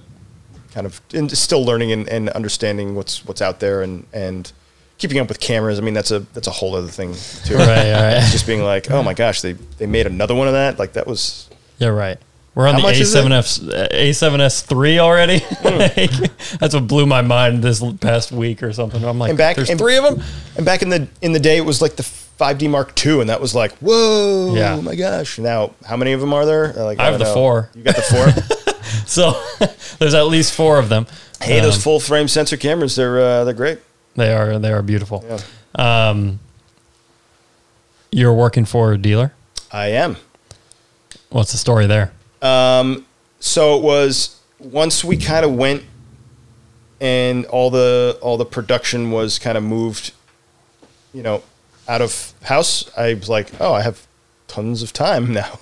kind of and still learning and, and understanding what's what's out there and and keeping up with cameras. I mean, that's a that's a whole other thing too. Right, right. Just being like, oh my gosh, they they made another one of that. Like that was Yeah, right. We're on How the much is it? A7F A7S three already. Like, that's what blew my mind this past week or something. I'm like, And back- there's and- three of them. And back in the in the day, it was like the 5D Mark II, and that was like, whoa, Yeah. oh my gosh. Now, how many of them are there? Uh, Like, I have the know. four. You got the four. So there's at least four of them. hey, those Um, full frame sensor cameras, they're uh, they're great. They are they are beautiful. Yeah. Um, you're working for a dealer. I am. What's the story there? Um, so it was once we kind of went, and all the all the production was kind of moved, you know, out of house. I was like, oh, I have tons of time now,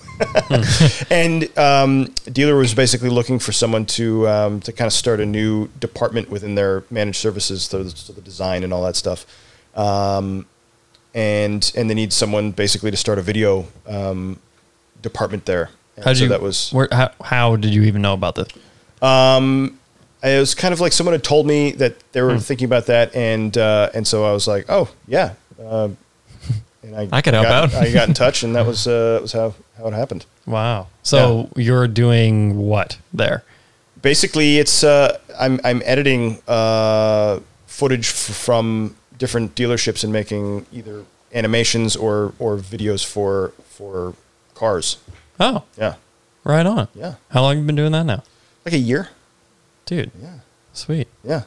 and um, dealer was basically looking for someone to um, to kind of start a new department within their managed services, so the, so the design and all that stuff. Um, and and they need someone basically to start a video um, department there. How did so you? that was Where, how, how did you even know about this? it was kind of like someone had told me that they Hmm. were thinking about that, and uh, and so I was like, oh yeah, uh, and I I could help got, out. I got in touch, and that was uh, was how how it happened. Wow. So you're doing what there? Basically, it's uh, I'm I'm editing uh, footage f- from different dealerships and making either animations or or videos for for cars. Oh, Yeah, right on. yeah, How long have you been doing that now, like a year. dude? Yeah, Sweet. yeah.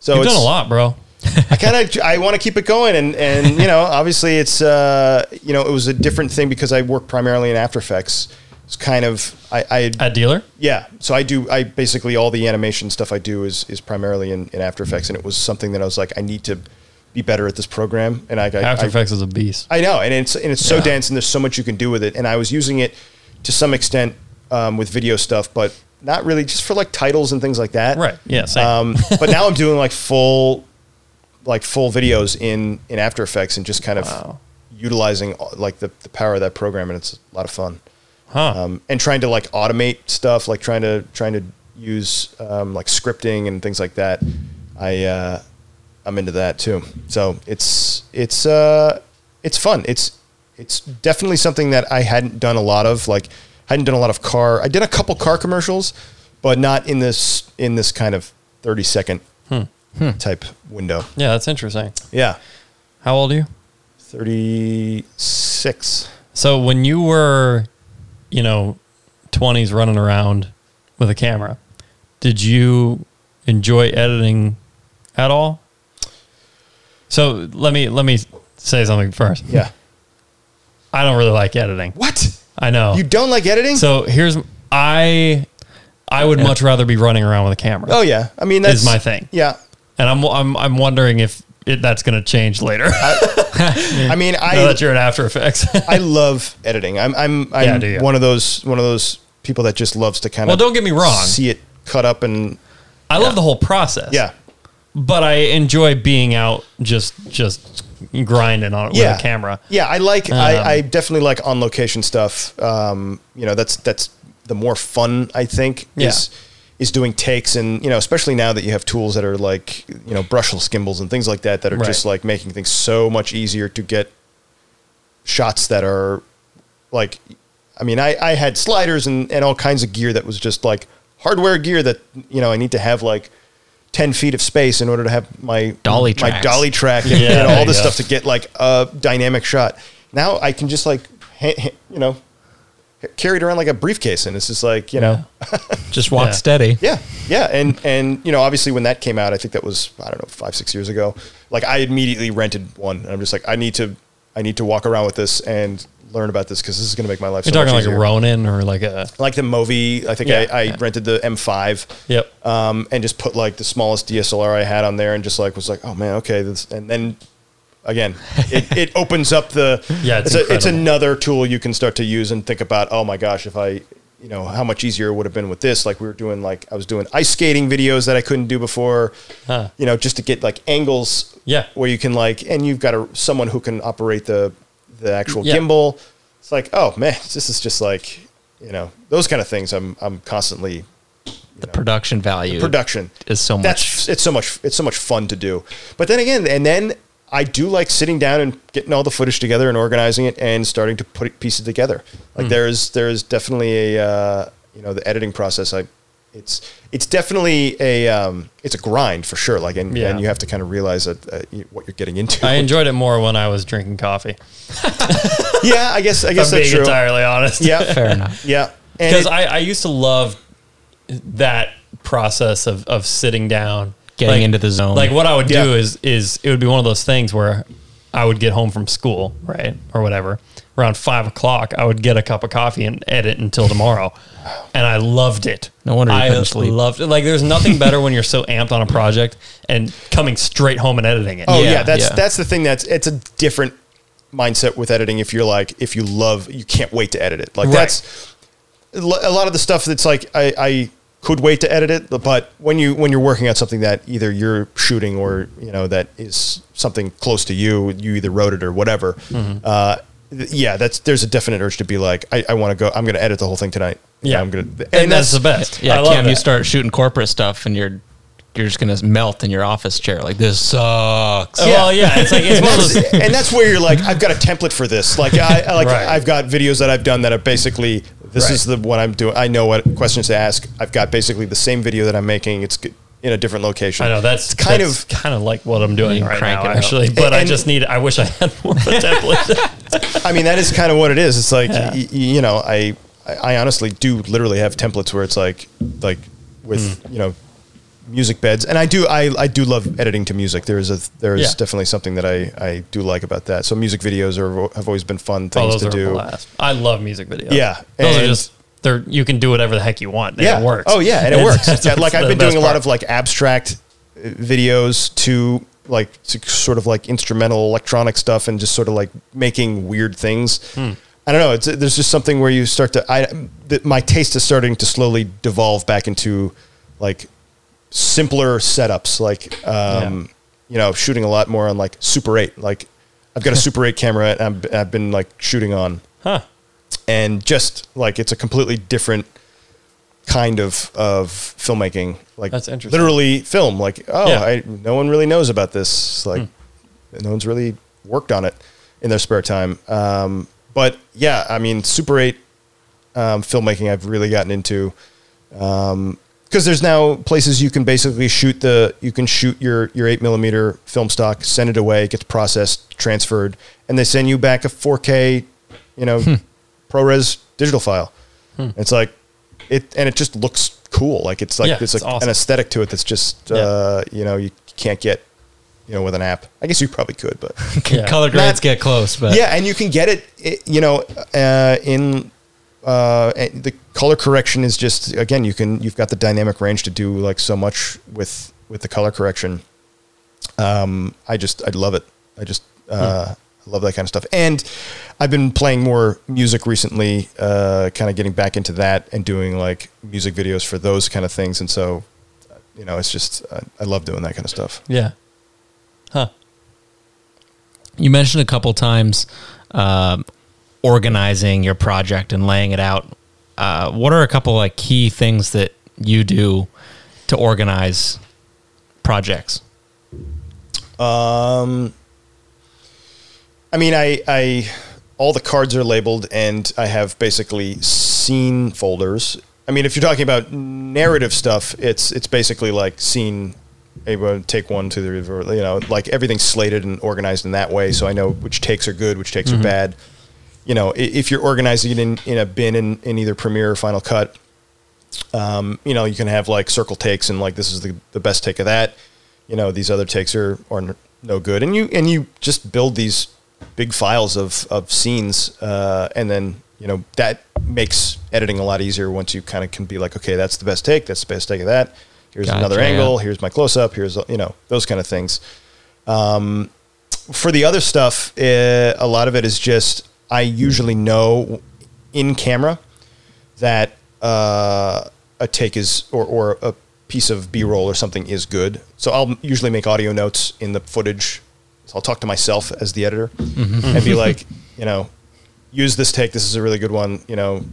So You've done a lot, bro. I kind of I want to keep it going, and and you know, obviously it's uh, you know it was a different thing because I work primarily in After Effects. It's kind of I, I dealer. yeah. So I do I basically all the animation stuff I do is is primarily in, in After Effects, and it was something that I was like I need to be better at this program, and I, I After I, Effects is a beast. I know, and it's and it's so Yeah. dense, and there's so much you can do with it. And I was using it to some extent um, with video stuff, but not really, just for like titles and things like that. Right. Yeah. Same. Um, but now I'm doing like full, like full videos in in After Effects and just kind of Wow. utilizing like the, the power of that program, and it's a lot of fun. huh. Um, and trying to like automate stuff, like trying to trying to use um, like scripting and things like that. I uh, I'm into that too. So it's it's uh, it's fun. It's it's definitely something that I hadn't done a lot of. Like hadn't done a lot of car. I did a couple car commercials, but not in this in this kind of 30 second type window. yeah, that's interesting. Yeah, How old are you? 36. So when you were, you know, twenties running around with a camera, did you enjoy editing at all? So let me let me say something first. Yeah. I don't really like editing. What? I know. You don't like editing? so here's I I would much rather be running around with a camera. oh yeah. I mean that's Is my thing. Yeah. And I'm I'm I'm wondering if it, that's going to change later. I mean, now I that you're in After Effects. I love editing. I'm I'm I'm Yeah, one of those one of those people that just loves to kind of Well, don't get me wrong. see it cut up and I love the whole process. yeah but I enjoy being out just just grinding on it yeah with a camera. Yeah, I like Um, I, I definitely like on location stuff. Um, you know, that's that's the more fun I think is is doing takes and you know especially now that you have tools that are like you know brushless gimbals and things like that that are Right. just like making things so much easier to get shots that are like I mean I, I had sliders and, and all kinds of gear that was just like hardware gear that you know I need to have like 10 feet of space in order to have my Dolly my tracks. dolly track and, Yeah, and all this go. stuff to get like a dynamic shot. Now I can just like ha- ha- you know carry it around like a briefcase and it's just like you know Just walk Yeah. steady. yeah yeah and and you know obviously when that came out I think that was I don't know five six years ago like I immediately rented one and I'm just like I need to I need to walk around with this and learn about this because this is going to make my life You're so talking much like a. Ronin or like a like the Movi I think Yeah, I, I yeah. rented the M5 Yep. um, and just put like the smallest DSLR I had on there, and just like was like, oh man, okay, this, and then again, it, it opens up the Yeah, it's it's, a, it's another tool you can start to use and think about. Oh my gosh, if I you know how much easier it would have been with this. Like we were doing like I was doing ice skating videos that I couldn't do before. Huh. You know, just to get like angles. Yeah. where you can like, and you've got a, someone who can operate the the actual Yeah. gimbal. It's like, oh man, this is just like you know those kind of things. I'm I'm constantly The production value production is so much. that's it's so much it's so much fun to do but then again and then I do like sitting down and getting all the footage together and organizing it and starting to put it, pieces together. Like Hmm. there's there's definitely a uh, you know the editing process. I it's it's definitely a um, it's a grind for sure. Like and, Yeah. and you have to kind of realize that uh, what you're getting into. I enjoyed it more when I was drinking coffee. yeah, I guess I guess I'm that's being true. entirely honest. Yeah, Fair enough. yeah. Because I, I used to love that process of, of sitting down, Getting Like- into the zone. Like what I would do Yeah. is is it would be one of those things where I would get home from school, right, or whatever. Around five o'clock, I would get a cup of coffee and edit until tomorrow, and I loved it. No wonder you I couldn't sleep. loved it. Like, there's nothing better when you're so amped on a project and coming straight home and editing it. Oh yeah, Yeah, that's yeah. that's the thing. That's it's a different mindset with editing. If you're like, if you love, you can't wait to edit it. Like Right. that's a a lot of the stuff that's like I, I could wait to edit it, but when you when you're working on something that either you're shooting or you know that is something close to you, you either wrote it or whatever. Mm-hmm. Uh, th- yeah, that's there's a definite urge to be like, I, I want to go. I'm going to edit the whole thing tonight. Yeah. I'm going to, and, that's, the best. yeah, I love Cam, you start shooting corporate stuff and you're you're just gonna melt in your office chair. Like this sucks. Well, yeah, it's like it's one of those. And that's where you're like, I've got a template for this. Like, I, I like Right. I've got videos that I've done that are basically this Right. is the what I'm doing. I know what questions to ask. I've got basically the same video that I'm making. It's g- in a different location. I know that's It's kind that's of kind of like what I'm doing You right crank now, it out. actually. But I just need. I wish I had more of a template. I mean, that is kind of what it is. It's like Yeah. y- y- you know, I I honestly do literally have templates where it's like like with Hmm. you know music beds, and I do I, I do love editing to music. There is a there is Yeah. definitely something that I I do like about that. So music videos are have always been fun oh, things those to are do. I love music videos. Yeah, those are and- just. They're you can do whatever the heck you want. Yeah. it works. Oh yeah, and it works. Yeah, like I've been doing a lot part. of like abstract uh, videos to like to sort of like instrumental electronic stuff and just sort of like making weird things. Hmm. I don't know. It's there's just something where you start to I th- my taste is starting to slowly devolve back into like simpler setups like um you know shooting a lot more on like super 8 like I've got a super 8 camera and I've, I've been like shooting on. Huh. and just like it's a completely different kind of of filmmaking. Like That's interesting. literally film. Like oh Yeah. I, no one really knows about this. Like no one's really worked on it in their spare time. Um, but yeah i mean super 8 um, filmmaking i've really gotten into because there's now places you can basically shoot the you can shoot your your eight millimeter film stock, send it away, it gets processed, transferred, and they send you back a 4K, you know, ProRes digital file. It's like it, and it just looks cool. Like it's like Yeah, there's like awesome. an aesthetic to it that's just uh, you know you can't get you know with an app. I guess you probably could, but Yeah. Color grades Not- get close, but yeah, and you can get it, it you know, uh, in uh, and the color correction is just again you can you've got the dynamic range to do like so much with with the color correction. Um, I just I love it. I just uh, I love that kind of stuff, and I've been playing more music recently, uh, kind of getting back into that and doing like music videos for those kind of things, and so you know it's just I, I love doing that kind of stuff. Yeah. Huh. You mentioned a couple times um, organizing your project and laying it out. Uh, what are a couple of like key things that you do to organize projects? Um, I mean, I, I, all the cards are labeled, and I have basically scene folders. I mean, if you're talking about narrative stuff, it's it's basically like scene. Able to take one to the river, you know, like everything's slated and organized in that way, so I know which takes are good, which takes are bad. You know, if you're organizing it in, in a bin in, in either Premiere or Final Cut, um, you know, you can have like circle takes and like this is the, the best take of that. You know, these other takes are are no good, and you and you just build these big files of of scenes, uh, and then you know that makes editing a lot easier once you kind of can be like, okay, that's the best take, that's the best take of that. Here's Gotcha, another angle. Here's my close up. Here's you know those kind of things. Um, for the other stuff, uh, a lot of it is just I usually know in camera that uh, a take is or, or a piece of b-roll or something is good. So i'll usually make audio notes in the footage. So i'll talk to myself as the editor and be like you know use this take. This is a really good one you know?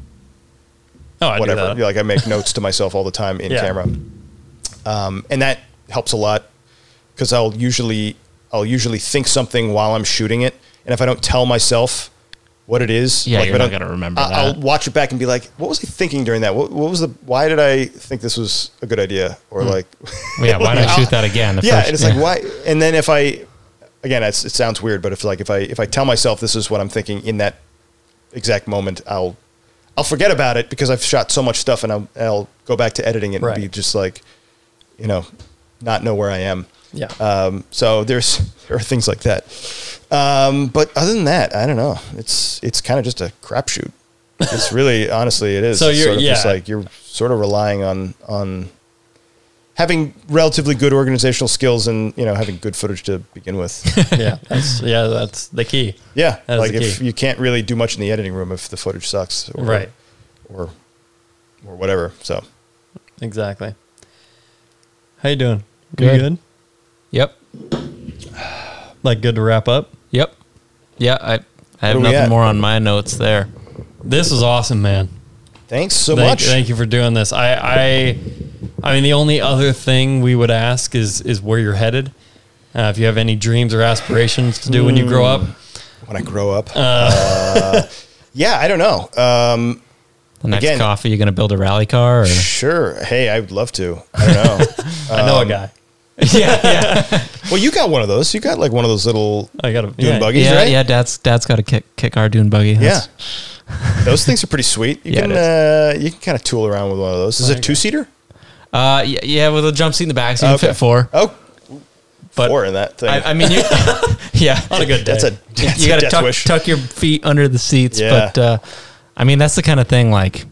Oh, I whatever. like i make notes to myself all the time in Yeah. camera. Um, and that helps a lot because i'll usually I'll usually think something while I'm shooting it, and if I don't tell myself what it is, Yeah, like, you're if I not don't- gonna remember I- I'll watch it back and be like, "What was I thinking during that? What, what was the? Why did I think this was a good idea?" Or like, yeah, why not shoot that again? The yeah, first- and it's like why? And then if I, again, it's, it sounds weird, but if like if I if I tell myself this is what I'm thinking in that exact moment, I'll I'll forget about it because I've shot so much stuff, and I'll I'll go back to editing it and be just like, you know, not know where I am. Yeah. Um, so there's there are things like that. Um, but other than that, I don't know. It's it's kind of just a crapshoot. It's really honestly it is. So It's you're- sort of just yeah. like you're sort of relying on on having relatively good organizational skills and you know having good footage to begin with. yeah, that's yeah, that's the key. Yeah, That is like if key. you can't really do much in the editing room if the footage sucks, or, Right. Or or whatever. So Exactly. How you doing? Good. You good? Yep. Like good to wrap up? Yep. Yeah, I, I have nothing at? more on my notes there. This was awesome, man. thanks so thank, much. Thank you for doing this. I, I, I mean, the only other thing we would ask is is where you're headed. Uh, if you have any dreams or aspirations to do when you grow up, When I grow up, uh, yeah, I don't know. Um, The next Again- coffee, you're going to build a rally car? Or? sure. Hey, I would love to. I don't know. I know a Um, guy. yeah, yeah, well, you got one of those. You got like one of those little I got a dune yeah, buggies, yeah, right? yeah. Dad's dad's got a kick kick our dune buggy. Yeah. Those things are pretty sweet. You Yeah, can uh, you can kind of tool around with one of those. Is it a two seater? Uh, yeah, yeah, with a jump seat in the back, so you can fit four. Oh, But four in that thing. I, I mean, you, yeah, On a good day. that's a that's you got to tuck, tuck your feet under the seats. Yeah. But uh, I mean, that's the kind of thing like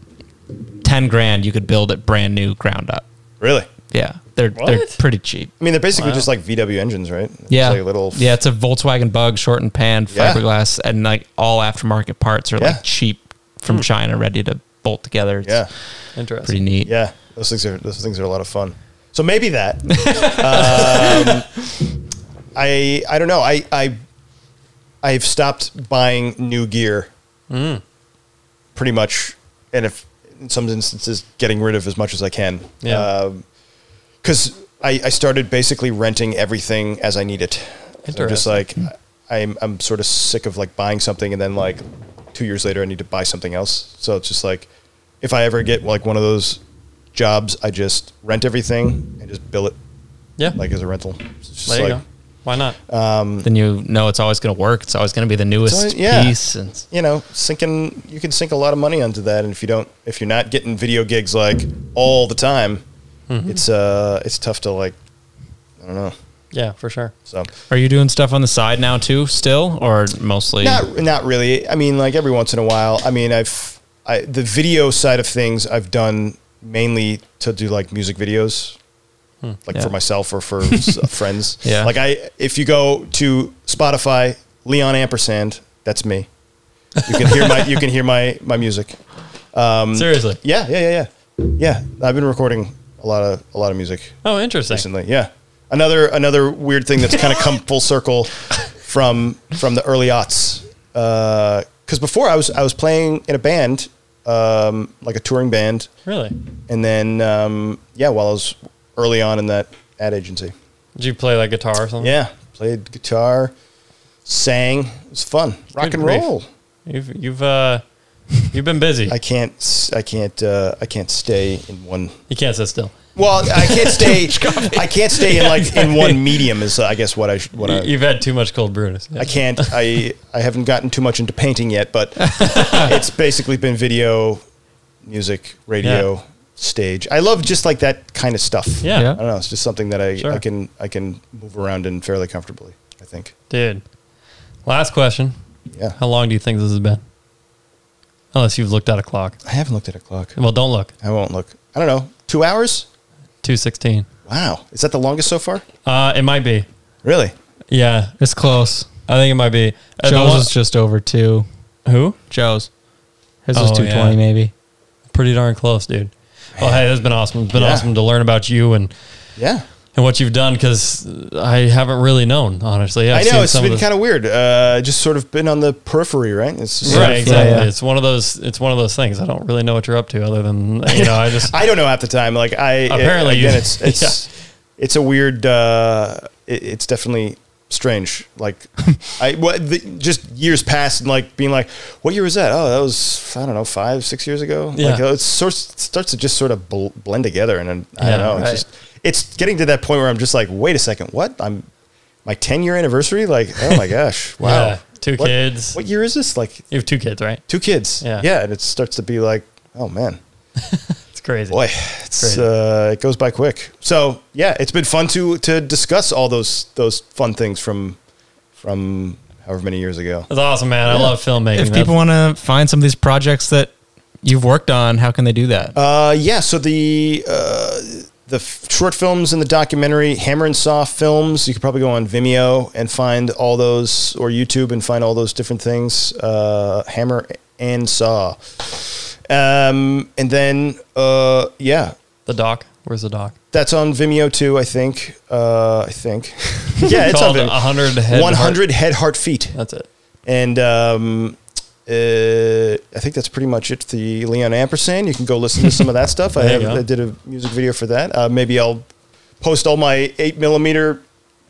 ten grand you could build it brand new, ground up. Really? Yeah, they're they're pretty cheap. I mean, they're basically Wow. just like VW engines, right? It's Yeah, like a little. yeah. It's a Volkswagen Bug, short and pan, Yeah. fiberglass, and like all aftermarket parts are Yeah. like cheap from China, ready to bolt together. It's Yeah. Interesting. pretty neat. Yeah. Those things are those things are a lot of fun. So maybe that. um, I I don't know. I I I've stopped buying new gear. Mm. Pretty much, and if in some instances, getting rid of as much as I can. Yeah. Because I, I started basically renting everything as I need it. I'm just like I'm I'm sort of sick of like buying something and then like two years later I need to buy something else. So it's just like if I ever get like one of those jobs, I just rent everything and just bill it Yeah. like as a rental. There you like, go. Why not? Um, Then you know it's always going to work. It's always going to be the newest always- yeah. piece. And you know, sinking you can sink a lot of money onto that, and if you don't, if you're not getting video gigs like all the time, Mm-hmm. it's uh, it's tough to like, I don't know. yeah, for sure. So are you doing stuff on the side now too, still, or mostly? not not really. I mean, like every once in a while. I mean, I've I, the video side of things I've done mainly to do like music videos, like Yeah. for myself or for friends. Yeah. Like I, if you go to Spotify, Leon Ampersand, that's me. You can hear my you can hear my my music. Um, Seriously. Yeah, yeah, yeah, yeah. Yeah, I've been recording a lot of a lot of music Oh, interesting. recently. Yeah, another another weird thing that's kind of come full circle from from the early aughts. Because before I was I was playing in a band, um, like a touring band, Really? and then um, yeah, while I was early on in that ad agency, Did you play like guitar or something? yeah, played guitar, sang. It was fun, rock Good and grief. roll. You've you've uh you've been busy. I can't s- I can't uh, I can't stay in one. you can't sit still. Well, I can't stay. I can't stay in like in one medium. Is uh, I guess what I sh- what I, You- You've had too much cold brewness. I can't. I I haven't gotten too much into painting yet, but it's basically been video, music, radio, Yeah. stage. I love just like that kind of stuff. Yeah. Yeah. I don't know. It's just something that I, Sure. I can I can move around in fairly comfortably. I think. Dude. Last question. Yeah. How long do you think this has been? Unless you've looked at a clock. I haven't looked at a clock. Well, don't look. I won't look. I don't know. Two hours? 216. Wow. Is that the longest so far? Uh, it might be. Really? Yeah. It's close. I think it might be. Uh, the Joe's one- is just over two. who? Joe's. His Oh, was two twenty yeah. maybe. Pretty darn close, dude. Well, hey, this has been awesome. It's been Yeah. awesome to learn about you and, Yeah. And what you've done because I haven't really known, honestly. I've i know seen it's some of been kind of weird. Uh, just sort of been on the periphery, right? It's just sort Right, of, exactly. yeah. It's one of those. It's one of those things. I don't really know what you're up to, other than you know. I just I don't know half the time. Like I Apparently you- again, it's it's it's a weird. Uh, it, it's definitely strange. Like, I what the, just years passed and like being like, what year was that? Oh, that was I don't know, five, six years ago. Yeah. Like, it sorts it starts to just sort of bl- blend together, and then, I don't know. right. It's just it's getting to that point where I'm just like, wait a second, what? I'm my 10 year anniversary. Like, oh my gosh, wow. Yeah, two What- kids. What year is this? Like You have two kids, right? two kids. Yeah. yeah, and it starts to be like, oh man. It's crazy. Boy, it's Crazy. uh, it goes by quick. So yeah, it's been fun to to discuss all those those fun things from from however many years ago. That's awesome, man. I love filmmaking. If That's- people want to find some of these projects that you've worked on, how can they do that? Uh, yeah, so the uh, the f- short films and the documentary Hammer and Saw films, you could probably go on Vimeo and find all those, or YouTube and find all those different things. Uh, Hammer and Saw, um, and then uh, yeah, the doc. Where's the doc? That's on Vimeo too, I think. Uh, I think. yeah, it's on Vimeo. 100 Head 100 Head, Heart, Feet. That's it. And um, uh, I think that's pretty much it. The Leon Ampersand. You can go listen to some of that stuff. I, have. I did a music video for that. Uh, maybe I'll post all my 8 millimeter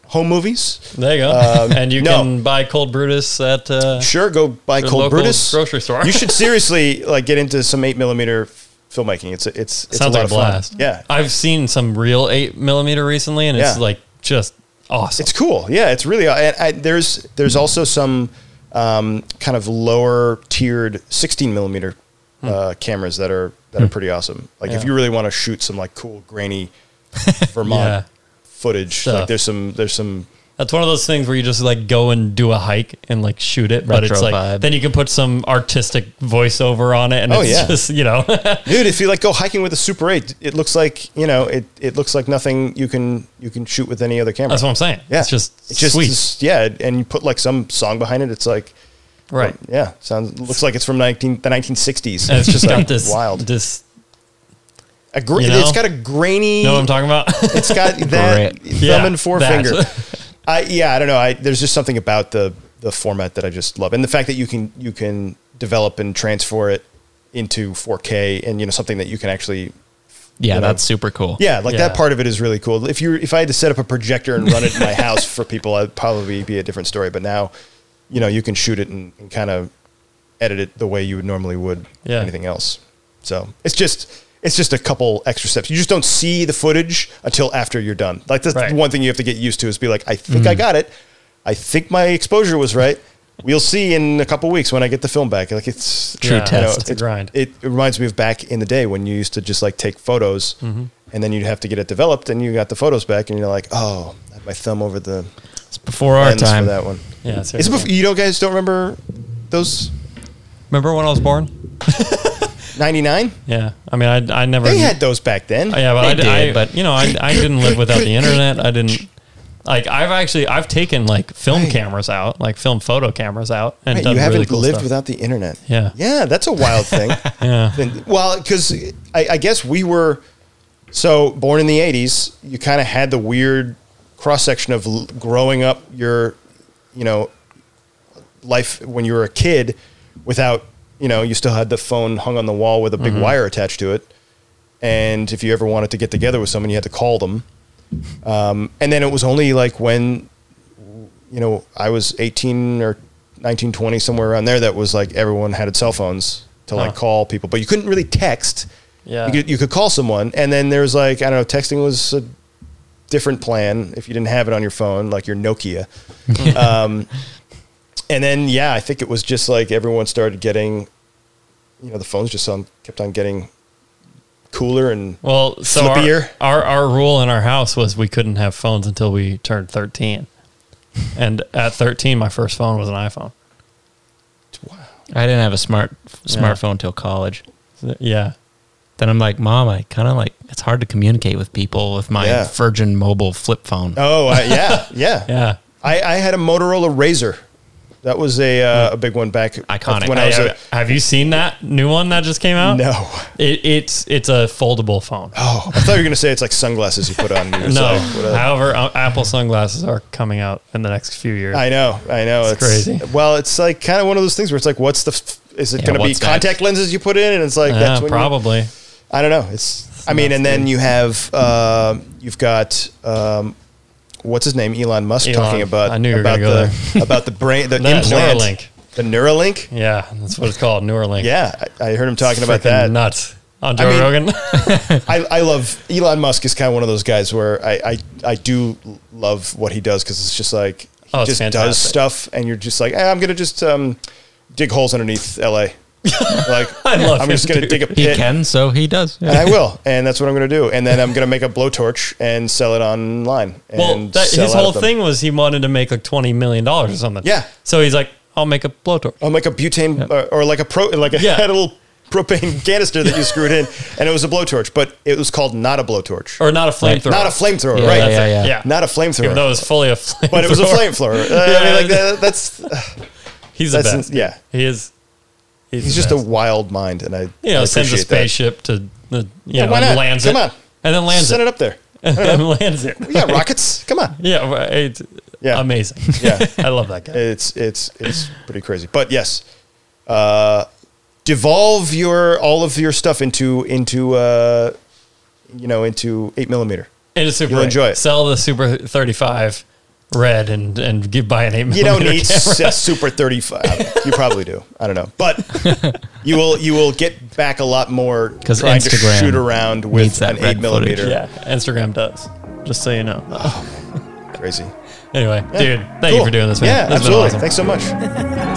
home movies. There you go. Um, and you no. can buy Cold Brutus at uh, Sure, go buy Cold Brutus. grocery store. you should seriously like get into some 8 millimeter filmmaking. It's a, it's, it's Sounds a lot like a of fun. blast. Yeah. I've seen some real eight millimeter recently, and it's Yeah. like just awesome. It's cool. Yeah, it's really. I, I, there's there's also some um, kind of lower tiered 16 millimeter uh, cameras that are that are pretty awesome. Like if Hmm. You really want to shoot some like cool grainy Vermont Yeah. footage, Stuff. like there's some there's some That's one of those things where you just like go and do a hike and like shoot it, but Retro it's like vibe. then you can put some artistic voiceover on it, and Oh, it's yeah. just you know, dude. If you like go hiking with a Super 8, it looks like you know it it looks like nothing you can you can shoot with any other camera. that's what I'm saying. yeah, it's just it's just sweet, it's- yeah, and you put like some song behind it. It's like right? yeah, sounds looks like it's from 19 the 1960s. And it's just got this wild. This A gra- You know? It's got a grainy. know what I'm talking about? It's got that Great. thumb Yeah, and forefinger. that. I yeah, I don't know. I there's just something about the the format that I just love, and the fact that you can you can develop and transfer it into 4K, and you know something that you can actually yeah, you know, that's super cool. yeah, like that part of it is really cool. If you if I had to set up a projector and run it in my house for people, I'd probably be a different story. But now, you know, you can shoot it and, and kind of edit it the way you would normally would Yeah. anything else. So it's just it's just a couple extra steps. You just don't see the footage until after you're done. Like that's Right. the one thing you have to get used to is be like, I think I got it. I think my exposure was right. We'll see in a couple weeks when I get the film back. Like it's True you know, test. It's a grind. It, it reminds me of back in the day when you used to just like take photos Mm-hmm. and then you'd have to get it developed and you got the photos back and you're like, oh, I had my thumb over the It's before our time. for that one. yeah, Is it seriously. before, you know, guys don't remember those Remember when I was born? 99? Yeah, I mean, I I never They had those back then. Yeah, but They I, did, I, but- you know, I, I didn't live without the internet. I didn't like. I've actually I've taken like film Right. cameras out, like film photo cameras out, and Right, done you haven't really cool lived stuff. without the internet. Yeah. Yeah, that's a wild thing. Yeah, Then- well, because I, I guess we were so born in the '80s. You kind of had the weird cross section of l- growing up your, you know, life when you were a kid, without you know you still had the phone hung on the wall with a big wire attached to it, and if you ever wanted to get together with someone, you had to call them. Um, and then it was only like when, you know, I was 18 or 19, 20, somewhere around there, that was like everyone had cell phones to like Huh. call people, but you couldn't really text. Yeah. You could, you could call someone, and then there was like, I don't know, texting was a different plan if you didn't have it on your phone, like your Nokia. um, and then, yeah, I think it was just like everyone started getting, you know, the phones just on, kept on getting cooler and well, so our, our our rule in our house was we couldn't have phones until we turned thirteen, and at thirteen, my first phone was an iPhone. Wow i didn't have a smart smartphone till college. Yeah, Then I'm like, Mom, I kind of like it's hard to communicate with people with my Yeah. Virgin Mobile flip phone. Oh, I, yeah, yeah. yeah. I, I had a Motorola Razor. That was a uh, a big one back Iconic. when I was a, have you seen that new one that just came out? no. It, it's it's a foldable phone. Oh, I thought you were gonna say it's like sunglasses you put on. No, like, however, uh, Apple sunglasses are coming out in the next few years. I know, I know. It's, crazy. Well, it's like kind of one of those things where it's like, what's the? F- is it Yeah, going to be what's contact lenses you put in? And it's like that's when you- probably. I don't know. It's. I mean, and then you have uh, you've got um, what's his name, Elon Musk, Elon. talking about I knew you were about go the about the brain, the implant, Neuralink. the Neuralink. Yeah, that's what it's called, Neuralink. Yeah, I, I heard him talking about that. Nuts on Joe mean- Rogan. I, I love Elon Musk is kind of one of those guys where I I, I do love what he does because it's just like he Oh, it's just does stuff and you're just like eh, I'm gonna just um, dig holes underneath L.A. like I love I'm just gonna dig a He pit. can, so he does. And I will, and that's what I'm going to do. And then I'm going to make a blowtorch and sell it online. And well, that, his whole thing was he wanted to make like twenty million dollars or something. Yeah. So he's like, I'll make a blowtorch. I'll make a butane uh, or like a pro, like a, Yeah. had a little propane canister that you screwed in, and it was a blowtorch, but it was called not a blowtorch, Or not a flamethrower. not a flamethrower, Yeah, right? yeah, yeah, yeah. Yeah. Not a flamethrower, Even though it was fully a flamethrower. but it was a flamethrower. Uh, I mean, like that, that's He's the that's best. yeah. He is. He's the just best. a wild mind, and I you know I sends a appreciate that. spaceship to the you Yeah, know why and not? lands Come it on. and then lands Send it it up there. and then lands it. We got rockets. Come on. Yeah, it's Yeah. amazing. Yeah. I love that guy. It's it's it's pretty crazy. But yes, uh, devolve your all of your stuff into into uh, you know into eight millimeter. And it's super. You'll enjoy it. Sell the Super 35 red and and give buy an eight. You don't need camera. a super thirty five. You probably do. I don't know, but you will you will get back a lot more 'Cause trying to Instagram shoot around needs with that an eight millimeter. Yeah, Instagram does. Just so you know. Oh, Crazy. Anyway, dude, thank you for doing this, man. Yeah, This has been absolutely. awesome. Thanks so much.